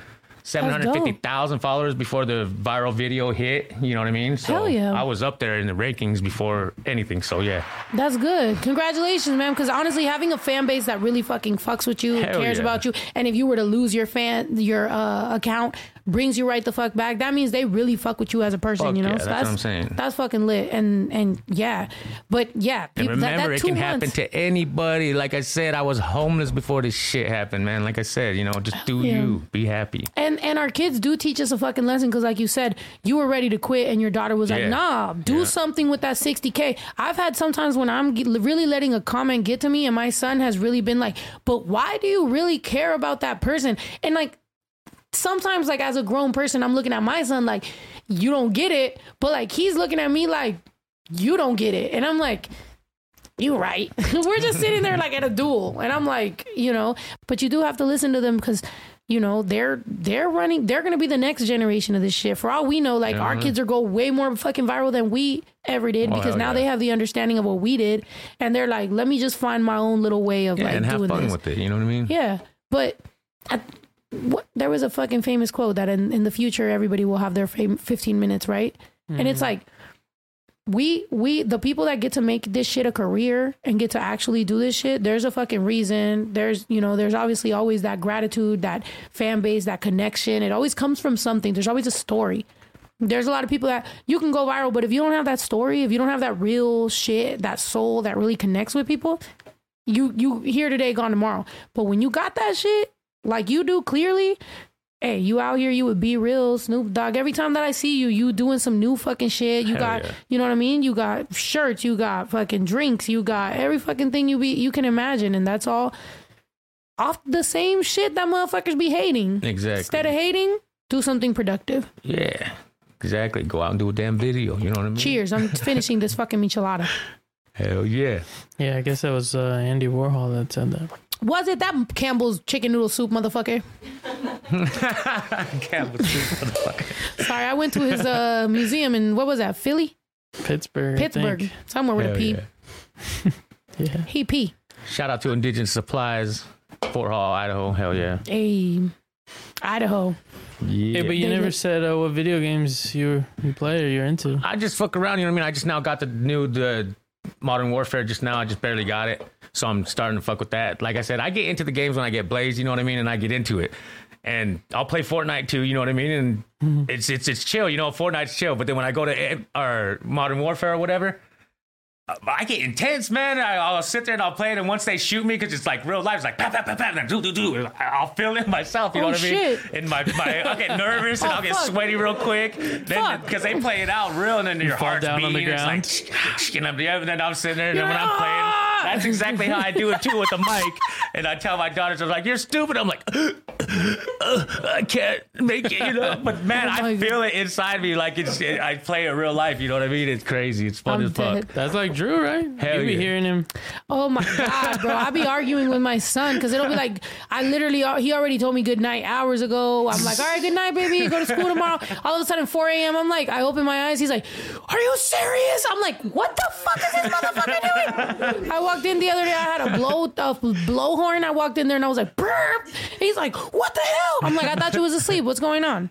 S3: Seven hundred fifty thousand followers before the viral video hit. You know what I mean? So
S2: Hell yeah.
S3: I was up there in the rankings before anything. So yeah,
S2: That's good. Congratulations, man. Because honestly, having a fan base that really fucking fucks with you,
S3: Hell
S2: cares
S3: yeah.
S2: about you, and if you were to lose your fan, your uh, account brings you right the fuck back. That means they really fuck with you as a person.
S3: Fuck
S2: you know,
S3: yeah, that's what I'm saying.
S2: That's fucking lit. And and yeah, but yeah,
S3: and
S2: people, that,
S3: remember,
S2: that
S3: it can
S2: months,
S3: happen to anybody. Like I said, I was homeless before this shit happened, man. Like I said, you know, just do
S2: Yeah.
S3: you, be happy.
S2: And and our kids do teach us a fucking lesson because, like you said, you were ready to quit, and your daughter was like, "Nah, do
S3: Yeah.
S2: something with that 60k." I've had sometimes when I'm really letting a comment get to me, and my son has really been like, "But why do you really care about that person?" And like sometimes, like as a grown person, I'm looking at my son like, "You don't get it," but like he's looking at me like, "You don't get it," and I'm like. You right. <laughs> We're just sitting there like at a duel, and I'm like, you know, but you do have to listen to them because, you know, they're they're running. They're gonna be the next generation of this shit. For all we know, like our kids are go way more fucking viral than we ever did
S3: Oh,
S2: because now
S3: yeah.
S2: they have the understanding of what we did, and they're like, let me just find my own little way of
S3: Yeah,
S2: like
S3: and have
S2: doing
S3: fun
S2: this.
S3: with it. You know what I mean?
S2: Yeah, but I, what, there was a fucking famous quote that in, in the future everybody will have their fam- 15 minutes, right? And it's
S3: Mm-hmm.
S8: Mhm.
S2: like we we the people that get to make this shit a career and get to actually do this shit. There's a fucking reason. There's you know there's obviously always that gratitude, that fan base, that connection. It always comes from something. There's always a story. There's a lot of people that you can go viral, but if you don't have that story, if you don't have that real shit, that soul that really connects with people, you you here today, gone tomorrow. But when you got that shit, like you do clearly, hey, you out here, you would be real, Snoop Dogg. Every time that I see you, you doing some new fucking shit. You
S3: Hell
S2: got,
S3: yeah.
S2: you know what I mean? You got shirts, you got fucking drinks, you got every fucking thing you be you can imagine, and that's all off the same shit that motherfuckers be hating.
S3: Exactly.
S2: Instead of hating, do something productive.
S3: Yeah, exactly. Go out and do a damn video. You know what I mean?
S2: Cheers! I'm <laughs> finishing this fucking michelada.
S3: Hell yeah.
S8: Yeah, I guess that was uh, Andy Warhol that said that.
S2: Was it that Campbell's chicken noodle soup, motherfucker? <laughs>
S3: Campbell's soup, motherfucker.
S2: Sorry, I went to his uh, museum in what was that? Philly,
S8: Pittsburgh. I
S2: Pittsburgh,
S8: think.
S2: somewhere with a
S3: Hell
S2: P.
S3: yeah. <laughs>
S8: Yeah.
S2: He P.
S3: Shout out to Indigenous Supplies, Fort Hall, Idaho. Hell yeah.
S2: Hey, Idaho.
S3: Yeah.
S8: Hey, but you
S2: They-
S8: never said uh, what video games you you play or you're into.
S3: I just fuck around, you know what I mean? I just now got the new the Modern Warfare just now. I just barely got it. So I'm starting to fuck with that. Like I said, I get into the games when I get blazed, you know what I mean? And I get into it. And I'll play Fortnite too, you know what I mean? And it's it's it's chill, you know, Fortnite's chill. But then when I go to eh, or Modern Warfare or whatever, I get intense, man. I, I'll sit there and I'll play it, and once they shoot me, because it's like real life, it's like pap, pap, pap, pap, and do, do, do. I'll feel it myself, you know
S2: Oh,
S3: what I mean?
S2: shit.
S3: And my, my <laughs> I'll get nervous and
S2: Oh,
S3: I'll get
S2: fuck.
S3: sweaty real quick. Then because they play it out real, and then your
S8: fall
S3: heart's
S8: down on the
S3: beating.
S8: ground?
S3: It's like, <sniffs> and I'm, yeah, and then I'm sitting there, and then when I'm
S2: "Ah!"
S3: playing, that's exactly how I do it too with the mic. And I tell my daughters, I'm like, "You're stupid." I'm like, uh, I can't make it, you know. But man,
S2: Oh
S3: I feel it inside me, like it's. I play it real life. You know what I mean? It's crazy. It's fun
S2: I'm
S3: as fuck.
S8: That's like Drew, right?
S3: Hell
S8: you be
S3: yeah.
S8: hearing him.
S2: Oh my god, bro! I'll be arguing with my son because it'll be like I literally uh, he already told me good night hours ago. I'm like, all right, good night, baby. Go to school tomorrow. All of a sudden, 4 a.m. I'm like, I open my eyes. He's like, Are you serious? I'm like, What the fuck is this motherfucker doing? I walked in the other day. I had a blow a blowhorn. I walked in there and I was like, Burp. He's like, What the hell? I'm like, I thought you was asleep. What's going on?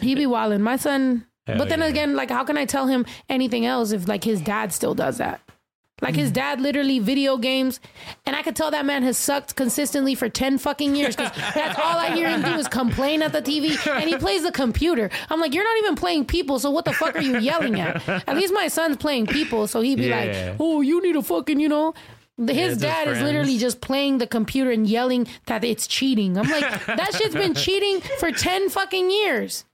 S2: He be wilding. My son.
S3: Hell
S2: but then
S3: yeah.
S2: again, like, how can I tell him anything else if like his dad still does that? Like his mm. dad literally video games, and I could tell that man has sucked consistently for ten fucking years because that's all I hear him do is complain at the TV, and he plays the computer. I'm like, you're not even playing people, so what the fuck are you yelling at? At least my son's playing people, so he'd be
S3: Yeah.
S2: like, oh, you need a fucking, you know. His
S8: just
S2: dad is literally just playing the computer and yelling that it's cheating. I'm like, that shit's been cheating for 10 fucking years.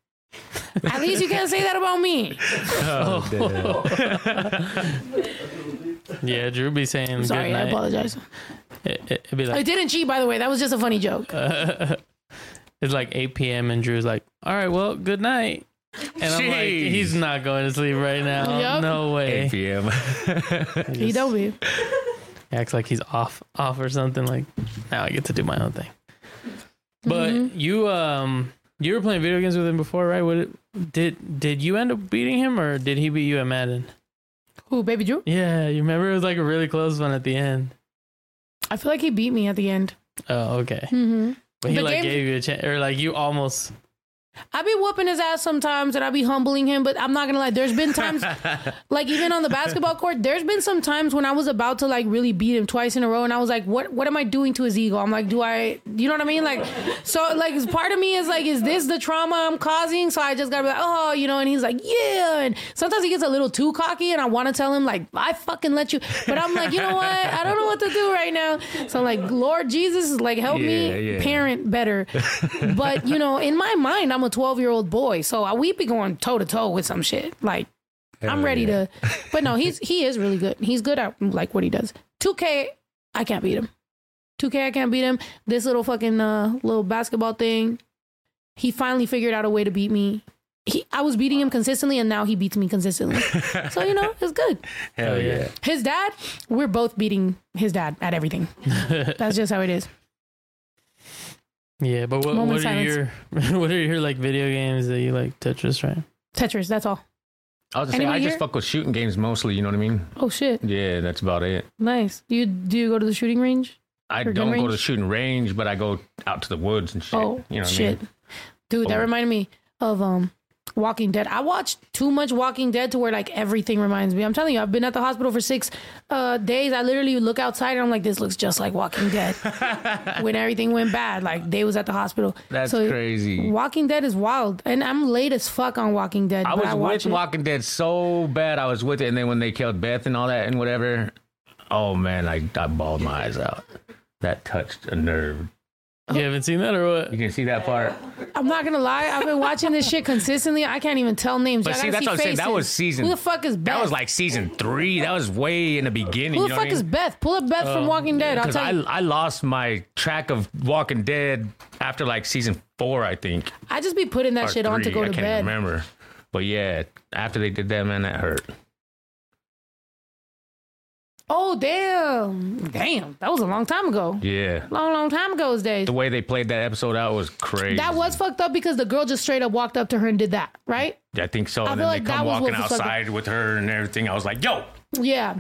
S2: At least you can't say that about me. <laughs>
S8: Oh, <laughs> Yeah, Drew be saying
S2: Sorry,
S8: good
S2: I apologize.
S8: It, it, would be like, I
S2: didn't cheat, by the way. That was just a funny joke. <laughs>
S8: it's like 8 p.m. and Drew's like, "All right, well, good night." And I'm like, he's not going to sleep right now.
S2: Yep.
S8: No
S3: 8 p.m. <laughs>
S2: He don't be.
S8: Acts like he's off, off or something. Like now I get to do my own thing. But
S2: Mm-hmm.
S8: you, um, you were playing video games with him before, right? What did did you end up beating him, or did he beat you at Madden?
S2: Who, Baby Drew?
S8: Yeah, you remember it was like a really close one at the end.
S2: I feel like he beat me at the end.
S8: Oh, okay.
S2: Mm-hmm.
S8: But he
S2: The
S8: like
S2: games-
S8: gave you a chance, or like you almost.
S2: I be whooping his ass sometimes and I be humbling him, but I'm not gonna lie. There's been times, <laughs> like even on the basketball court, there's been some times when I was about to like really beat him twice in a row, and I was like, what What am I doing to his ego? I'm like, do I, you know what I mean? Like, so like part of me is like, is this the trauma I'm causing? So I just gotta be like, oh, you know. And he's like, yeah. And sometimes he gets a little too cocky, and I want to tell him like, I fucking let you, but I'm like, you know what? I don't know what to do right now. So I'm like, Lord Jesus, like help
S3: Yeah,
S2: me
S3: yeah.
S2: parent better. but you know, in my mind, I'm a 12 year old boy, so I, we be going toe to toe with some shit. Like, I'm ready
S3: yeah.
S2: to. But no, he's he is really good. He's good at like what he does. 2K, I can't beat him. 2K, I can't beat him. This little fucking uh, little basketball thing, he finally figured out a way to beat me. He, I was beating him consistently, and now he beats me consistently. <laughs> so you know, it's good.
S3: Hell yeah.
S2: His dad, we're both beating his dad at everything. <laughs> That's just how it is.
S8: Yeah, but what,
S2: Moment
S8: what
S2: of
S8: are your <laughs> what are your like video games that you like Tetris, right?
S2: Tetris, that's all.
S3: I was gonna say, I
S2: Anybody
S3: just fuck with shooting games mostly. You know what I mean?
S2: Oh shit,
S3: Yeah, that's about it.
S2: nice. Do you do you go to the shooting range?
S3: I
S2: Or gun
S3: don't go to
S2: range?
S3: the shooting range, but I go out to the woods and shit.
S2: Oh
S3: you know what
S2: shit,
S3: I mean?
S2: dude, that
S3: Oh.
S2: reminded me of um Walking Dead. I watched too much Walking Dead to where like everything reminds me. I'm telling you, I've been at the hospital for six uh, days. I literally look outside and I'm like, this looks just like Walking Dead. <laughs> when everything went bad, like they was at the hospital.
S3: That's
S2: So,
S3: crazy.
S2: Walking Dead is wild, and I'm late as fuck on Walking Dead.
S3: I was
S2: watch
S3: with
S2: it.
S3: Walking Dead so bad. I was with it, and then when they killed Beth and all that and whatever, oh man, I I bawled my eyes out. That touched a nerve.
S8: You haven't seen that or what?
S3: You can see that part.
S2: I'm not gonna lie, I've been watching this shit consistently. I can't even tell names.
S3: But
S2: I
S3: see,
S2: gotta
S3: that's what I'm saying. That
S2: faces.
S3: was season.
S2: Who the fuck is Beth?
S3: That was like season three. That was way in the beginning.
S2: Who
S3: you
S2: the
S3: know
S2: fuck
S3: what I
S2: is
S3: mean?
S2: Beth? Pull up Beth from um, Walking Dead. I'll
S3: Because
S2: tell
S3: I,
S2: you.
S3: I lost my track of Walking Dead after like season four, I think.
S2: I just be putting that
S3: Or
S2: shit on to
S3: three,
S2: go
S3: I
S2: to
S3: can't
S2: bed.
S3: remember. But yeah, after they did that, man, that hurt.
S2: Oh damn, damn, that was a long time ago.
S3: Yeah.
S2: Long, long time ago those days.
S3: The way they played that episode out was crazy.
S2: That was fucked up because the girl just straight up walked up to her and did that, right?
S3: I think so.
S2: I
S3: and
S2: feel
S3: then
S2: like
S3: they come
S2: that was what
S3: walking outside with her and everything. I was like, yo,
S2: Yeah.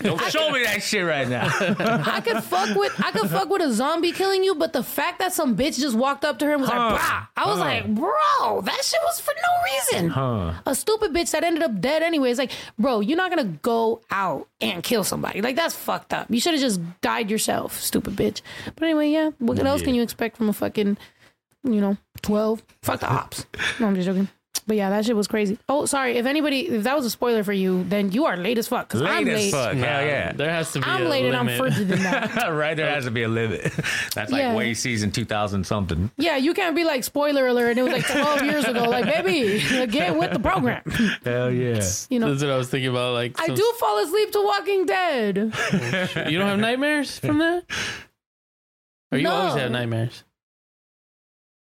S3: Don't show me that shit right now. <laughs>
S2: I could fuck with I could fuck with a zombie killing you, but the fact that some bitch just walked up to her and was
S3: Huh.
S2: like, "Bah," I was
S3: Huh.
S2: like, bro, that shit was for no reason.
S3: Huh.
S2: A stupid bitch that ended up dead anyways. Like, bro, you're not gonna go out and kill somebody. Like, that's fucked up. You should have just died yourself, stupid bitch. But anyway, yeah. What else
S3: Yeah.
S2: can you expect from a fucking, you know, twelve? Fuck the ops. No, I'm just joking. But yeah, that shit was crazy. Oh, sorry. If anybody, if that was a spoiler for you, then you are late as fuck. Cause I'm
S3: Late as
S2: late.
S3: fuck. Hell yeah.
S8: There has to be
S2: I'm
S8: a
S2: late and I'm
S8: limit.
S2: further than that. <laughs>
S3: right there has to be a limit. <laughs> That's like
S2: Yeah.
S3: way season 2000 something.
S2: Yeah, you can't be like spoiler alert. And it was like 12 years ago. Like, baby, <laughs> get with the program.
S3: Hell yeah.
S2: You know,
S8: That's what I was thinking about. Like,
S2: I
S8: some-
S2: do fall asleep to Walking Dead.
S8: Oh, you don't have nightmares from that? Or you
S2: No.
S8: always have nightmares?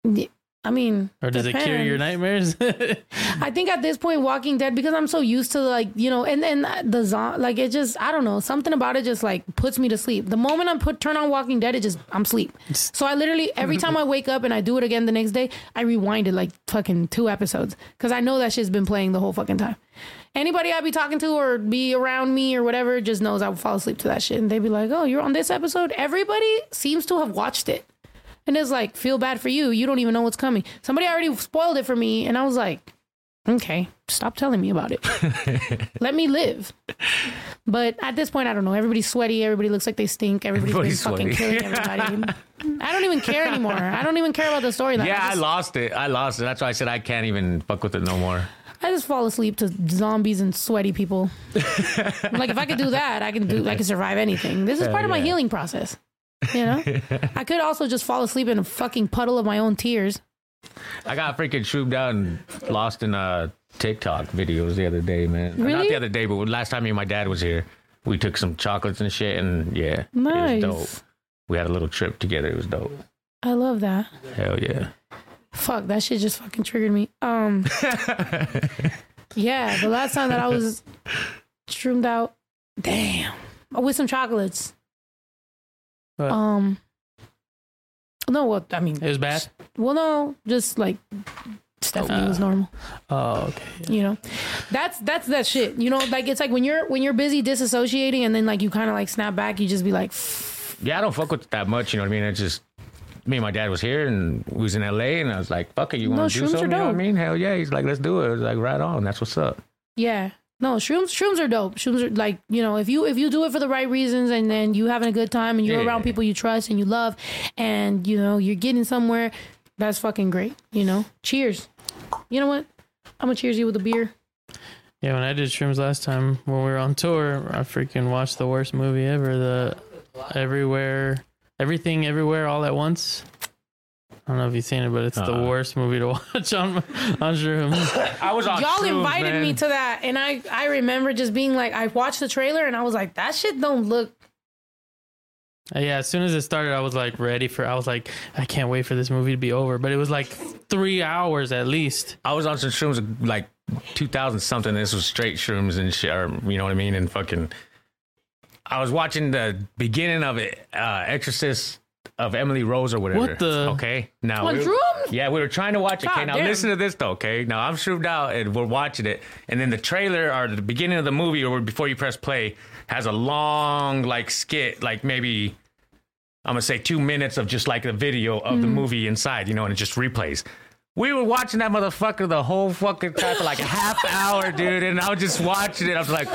S2: Yeah, I mean,
S8: Or does it cure your nightmares? <laughs>
S2: I think at this point, Walking Dead, because I'm so used to like you know, and then the zo- like it just I don't know something about it just like puts me to sleep. The moment I put turn on Walking Dead, it just I'm asleep. So I literally every time I wake up and I do it again the next day, I rewind it like fucking two episodes because I know that shit's been playing the whole fucking time. Anybody I be talking to or be around me or whatever just knows I will fall asleep to that shit, and they be like, "Oh, you're on this episode." Everybody seems to have watched it. And it's like, feel bad for you. You don't even know what's coming. Somebody already spoiled it for me. And I was like, okay, stop telling me about it. <laughs> Let me live. But at this point, I don't know. Everybody's sweaty. Everybody looks like they stink. Everybody's,
S3: Everybody's
S2: fucking killing everybody. I don't even care anymore. I don't even care about the storyline.
S3: Yeah,
S2: I
S3: I lost it. I lost it. That's why I said I can't even fuck with it no more.
S2: I just fall asleep to zombies and sweaty people. <laughs> like if I could do that, I can do. I can survive anything. This is part of my healing process. You know, I could also just fall asleep in a fucking puddle of my own tears.
S3: I got freaking shroomed out and lost in uh, TikTok videos the other day, man. Not the other day, but last time me and my dad was here, we took some chocolates and shit, and yeah,
S2: Nice.
S3: it was dope. We had a little trip together. It was dope.
S2: I love that.
S3: Hell yeah.
S2: Fuck, that shit just fucking triggered me. Um, <laughs> yeah, the last time that I was <laughs> shroomed out, damn, with some chocolates.
S8: What?
S2: Um, no, what I mean,
S8: it was bad.
S2: well, no, just like Stephanie was normal.
S8: Oh, okay.
S2: You know, that's that's that shit. You know, like it's like when you're when you're busy disassociating and then like you kind of like snap back, you just be like,
S3: Yeah, I don't fuck with that much. You know what I mean? It's just me and my dad was here and we was in LA, and I was like, "Fuck it, you want to do
S2: shrooms
S3: something?" You know what I mean? Hell yeah. He's like, "Let's do it." I was like, "Right on." That's what's up.
S2: Yeah. No, shrooms shrooms are dope. Shrooms are like, you know, if you if you do it for the right reasons and then you having a good time and you're
S3: Yeah.
S2: around people you trust and you love and you know, you're getting somewhere, that's fucking great, you know. Cheers. You know what? I'm gonna cheers you with a beer.
S8: Yeah, when I did shrooms last time when we were on tour, I freaking watched the worst movie ever. The Everywhere, Everything, Everywhere, All at Once. I don't know if you've seen it, but it's the
S3: Uh-uh.
S8: worst movie to <laughs> watch on on shrooms.
S3: I was on
S2: Y'all
S3: shrooms,
S2: invited
S3: man.
S2: me to that and I I remember just being like I watched the trailer and I was like, that shit don't look
S8: Uh, Yeah, as soon as it started, I was like ready for. I was like, I can't wait for this movie to be over. But it was like three hours at least.
S3: I was on some shrooms like 2000 something. This was straight shrooms and shit. Or, you know what I mean? And fucking, I was watching the beginning of it, uh, Exorcist of Emily Rose or whatever.
S8: What the-
S3: Okay, now we-
S2: shrooms?
S3: Yeah, we were trying to watch it. Okay,
S2: God
S3: now
S2: damn.
S3: listen to this though. Okay, now I'm shroomed out and we're watching it, and then the trailer or the beginning of the movie or before you press play has a long like skit, like maybe I'm gonna say two minutes of just like the video of the mm-hmm. movie inside, you know, and it just replays. We were watching that motherfucker the whole fucking time for like a half hour, dude, and I was just watching it. I was like,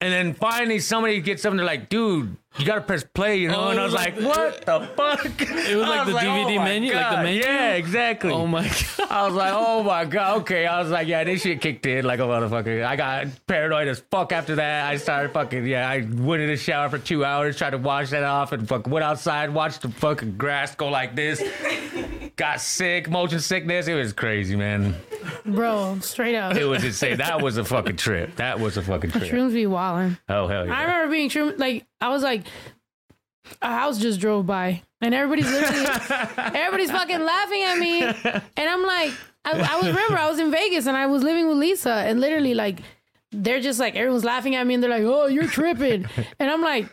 S3: and then finally somebody gets up and they're like, dude, you gotta press play, you know?
S8: Oh,
S3: and I was oh
S8: was
S3: like,
S8: like
S3: what the <laughs> fuck?
S8: It was
S3: I
S8: like the DVD oh
S3: my
S8: menu, like the menu?
S3: Yeah, exactly.
S8: Oh my god!
S3: I was like, oh my god, okay. I was like, yeah, this shit kicked in like a motherfucker. I got paranoid as fuck after that. I started fucking, yeah, I went in the shower for two hours, tried to wash that off, and fuck went outside, watched the fucking grass go like this. Got sick, motion sickness. It was crazy, man.
S2: bro, straight up.
S3: It was insane. That was a fucking trip. That was a fucking trip.
S2: Shrooms be wildin'.
S3: Oh hell yeah.
S2: I remember being shroom like I was like a house just drove by and everybody's literally <laughs> everybody's fucking laughing at me. And I'm like I, I was remember I was in Vegas and I was living with Lisa and literally like they're just like everyone's laughing at me and they're like oh you're tripping. And I'm like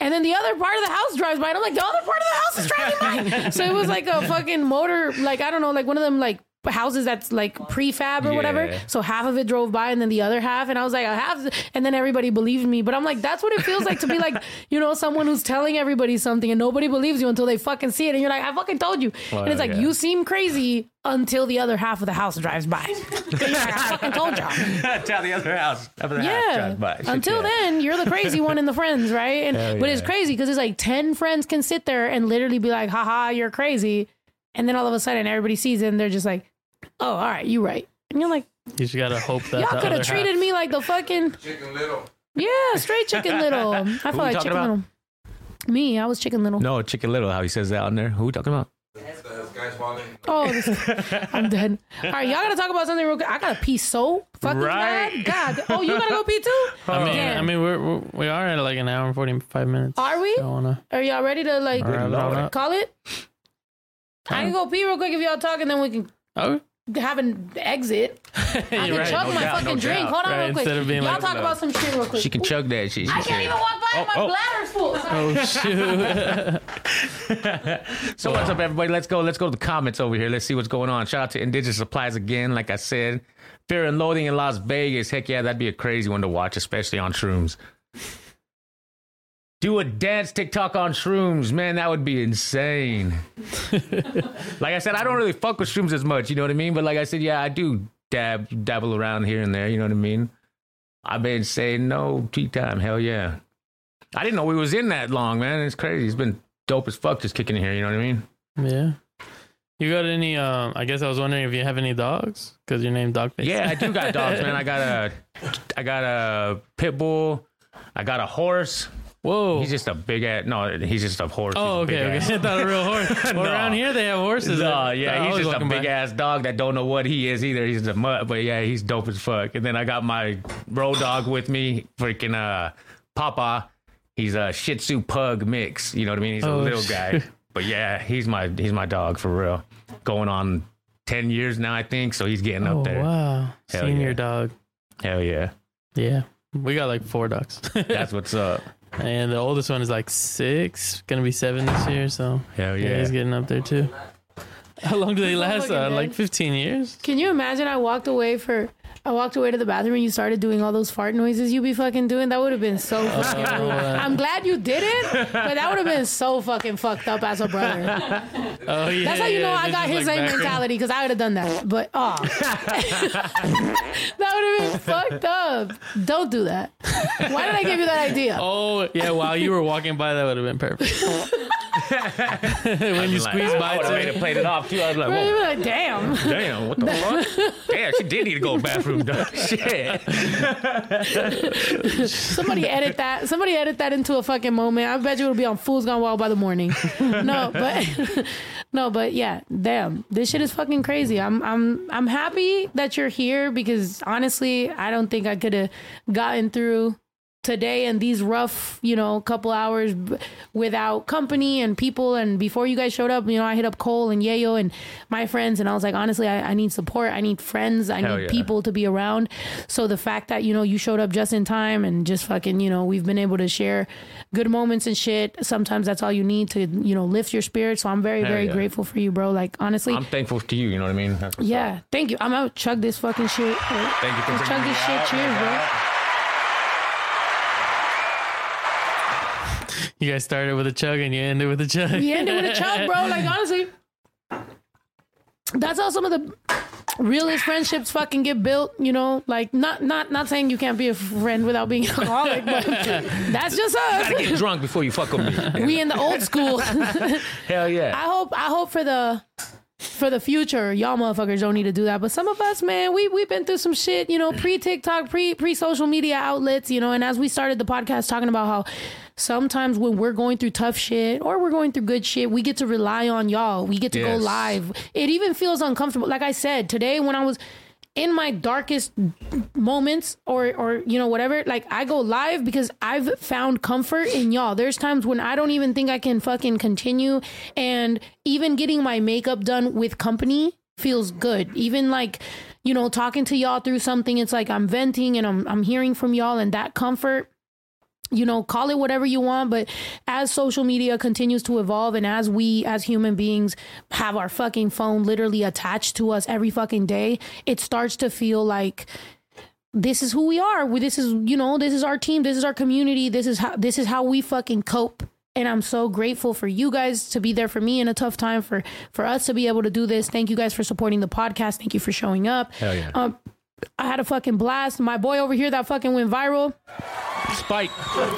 S2: and then the other part of the house drives by and I'm like the other part of the house is driving by. <laughs> So it was like a fucking motor like I don't know like one of them like houses that's like prefab or whatever. So half of it drove by and then the other half. And I was like, I have, and then everybody believed me. But I'm like, that's what it feels like to be like, <laughs> you know, someone who's telling everybody something and nobody believes you until they fucking see it. And you're like, I fucking told you.
S3: Well,
S2: and it's like,
S3: yeah.
S2: you seem crazy until the other half of the house drives by. Like, <laughs> <laughs> I fucking told y'all.
S3: Tell the other house. Other house
S2: Yeah.
S3: drives by.
S2: Until
S3: yeah.
S2: then, you're the crazy one in the friends, right? And
S3: Hell
S2: but it's crazy because it's like ten friends can sit there and literally be like, "Haha, you're crazy," and then all of a sudden everybody sees it and they're just like, "Oh, all right, you right." And you're like,
S8: You just gotta hope that
S2: "Y'all could have treated
S8: half-
S2: me like the fucking
S20: Chicken Little.
S2: yeah, straight chicken little." <laughs> I feel
S3: we
S2: like chicken
S3: about?
S2: little. Me, I was chicken little.
S3: No, Chicken Little, how he says that on there. Who we talking about?
S2: Oh, this, <laughs> I'm dead. All right, y'all gotta talk about something real quick. I gotta pee so fucking
S3: Right.
S2: bad. God, oh, you gotta go pee too? <laughs>
S8: I mean,
S2: Damn.
S8: I mean, we're, we're we are at like an hour and forty five minutes.
S2: Are we?
S8: I wanna.
S2: Are y'all ready to like
S8: All right,
S2: call it? I can go pee real quick if y'all talk, and then we can
S8: Oh,
S2: have an exit. <laughs> I can
S8: right.
S2: chug
S3: No
S2: my
S3: doubt,
S2: fucking
S3: no
S2: drink.
S3: doubt.
S2: Hold on
S8: Right,
S2: real quick.
S8: instead of being
S2: y'all
S8: like-
S2: talk about some shit real quick.
S3: She can chug that shit. She
S2: I can't even walk by. Oh, my
S3: oh.
S2: bladder's full.
S8: oh <laughs> shoot! <laughs>
S3: So what's up, everybody? Let's go. Let's go to the comments over here. Let's see what's going on. Shout out to Indigenous Supplies again. Like I said, Fear and Loathing in Las Vegas. Heck yeah, that'd be a crazy one to watch, especially on shrooms. Do a dance TikTok on shrooms, man. That would be insane. <laughs> like I said, I don't really fuck with shrooms as much. You know what I mean? But like I said, yeah, I do dab dabble around here and there. You know what I mean? I've been saying no tea time. Hell yeah. I didn't know we was in that long, man. It's crazy. It's been dope as fuck just kicking in here. You know what I mean?
S8: Yeah. You got any? Um, I guess I was wondering if you have any dogs because your name Doggface.
S3: Yeah, I do got dogs, man. I got a, <laughs> I got a pit bull. I got a horse.
S8: Whoa.
S3: He's just a big ass. No, he's just a horse.
S8: Oh,
S3: He's
S8: okay,
S3: big
S8: okay. <laughs> I thought a real horse. <laughs> Well,
S3: No.
S8: around here they have horses.
S3: No,
S8: that-
S3: yeah, he's just a
S8: walking by.
S3: big ass dog that don't know what he is either. He's a mutt, but yeah, he's dope as fuck. And then I got my road dog with me, freaking uh, Papa. He's a Shih Tzu Pug mix. You know what I mean? He's a
S8: Oh,
S3: little
S8: shit.
S3: guy, <laughs> but yeah, he's my he's my dog for real. Going on ten years now, I think. So he's getting
S8: Oh
S3: up there.
S8: wow,
S3: Hell
S8: senior
S3: yeah.
S8: dog.
S3: Hell yeah,
S8: Yeah, we got like four dogs,
S3: that's what's up.
S8: And the oldest one is like six, gonna be seven this year. So
S3: Hell yeah.
S8: he's getting up there too. <laughs> How long do they last? Uh, like fifteen years.
S2: Can you imagine? I walked away for. I walked away to the bathroom and you started doing all those fart noises you be fucking doing. That would have been so <laughs> oh, fucking. rude. Uh, I'm glad you didn't, but that would have been so fucking fucked up as a brother. <laughs>
S8: Oh yeah.
S2: That's how you know I got his
S8: like
S2: same mentality because I would have done that. But oh, <laughs> that would have been fucked up. Don't do that. Why did I give you that idea?
S8: Oh yeah, while you were walking by, that would have been perfect. when you
S3: Like,
S8: squeeze
S3: ah,
S8: I
S3: would have made it played it off too. I was like,
S2: Right, you'd
S3: whoa.
S2: be like, damn.
S3: Damn, what the fuck? Damn, she did need to go to the bathroom, dog. <laughs> Oh, shit. <laughs>
S2: Somebody edit that. Somebody edit that into a fucking moment. I bet you it'll be on Fools Gone Wild by the morning. <laughs> No, but no, but yeah, damn, this shit is fucking crazy. I'm I'm I'm happy that you're here because honestly, I don't think I could have gotten through today and these rough, you know, couple hours b- without company and people. And before you guys showed up, you know, I hit up Cole and Yayo and my friends, and I was like, honestly, I, I need support. I need friends. I
S3: Hell
S2: need
S3: yeah.
S2: people to be around. So the fact that you know you showed up just in time and just fucking, you know, we've been able to share good moments and shit. Sometimes that's all you need to, you know, lift your spirit. So I'm very,
S3: Hell
S2: very
S3: yeah.
S2: grateful for you, bro. Like honestly,
S3: I'm thankful to you. You know what I mean?
S2: Yeah. Thank you. I'm out. Chug this fucking shit.
S3: Thank you for
S2: chug this
S3: me
S2: shit.
S3: out,
S2: Cheers,
S3: my
S2: bro.
S8: You guys started with a chug and you ended with a chug.
S2: We ended with a chug, bro. Like <laughs> honestly, that's how some of the realest friendships fucking get built. You know, like not not not saying you can't be a friend without being alcoholic, but <laughs> that's just
S3: You gotta
S2: us.
S3: get drunk before you fuck with me.
S2: we in the old school.
S3: Hell yeah.
S2: I hope I hope for the for the future, y'all motherfuckers don't need to do that. But some of us, man, we we've been through some shit, you know, pre TikTok, pre pre social media outlets, you know. And as we started the podcast talking about how sometimes when we're going through tough shit or we're going through good shit, we get to rely on y'all. We get to go live. It even feels uncomfortable. Like I said today, when I was in my darkest moments or or you know whatever like i go live because i've found comfort in y'all. There's times when i don't even think i can fucking continue and even getting my makeup done with company feels good. Even like you know talking to y'all through something it's like i'm venting and i'm i'm hearing from y'all and that comfort you know, call it whatever you want, but as social media continues to evolve and as we as human beings have our fucking phone literally attached to us every fucking day, it starts to feel like this is who we are. We- This is, you know, this is our team, this is our community, this is how this is how we fucking cope. And I'm so grateful for you guys to be there for me in a tough time for for us to be able to do this. Thank you guys for supporting the podcast. Thank you for showing up.
S3: Hell yeah.
S2: Um I had a fucking blast. My boy over here that fucking went viral.
S3: Spike.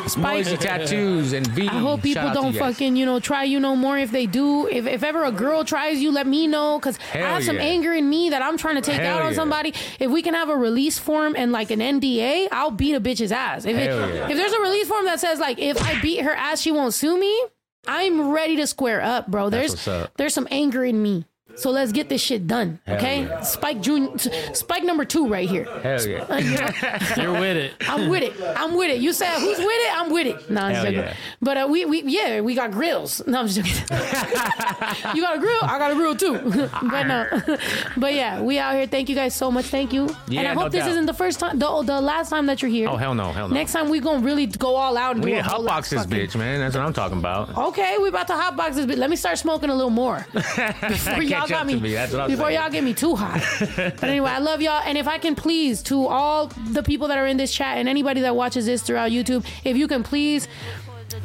S2: Spike.
S3: Noisy tattoos and V.
S2: I hope people
S3: Shout
S2: don't fucking, you know, try you no more. If they do, if, if ever a girl tries you, let me know because I
S3: Hell
S2: have some anger in me that I'm trying to take
S3: Hell
S2: out on
S3: yeah.
S2: somebody. If we can have a release form and like an NDA, I'll beat a bitch's ass. If, it,
S3: yeah.
S2: if there's a release form that says like if I beat her ass, she won't sue me. I'm ready to square up, bro. There's
S3: up.
S2: there's some anger in me. So let's get this shit done,
S3: Hell
S2: okay?
S3: yeah.
S2: Spike Junior, Spike number two right here.
S3: Hell yeah.
S2: Uh, you know?
S8: You're with it.
S2: I'm with it. I'm with it. You said who's with it? I'm with it. No, I'm just joking.
S3: yeah.
S2: But uh, we we yeah we got grills. No, I'm just joking. <laughs> you got a grill? I got a grill too. <laughs> but no, <laughs> but yeah, we out here. Thank you guys so much. Thank you. Yeah, and
S3: Yeah,
S2: I
S3: no
S2: hope this
S3: doubt.
S2: isn't the first time, the the last time that you're here.
S3: Oh hell no, hell no.
S2: Next time we gonna really go all out and
S3: we
S2: do
S3: need
S2: a whole
S3: hotbox this
S2: fucking-
S3: bitch, man. That's what I'm talking about.
S2: Okay, we about to hotbox this, but let me start smoking a little more before y'all
S3: Catch
S2: got me.
S3: me. That's what I'm
S2: before
S3: saying.
S2: y'all get me too hot. <laughs> but anyway, I love y'all, and if I can please to all the people that are in this chat and anybody that watches this throughout YouTube, if you can please.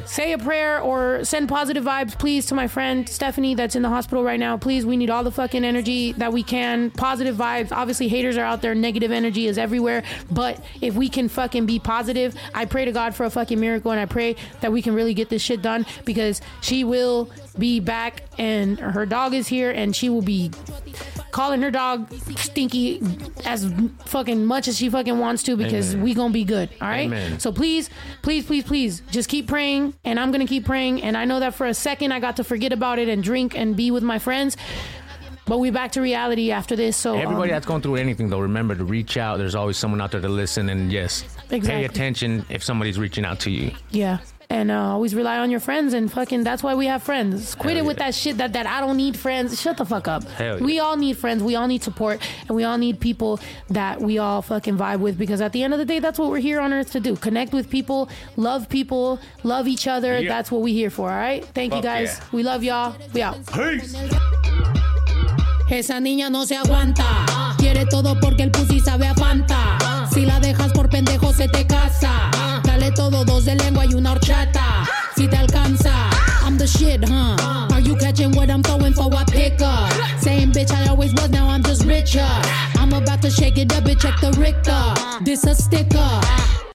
S2: Say a prayer or send positive vibes, please, to my friend Stephanie that's in the hospital right now. Please, we need all the fucking energy that we can. Positive vibes. Obviously, haters are out there. Negative energy is everywhere. But if we can fucking be positive, I pray to God for a fucking miracle and I pray that we can really get this shit done because she will be back and her dog is here and she will be calling her dog stinky as fucking much as she fucking wants to because
S3: Amen.
S2: we gonna be good all right
S3: Amen.
S2: so please please please please just keep praying and i'm gonna keep praying and i know that for a second i got to forget about it and drink and be with my friends but we back to reality after this so
S3: Everybody
S2: um,
S3: that's going through anything, though, remember to reach out. There's always someone out there to listen, and yes,
S2: Exactly.
S3: pay attention if somebody's reaching out to you.
S2: yeah and uh, always rely on your friends and fucking that's why we have friends quit
S3: Hell
S2: it with
S3: yeah.
S2: that shit that that i don't need friends shut the fuck up
S3: Hell yeah.
S2: we all need friends we all need support and we all need people that we all fucking vibe with because at the end of the day that's what we're here on earth to do connect with people love people love each other
S3: Yeah.
S2: that's what we're here for all right thank you guys
S3: yeah.
S2: we love y'all we out
S3: Peace.
S1: Esa niña no se aguanta. Quiere todo porque el pussy sabe a Fanta. La dejas por pendejo se te casa. Dale todo dos de lengua y una horchata. Si te alcanza. I'm the shit, huh? Are you catching what I'm throwing for a pickup? Same bitch I always was, now I'm just richer. I'm about to shake it up and check the Richter. This a sticker.